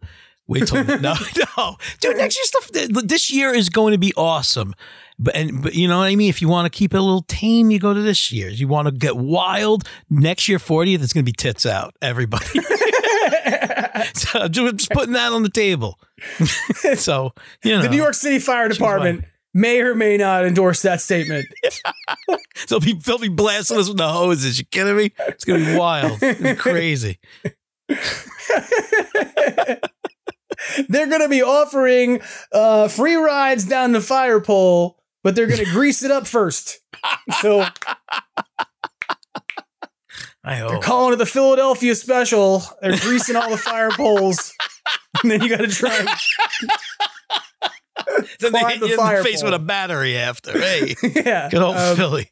Wait till [laughs] no, [laughs] no, dude. Next year stuff. This year is going to be awesome, but and but you know what I mean. If you want to keep it a little tame, you go to this year's. You want to get wild. Next year, 40th, it's going to be tits out. Everybody. [laughs] so I'm just putting that on the table. so you know The New York City Fire Department may or may not endorse that statement. they'll be they'll be blasting us with the hoses. You kidding me? It's gonna be wild, It's gonna be crazy. They're going to be offering uh, free rides down the fire pole, but they're going to grease it up first. So I hope. they're calling it the Philadelphia special. They're greasing all the fire poles. And then you got to try Then they hit the you in the face pole. with a battery after. Hey, [laughs] yeah. good old um, Philly.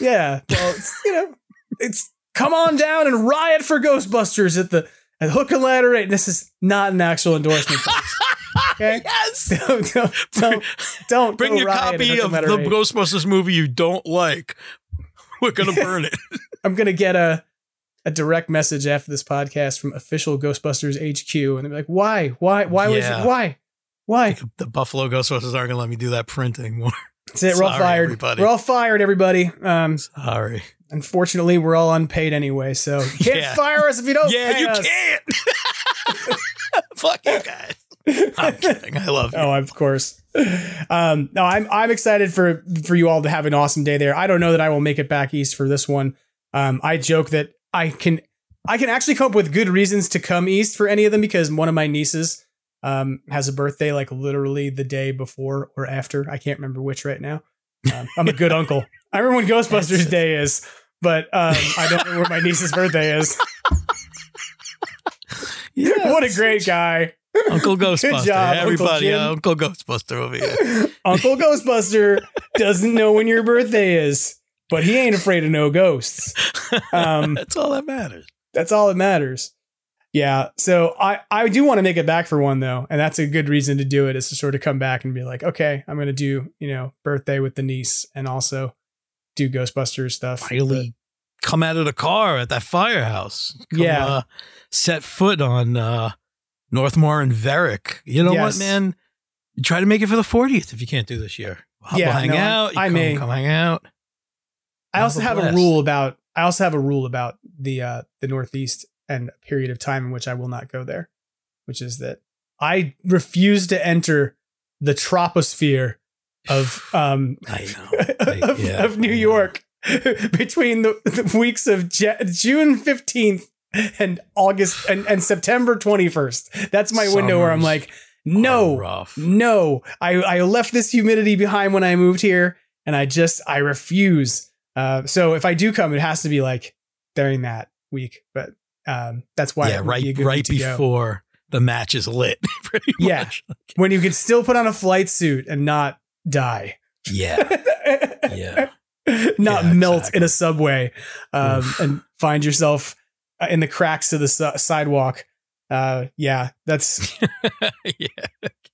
Yeah. Well, it's, you know, it's come on down and riot for Ghostbusters at the at Hook and Ladder 8. This is not an actual endorsement. [laughs] Okay. Yes. [laughs] Don't don't don't, don't Bring your copy of the 8. Ghostbusters movie you don't like. [laughs] We're gonna burn it. I'm gonna get a a direct message after this podcast from official Ghostbusters HQ, and they're like, "Why? Why? Why was Yeah. it? Why? Why?" The Buffalo Ghostbusters aren't gonna let me do that printing anymore. That's it. We're all fired. everybody. We're all fired, everybody. Um, Sorry. Unfortunately, we're all unpaid anyway, so [laughs] you can't Yeah. fire us if you don't. Yeah, you us. can't. [laughs] Fuck you guys. I'm [laughs] kidding. I love you. Oh, of course. Um, no, I'm I'm excited for for you all to have an awesome day there. I don't know that I will make it back east for this one. Um, I joke that I can I can actually come up with good reasons to come east for any of them because one of my nieces um, has a birthday like literally the day before or after. I can't remember which right now. Um, I'm a good uncle. I remember when Ghostbusters Day is, but um, I don't know where my niece's birthday is. [laughs] Yeah, what a great guy. Uncle Ghostbuster. job, Uncle Everybody, uh, Uncle Ghostbuster over here. Uncle Ghostbuster doesn't know when your birthday is, but he ain't afraid of no ghosts. Um, [laughs] That's all that matters. that's all that matters. Yeah. So I, I do want to make it back for one though. And that's a good reason to do it is to sort of come back and be like, okay, I'm going to do, you know, birthday with the niece and also do Ghostbusters stuff. Finally, come out of the car at that firehouse. Come, Yeah. uh, set foot on uh, North Moore and Varick. You know Yes. what, man? Try to make it for the 40th if you can't do this year. We'll Yeah, hang no, out. I come, may. come hang out. I also Have a rule about I also have a rule about the uh the Northeast and a period of time in which I will not go there, which is that I refuse to enter the troposphere of um I know. [laughs] Of, yeah, of New. York [laughs] between the, the weeks of Ja- June 15th and August and, and September 21st. That's my window where I'm like, no, no, I, I left this humidity behind when I moved here and I just, I refuse. Uh, so if I do come, it has to be like during that week, but um, that's why yeah, right, be right before the match is lit. [laughs] Yeah. much. when you can still put on a flight suit and not die. Yeah. [laughs] Yeah. not Yeah, melt exactly. in a subway um, and find yourself uh, in the cracks of the si- sidewalk. Uh, yeah, that's [laughs] yeah.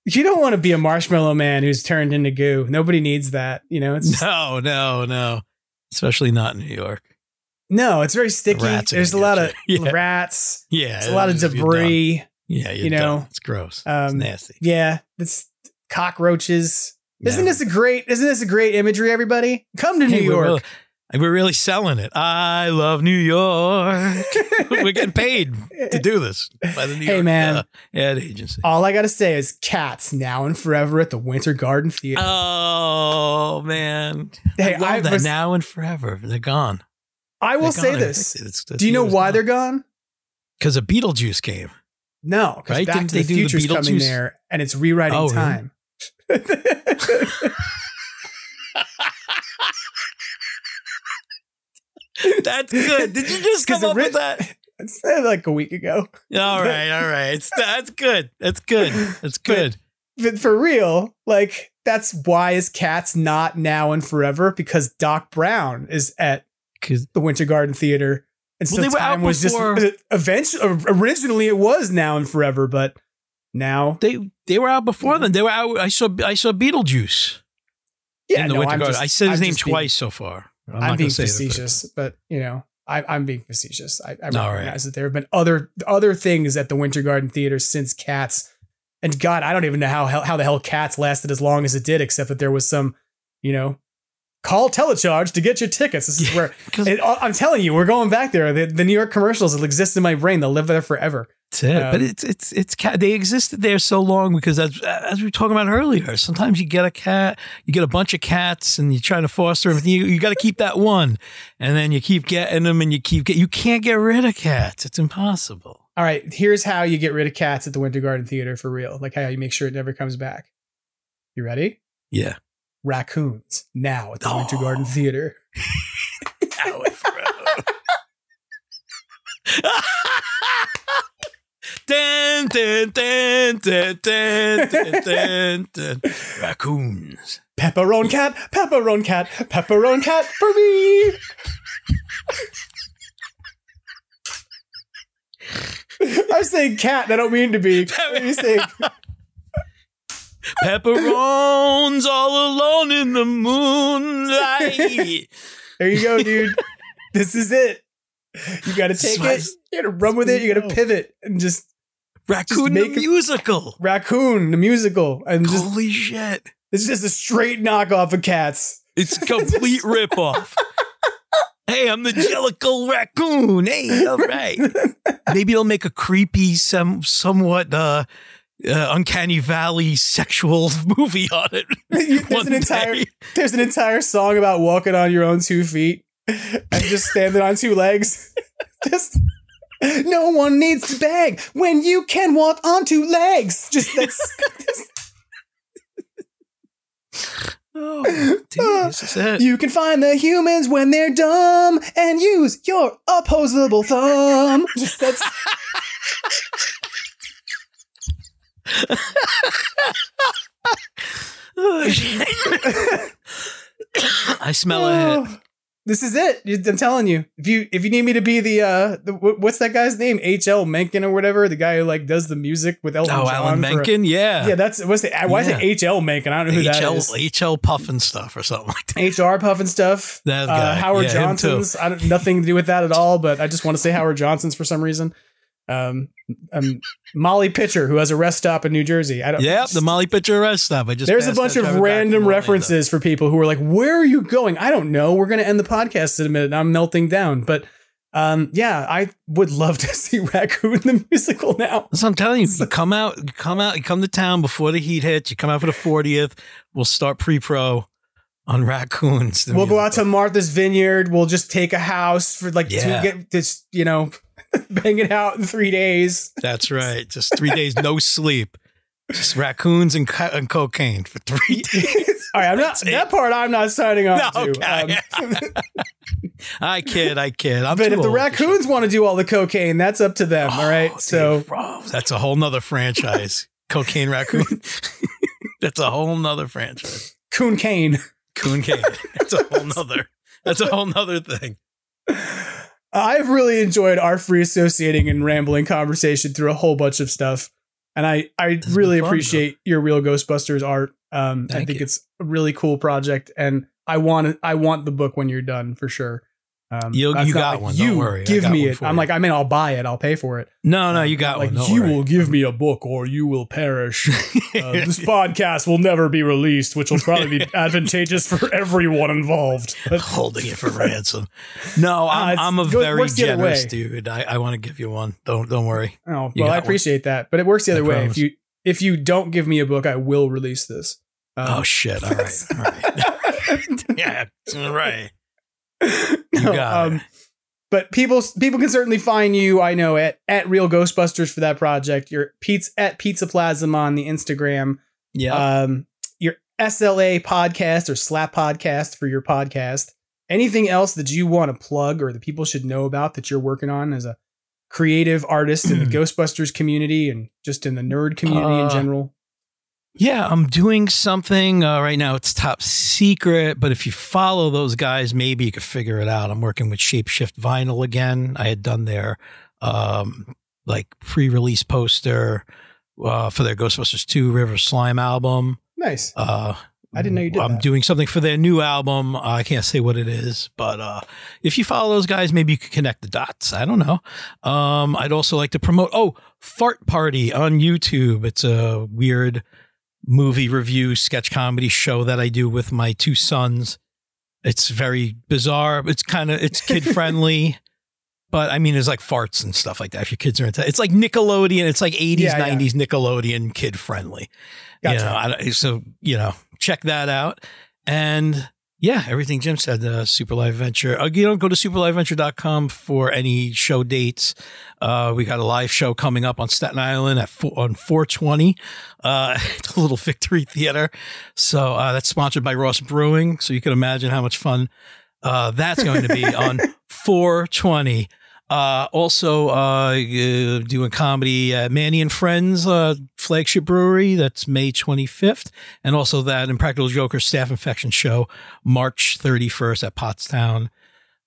you don't want to be a marshmallow man who's turned into goo. Nobody needs that. You know, it's just, No, no, no. Especially not in New York. No, it's very sticky. are There's a lot get of. [laughs] Yeah. rats. Yeah, There's a lot of debris. Yeah, you know, done. it's gross. it's Um, nasty. Yeah, it's cockroaches. Isn't this a great? Isn't this a great imagery? Everybody, come to New Hey, we're York. really- we're really selling it. I love New York. [laughs] we're getting paid to do this by the New Hey, York man. uh, ad agency. All I gotta say is cats now and forever at the Winter Garden Theater. Oh man, Hey, I love I that was- now and forever. They're gone I will say this. It's- the Do you know why gone. they're gone? because a Beetlejuice game. No, because Right? Back Didn't to the they do the Future's coming there, and it's rewriting Oh, really? That's good. Did you just come up ori- with that? It's like a week ago. All right, all right. It's, that's good. That's good. That's good. But for real, like that's why is Cats not now and forever because Doc Brown is at the Winter Garden Theater, and Well, so time was before- just eventually. Originally, it was now and forever, but now, they they were out before mm-hmm. then. They were out. I saw I saw Beetlejuice yeah, in the no, Winter I'm Garden. just- I said his I'm name just being- twice so far. I'm, I'm, being say it the third facetious, but you know, I, I'm being facetious. I, I All right. recognize that there have been other other things at the Winter Garden Theater since Cats, and God, I don't even know how how, the hell Cats lasted as long as it did, except that there was some, you know, call telecharge to get your tickets. This is Yeah, where it, I'm telling you, we're going back there. The, the New York commercials will exist in my brain. They'll live there forever. That's it. but Um, it's it's it's cat. They existed there so long because as as we were talking about earlier, sometimes you get a cat, you get a bunch of cats, and you're trying to foster them. You you got to keep that one, and then you keep getting them, and you keep get. You can't get rid of cats. It's impossible. All right, here's how you get rid of cats at the Winter Garden Theater for real. Like how you make sure it never comes back. You ready? Yeah. Raccoons now at the Winter Oh. Garden Theater. [laughs] Now forever. [laughs] dun, dun, dun, dun, dun, dun, dun, dun. Raccoons. Pepperoni cat, pepperoni cat, pepperoni cat for me. I'm saying cat. and I don't mean to be. I'm saying [laughs] Pepperons all alone in the moonlight. there you go, dude. This is it. You got to take it. You got to run with it. You got to pivot and just Raccoon the musical. raccoon the musical and just Holy shit. it's just a straight knockoff of cats. It's a [laughs] complete ripoff. Hey, I'm the Jellicle Raccoon. Hey, [laughs] all right. Maybe they'll make a creepy, some somewhat uh, uh, uncanny valley sexual [laughs] movie on it. there's an entire day. there's an entire song about walking on your own two feet and just standing on two legs. just no one needs to beg when you can walk on two legs. Just that's Oh, dude, this is it. you can find the humans when they're dumb and use your opposable thumb. Just that's [laughs] oh, [coughs] I smell a hit. Oh. This is it. I'm telling you. If you if you need me to be the uh the, what's that guy's name? H. L. Mencken or whatever, the guy who like does the music with Elton Oh, John. Alan Menken? Yeah. Yeah, that's what's the why is it H. L. Mencken? I don't know who that HL, is. HL Puffin stuff or something like that. HR Pufnstuf. That Uh, guy. Howard Yeah. Johnson's. I don't nothing to do with that at all, but I just want to say Howard Johnson's for some reason. Um, um Molly Pitcher, who has a rest stop in New Jersey. I don't. Yep, the Molly Pitcher arrest stop. I just There's a bunch of random references for people who are like, "Where are you going?" I don't know. We're gonna end the podcast in a minute. I'm melting down, but um, yeah, I would love to [laughs] see Raccoon the musical now. That's what I'm telling you. You come out, you come out, you come to town before the heat hits. You come out for the 40th. We'll start pre-pro on raccoons. We'll go out to Martha's Vineyard. We'll just take a house for like Yeah. to get this, you know, [laughs] bang it out in three days. That's right. Just three days, no sleep. Just raccoons and, co- and cocaine for three days. [laughs] All right, I'm not that part. I'm not signing on No, to. [laughs] okay. Um, I kid, I kid. I'm but if the raccoons want to do all the cocaine, that's up to them. all right. Oh, So bro, that's a whole nother franchise. Cocaine raccoon. that's a whole nother franchise. Coon Cane. Coon cane. That's a whole nother. That's a whole nother thing. I've really enjoyed our free associating and rambling conversation through a whole bunch of stuff. And I, I really fun, appreciate your Reel Ghostbusters art. Um, I think you. it's a really cool project and I want I want the book when you're done for sure. Um, You- you got like, one, don't You worry, give me it. I'm you. like, I mean, I'll buy it. I'll pay for it. No, no, you got like one. Don't you worry. will give me a book or you will perish. [laughs] Uh, this podcast will never be released, which will probably be [laughs] advantageous for everyone involved. Holding it for [laughs] ransom. No, I'm, it's- I'm a very works the other generous dude. I, I want to give you one. Don't don't worry. Oh, well, I got one. appreciate that, but it works the I other way. If you if you don't give me a book, I will release this. Um, oh shit! All right, all right. yeah, all right. [laughs] No, um. But people people can certainly find you. I know at at Reel Ghostbusters for that project. Your pizza at Pizzaplazm on the Instagram. Yeah. Um, your SLA podcast or Slap podcast for your podcast. Anything else that you want to plug or that people should know about that you're working on as a creative artist in the [clears throat] Ghostbusters community and just in the nerd community in Uh, general? Yeah, I'm doing something uh, right now. It's top secret, but if you follow those guys, maybe you could figure it out. I'm working with Shapeshift Vinyl again. I had done their um, like pre-release poster uh, for their Ghostbusters 2 River Slime album. Nice. Uh, I didn't know you did I'm that. doing something for their new album. Uh, I can't say what it is, but uh, if you follow those guys, maybe you could connect the dots. I don't know. Um, I'd also like to promote. Oh, Fart Party on YouTube. It's a weird movie review sketch comedy show that I do with my two sons. It's very bizarre. It's kind of it's kid [laughs] friendly. But I mean, there's like farts and stuff like that. If your kids are into, it's like Nickelodeon. It's like 80s, Yeah, yeah. 90s Nickelodeon, kid friendly. Gotcha. You know, I, so you know, check that out. And yeah, everything Jim said, uh, Super Live Adventure. Uh, you know, go to superliveventure.com for any show dates. Uh, we got a live show coming up on Staten Island at four, on 420. Uh, [laughs] it's a little Victory Theater. So uh, that's sponsored by Ross Brewing. So you can imagine how much fun uh, that's going to be [laughs] on 420. Uh, also, uh, doing comedy at Manny and Friends uh, flagship brewery. That's May 25th. And also that Impractical Joker staff infection show, March 31st at Pottstown,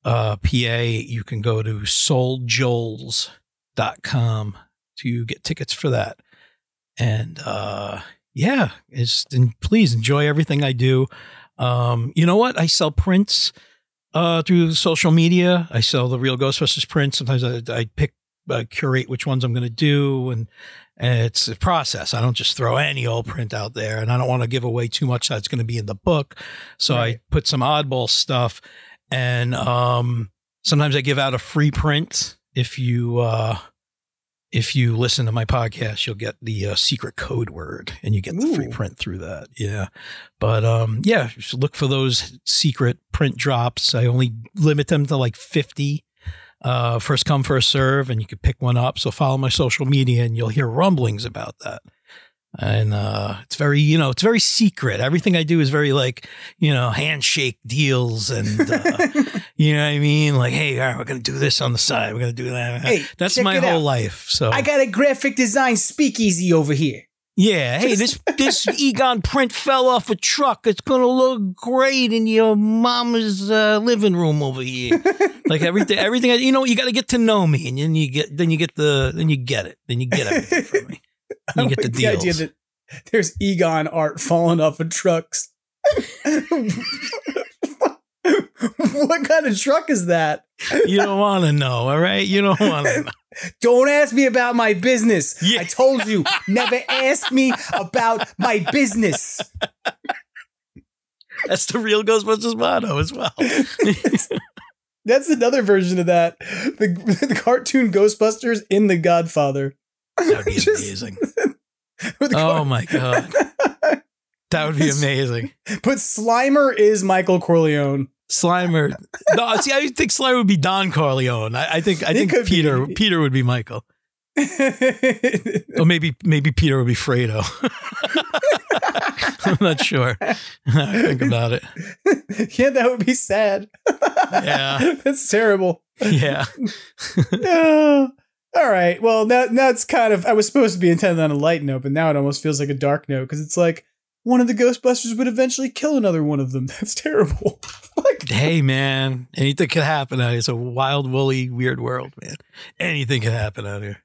uh, PA. You can go to souljoels.com to get tickets for that. And uh, yeah, it's, and please enjoy everything I do. Um, you know what? I sell prints uh, through social media. I sell the Reel Ghostbusters prints. Sometimes I, I pick, uh, curate which ones I'm going to do, and, and it's a process. I don't just throw any old print out there, and I don't want to give away too much that's going to be in the book. So I put some oddball stuff, and um, sometimes I give out a free print if you. Uh, if you listen to my podcast, you'll get the uh, secret code word and you get the free print through that. Yeah. But um, yeah, just look for those secret print drops. I only limit them to like 50. Uh, first come, first serve, and you can pick one up. So follow my social media and you'll hear rumblings about that. And uh, it's very, you know, it's very secret. Everything I do is very like, you know, handshake deals and, uh, [laughs] you know what I mean? Like, hey, all right, we're going to do this on the side. We're going to do that. Hey, That's my whole out. life. So I got a graphic design speakeasy over here. yeah, hey, this this [laughs] Egon print fell off a truck. It's gonna look great in your mama's uh, living room over here. [laughs] like everything, everything. You know, you got to get to know me, and then you get, then you get the, then you get it, then you get everything from me. [laughs] You get the the idea that there's Egon art falling off of trucks. [laughs] what kind of truck is that? you don't want to know, all right? You don't want to [laughs] know. Don't ask me about my business. I told you, never ask me about my business. That's the real Ghostbusters motto as well. That's another version of that. The, the cartoon Ghostbusters in The Godfather. That'd [laughs] be amazing. [laughs] oh my god, [laughs] that would be amazing. But Slimer is Michael Corleone. Slimer. No, see, I think Slimer would be Don Corleone. I, I think I It think Peter be. Peter would be Michael. or maybe maybe Peter would be Fredo. I'm not sure. I think about it. yeah, that would be sad. Yeah. That's terrible. Yeah. Yeah. All right. Well, now now it's kind of I was supposed to be intended on a light note, but now it almost feels like a dark note because it's like one of the Ghostbusters would eventually kill another one of them. [laughs] That's terrible. [laughs] like, Hey man, anything could happen out here. It's a wild, woolly, weird world, man. Anything could happen out here.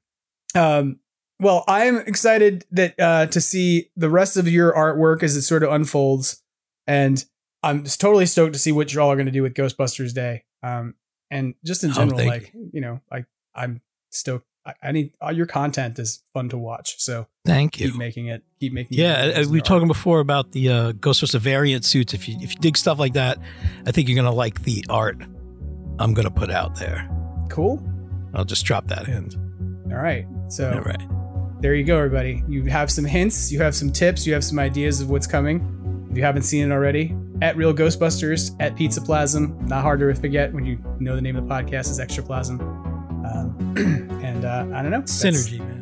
Um, well, I'm excited that uh, to see the rest of your artwork as it sort of unfolds, and I'm just totally stoked to see what y'all are going to do with Ghostbusters Day. Um, and just in Oh, general, thank like you know, like I'm stoked. I, I need all your content is fun to watch. So Thank you. keep making it. Keep making. It. Yeah, uh, we were talking before about the uh, Ghostbuster variant suits. If you if you dig stuff like that, I think you're gonna like the art I'm gonna put out there. Cool. I'll just drop that in. All right. So All right. there you go, everybody. You have some hints, you have some tips, you have some ideas of what's coming. If you haven't seen it already, at Reel Ghostbusters, at Pizzaplazm. Not hard to forget when you know the name of the podcast is Extraplasm. Um, [clears throat] and uh, I don't know. Synergy, man.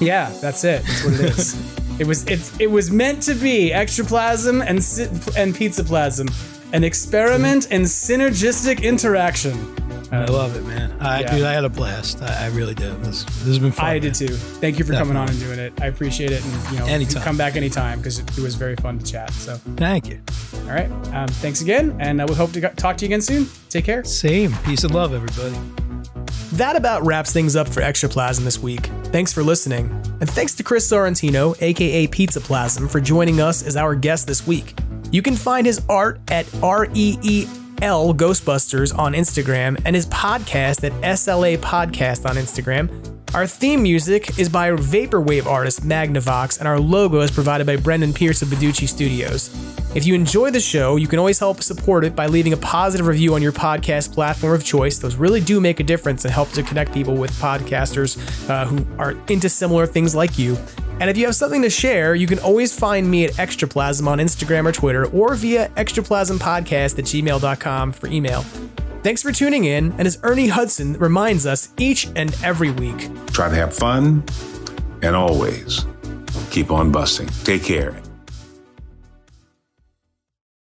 Yeah, that's it. That's what it is. [laughs] it was it's it was meant to be Extraplasm and and Pizzaplazm, an experiment in synergistic interaction. I love it, man. I Yeah. dude, I had a blast. I, I really did. This, this has been fun. I man. did too. Thank you for coming on and doing it. I appreciate it, and you know, Anytime. come back anytime because it, it was very fun to chat. So, Thank you. all right, um, thanks again, and uh, we hope to go- talk to you again soon. Take care. Same. Peace and love, everybody. That about wraps things up for Extraplasm this week. Thanks for listening, and thanks to Chris Sorrentino, aka Pizzaplazm, for joining us as our guest this week. You can find his art at R E E L Ghostbusters on Instagram and his podcast at SLA Podcast on Instagram. Our theme music is by vaporwave artist Magnavox, and our logo is provided by Brendan Pearce of Badoochi Studios. If you enjoy the show, you can always help support it by leaving a positive review on your podcast platform of choice. Those really do make a difference and help to connect people with podcasters uh, who are into similar things like you. And if you have something to share, you can always find me at Extraplasm on Instagram or Twitter or via extraplasmpodcast at for email. Thanks for tuning in, and as Ernie Hudson reminds us each and every week, Try to have fun and always keep on busting. Take care.